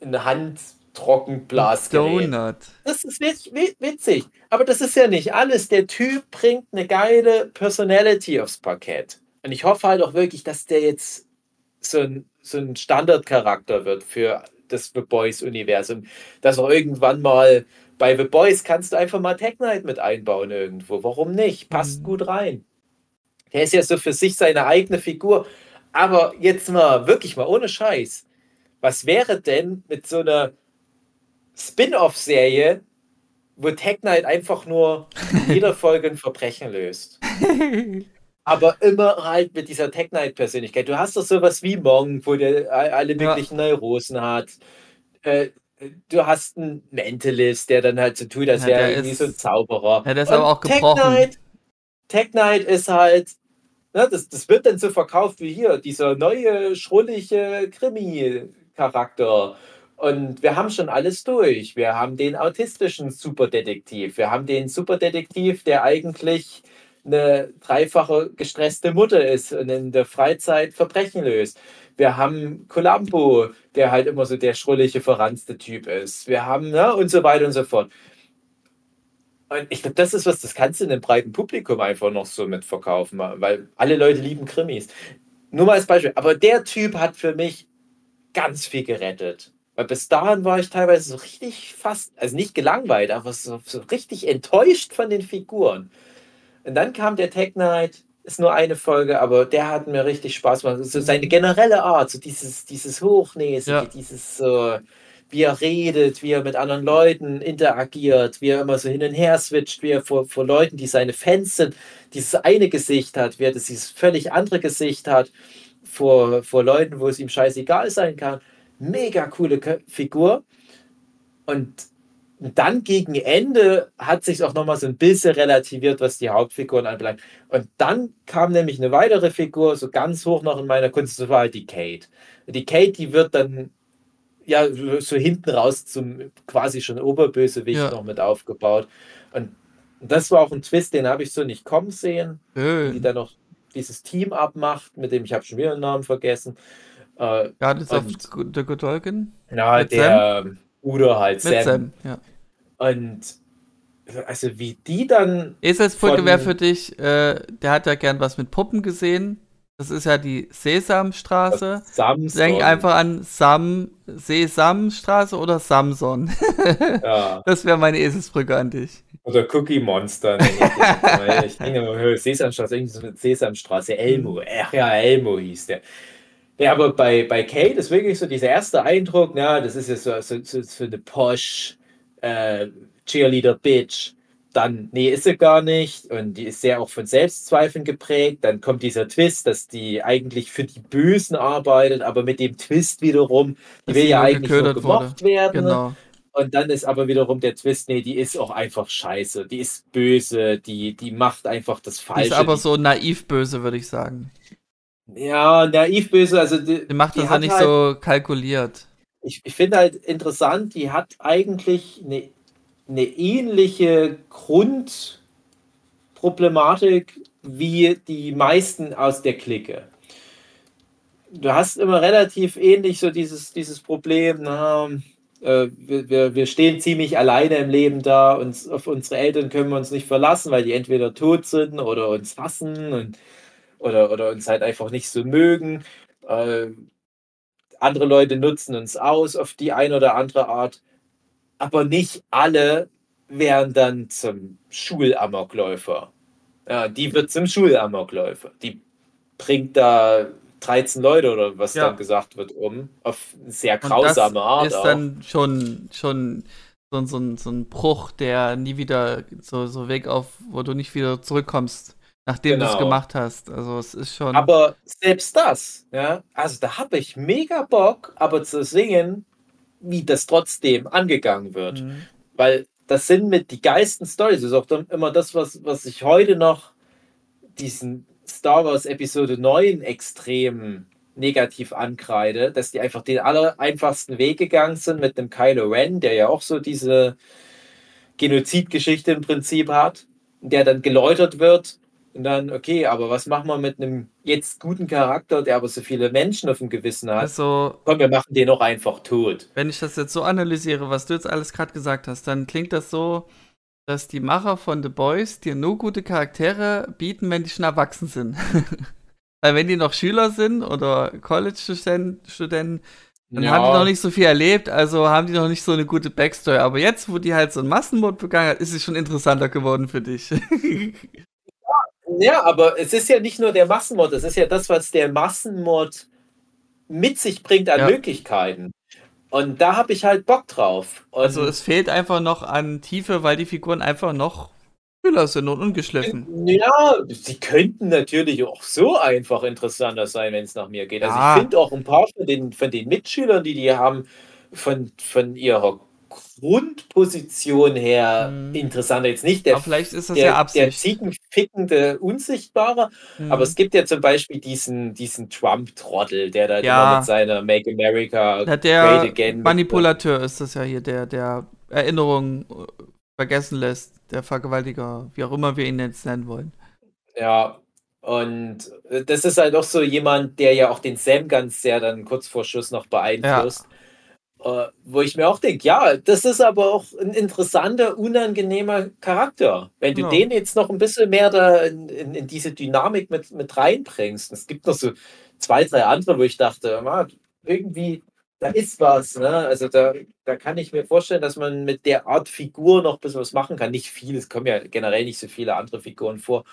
eine Hand Trockenblasgerät. Donut. Das ist witzig. Aber das ist ja nicht alles. Der Typ bringt eine geile Personality aufs Parkett. Und ich hoffe halt auch wirklich, dass der jetzt so ein, so ein Standardcharakter wird für das The Boys-Universum. Dass auch irgendwann mal bei The Boys kannst du einfach mal Tech Knight mit einbauen irgendwo. Warum nicht? Passt mhm. gut rein. Der ist ja so für sich seine eigene Figur. Aber jetzt mal, wirklich mal ohne Scheiß. Was wäre denn mit so einer Spin-off-Serie, wo Tech Knight einfach nur in jeder Folge ein Verbrechen löst. Aber immer halt mit dieser Tech Knight-Persönlichkeit. Du hast doch sowas wie Monk, wo der alle möglichen ja. Neurosen hat. Äh, du hast einen Mentalist, der dann halt so tut, als wäre er irgendwie so ein Zauberer. Ja, der ist Und aber auch gebrochen. Tech Knight, Tech Knight ist halt, ne, das, das wird dann so verkauft wie hier, dieser neue, schrullige Krimi-Charakter. Und wir haben schon alles durch. Wir haben den autistischen Superdetektiv. Wir haben den Superdetektiv, der eigentlich eine dreifache gestresste Mutter ist und in der Freizeit Verbrechen löst. Wir haben Columbo, der halt immer so der schrullige, verranzte Typ ist. Wir haben, ne, und so weiter und so fort. Und ich glaube, das ist was, das kannst du in einem breiten Publikum einfach noch so mitverkaufen, weil alle Leute lieben Krimis. Nur mal als Beispiel. Aber der Typ hat für mich ganz viel gerettet. Weil bis dahin war ich teilweise so richtig fast, also nicht gelangweilt, aber so, so richtig enttäuscht von den Figuren. Und dann kam der Tech Knight, ist nur eine Folge, aber der hat mir richtig Spaß gemacht. So seine generelle Art, so dieses, dieses Hochnäsige, ja. dieses so, wie er redet, wie er mit anderen Leuten interagiert, wie er immer so hin und her switcht, wie er vor, vor Leuten, die seine Fans sind, dieses eine Gesicht hat, wie er das dieses völlig andere Gesicht hat, vor, vor Leuten, wo es ihm scheißegal sein kann. Mega coole Figur. Und dann gegen Ende hat sich auch nochmal so ein bisschen relativiert, was die Hauptfiguren anbelangt. Und dann kam nämlich eine weitere Figur, so ganz hoch noch in meiner Kunst, das war halt die Kate. Die Kate, die wird dann ja so hinten raus zum quasi schon Oberbösewicht ja. noch mit aufgebaut. Und das war auch ein Twist, den habe ich so nicht kommen sehen. Äh. Die dann noch dieses Team abmacht, mit dem ich habe schon wieder den Namen vergessen. Äh, ja, das ist der Godolken? Ja, der Sam? Udo halt, Sam. Sam ja. Und also wie die dann. Eselsbrücke wäre für dich, äh, der hat ja gern was mit Puppen gesehen. Das ist ja die Sesamstraße. Samson. Denk einfach an Sam, Sesamstraße oder Samson. Ja. Das wäre meine Eselsbrücke an dich. Oder Cookie Monster. ich denke immer, Sesamstraße, irgendwie so Sesamstraße. Elmo. Ach ja, Elmo hieß der. Ja, aber bei, bei Kate ist wirklich so dieser erste Eindruck, na, das ist ja so, so, so, so eine Posh, äh, Cheerleader Bitch. Dann, nee, ist sie gar nicht. Und die ist sehr auch von Selbstzweifeln geprägt. Dann kommt dieser Twist, dass die eigentlich für die Bösen arbeitet, aber mit dem Twist wiederum, die will ja eigentlich nur gemocht wurde. werden. Genau. Und dann ist aber wiederum der Twist, nee, die ist auch einfach scheiße. Die ist böse, die, die macht einfach das Falsche. Die ist aber so naiv böse, würde ich sagen. Ja, naiv böse, also die, die macht das ja nicht halt, so kalkuliert ich, ich finde halt interessant, die hat eigentlich eine, eine ähnliche Grundproblematik wie die meisten aus der Clique. Du hast immer relativ ähnlich so dieses, dieses Problem, na, äh, wir, wir stehen ziemlich alleine im Leben da und auf unsere Eltern können wir uns nicht verlassen, weil die entweder tot sind oder uns hassen und, oder, oder uns halt einfach nicht so mögen. Äh, andere Leute nutzen uns aus auf die eine oder andere Art, aber nicht alle werden dann zum Schulamokläufer. Ja, die wird zum Schulamokläufer. Die bringt da 13 Leute oder was ja. dann gesagt wird um, auf sehr grausame Art. Das ist auch. dann schon, schon so, so, so ein Bruch, der nie wieder so, so weg auf, wo du nicht wieder zurückkommst nachdem genau. du es gemacht hast. Also es ist schon. Aber selbst das, ja, also da habe ich mega Bock, aber zu singen, wie das trotzdem angegangen wird. Mhm. Weil das sind mit die geilsten Stories. Das ist auch immer das, was, was ich heute noch diesen Star Wars Episode 9 extrem negativ ankreide, dass die einfach den aller einfachsten Weg gegangen sind mit dem Kylo Ren, der ja auch so diese Genozidgeschichte im Prinzip hat, der dann geläutert wird und dann, okay, aber was machen wir mit einem jetzt guten Charakter, der aber so viele Menschen auf dem Gewissen hat? Also, Komm, wir machen den auch einfach tot. Wenn ich das jetzt so analysiere, was du jetzt alles gerade gesagt hast, dann klingt das so, dass die Macher von The Boys dir nur gute Charaktere bieten, wenn die schon erwachsen sind. Weil wenn die noch Schüler sind oder College-Studenten, dann ja. haben die noch nicht so viel erlebt, also haben die noch nicht so eine gute Backstory. Aber jetzt, wo die halt so einen Massenmord begangen hat, ist es schon interessanter geworden für dich. Ja, aber es ist ja nicht nur der Massenmord, es ist ja das, was der Massenmord mit sich bringt an ja. Möglichkeiten. Und da habe ich halt Bock drauf. Und also es fehlt einfach noch an Tiefe, weil die Figuren einfach noch Füller sind und ungeschliffen. Ja, sie könnten natürlich auch so einfach interessanter sein, wenn es nach mir geht. Also ja. ich finde auch ein paar von den, von den Mitschülern, die die haben, von, von ihrer Grundposition her Mhm. interessanter. Jetzt nicht der, Aber vielleicht ist das der, ja der Absicht. ziegenfickende Unsichtbare, Mhm. aber es gibt ja zum Beispiel diesen, diesen Trump-Trottel, der da Ja. immer mit seiner Make America Ja, Great der Again. Manipulateur ist das ja hier, der, der Erinnerungen äh, vergessen lässt, der Vergewaltiger, wie auch immer wir ihn jetzt nennen wollen. Ja, und äh, das ist halt auch so jemand, der ja auch den Sam ganz sehr dann kurz vor Schluss noch beeinflusst. Äh, wo ich mir auch denke, ja, das ist aber auch ein interessanter, unangenehmer Charakter. Wenn du Ja. den jetzt noch ein bisschen mehr da in, in, in diese Dynamik mit, mit reinbringst. Es gibt noch so zwei, drei andere, wo ich dachte, ah, irgendwie, da ist was. Ne? Also da, da kann ich mir vorstellen, dass man mit der Art Figur noch ein bisschen was machen kann. Nicht viel, es kommen ja generell nicht so viele andere Figuren vor.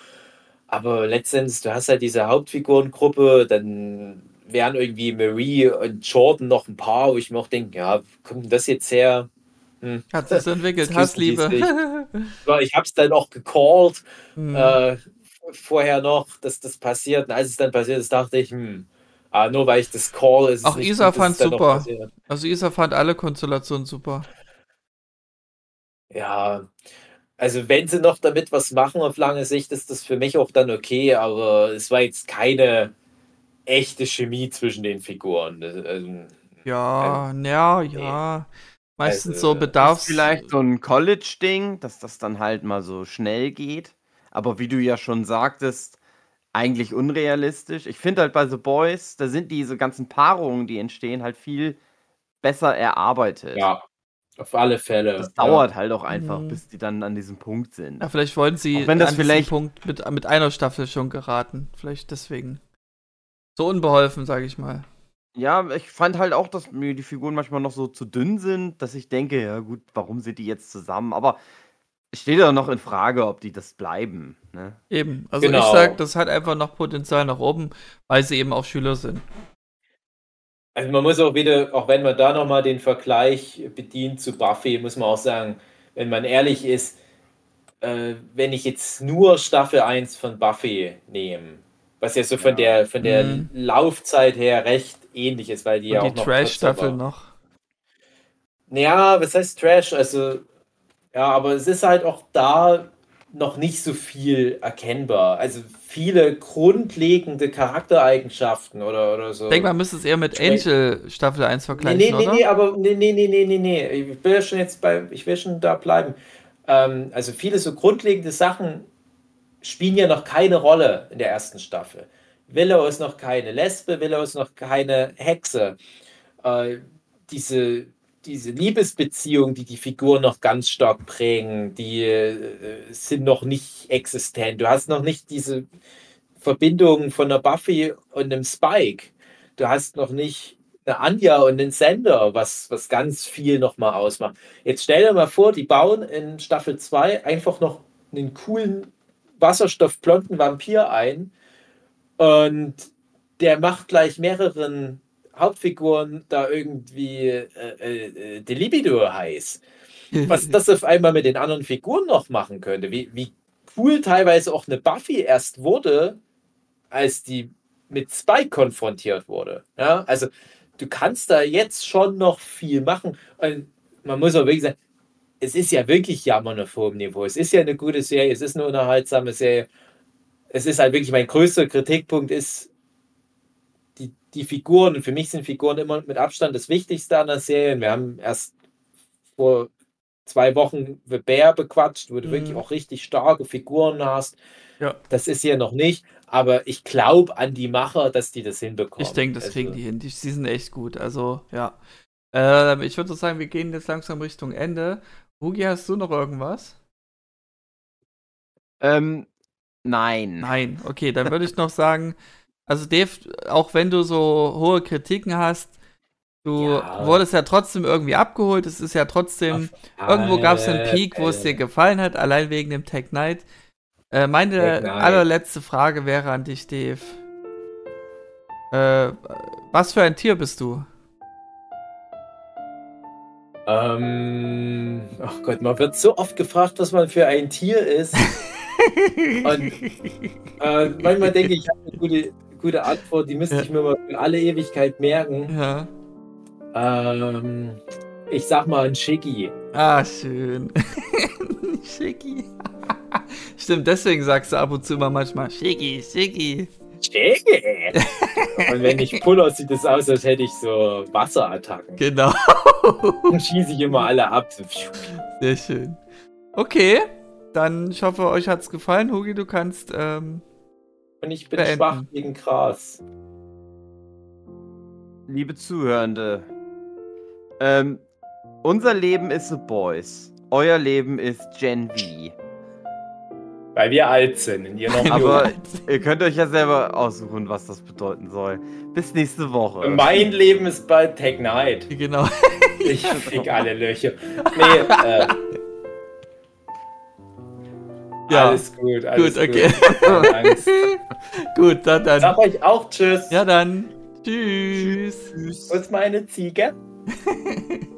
Aber letztendlich, du hast halt diese Hauptfigurengruppe, dann wären irgendwie Marie und Jordan noch ein paar, wo ich mir auch denke, ja, kommt denn das jetzt her? Hm. Hat sich so entwickelt, Hassliebe. Ich habe es dann auch gecallt Hm. äh, vorher noch, dass das passiert. Und als es dann passiert ist, dachte ich, hm, ah, nur weil ich das call, ist es Auch nicht Isa gut, dass es super. Also Isa fand alle Konstellationen super. Ja, also wenn sie noch damit was machen auf lange Sicht, ist das für mich auch dann okay, aber es war jetzt keine echte Chemie zwischen den Figuren. Also, Ja, ja, ja. Meistens Also, so das Bedarfs... Ist vielleicht so ein College-Ding, dass das dann halt mal so schnell geht. Aber wie du ja schon sagtest, eigentlich unrealistisch. Ich finde halt bei The Boys, da sind diese ganzen Paarungen, die entstehen, halt viel besser erarbeitet. ja, auf alle Fälle. Das ja. dauert halt auch einfach, Mhm. bis die dann an diesem Punkt sind. Ja, vielleicht wollten sie Auch wenn das an diesen vielleicht- Punkt mit, mit einer Staffel schon geraten. Vielleicht deswegen. So unbeholfen, sage ich mal. Ja, ich fand halt auch, dass mir die Figuren manchmal noch so zu dünn sind, dass ich denke, ja gut, warum sind die jetzt zusammen? Aber es steht ja noch in Frage, ob die das bleiben. Ne? Eben. Also ich Genau. sag, das hat einfach noch Potenzial nach oben, weil sie eben auch Schüler sind. Also man muss auch wieder, auch wenn man da nochmal den Vergleich bedient zu Buffy, muss man auch sagen, wenn man ehrlich ist, äh, wenn ich jetzt nur Staffel 1 von Buffy nehme, was ja so von Ja. der von der Mhm. Laufzeit her recht ähnlich ist, weil die ja Und auch die Trash-Staffel noch. Ja, was heißt Trash? Also, ja, aber es ist halt auch da noch nicht so viel erkennbar. Also viele grundlegende Charaktereigenschaften oder, oder so. Ich denke, man müsste es eher mit. Angel Staffel 1 Nee, vergleichen, nee, nee, oder? nee, aber nee, nee, nee, nee, nee, nee. Ich will ja schon jetzt bei, ich will schon da bleiben. Ähm, also viele so grundlegende Sachen spielen ja noch keine Rolle in der ersten Staffel. Willow ist noch keine Lesbe, Willow ist noch keine Hexe. Äh, diese, diese Liebesbeziehungen, die die Figuren noch ganz stark prägen, die äh, sind noch nicht existent. Du hast noch nicht diese Verbindung von einer Buffy und einem Spike. Du hast noch nicht eine Anja und einen Sender, was, was ganz viel nochmal ausmacht. Jetzt stell dir mal vor, die bauen in Staffel 2 einfach noch einen coolen wasserstoffblonden Vampir ein und der macht gleich mehreren Hauptfiguren da irgendwie äh, äh, die Libido heiß. Was das auf einmal mit den anderen Figuren noch machen könnte. Wie, wie cool teilweise auch eine Buffy erst wurde, als die mit Spike konfrontiert wurde. Ja, also du kannst da jetzt schon noch viel machen. Und man muss auch wirklich sagen, es ist ja wirklich Jammern auf hohem Niveau. Es ist ja eine gute Serie, es ist eine unterhaltsame Serie. Es ist halt wirklich mein größter Kritikpunkt ist die, die Figuren. Und für mich sind Figuren immer mit Abstand das Wichtigste an der Serie. Wir haben erst vor zwei Wochen The Bear bequatscht, wo du Mhm. wirklich auch richtig starke Figuren hast. Ja. Das ist hier noch nicht, aber ich glaube an die Macher, dass die das hinbekommen. Ich denke, das Also, kriegen die hin. Die, die sind echt gut. Also, ja. Ähm, ich würde so sagen, wir gehen jetzt langsam Richtung Ende. Hugi, hast du noch irgendwas? Ähm, nein. Nein. Okay, dann würde ich noch sagen, also Dave, auch wenn du so hohe Kritiken hast, du Ja. wurdest ja trotzdem irgendwie abgeholt. Es ist ja trotzdem, irgendwo gab es einen Peak, wo es dir gefallen hat, allein wegen dem Tag Knight. Äh, meine Tag Knight. allerletzte Frage wäre an dich, Dave. Äh, was für ein Tier bist du? Ähm, ach Gott, man wird so oft gefragt, was man für ein Tier ist. Und äh, manchmal denke ich, ich habe eine gute, gute Antwort, die müsste Ja. ich mir mal für alle Ewigkeit merken. ja. Ähm, Ich sag mal ein Schicki. Ah, schön. Schicki. Stimmt, deswegen sagst du ab und zu immer manchmal Schicki, Schicki. Schicki. Und wenn ich puller, sieht es aus, als hätte ich so Wasserattacken. Genau. Dann schieße ich immer alle ab. Sehr schön. Okay, dann ich hoffe, euch hat's gefallen. Hugi, du kannst. Ähm, Und ich bin Beenden. schwach gegen Gras. Liebe Zuhörende, ähm, unser Leben ist The Boys. Euer Leben ist Gen V. Weil wir alt sind und ihr noch Aber ihr könnt euch ja selber aussuchen, was das bedeuten soll. Bis nächste Woche. Mein Leben ist bald Tag Night. genau. Ich fick alle Löcher. Nee, äh, Ja. alles gut. Alles Gut, okay. Angst. Gut, dann, dann. Sag euch auch Tschüss. Ja, dann. Tschüss. Tschüss. Wo ist meine Ziege?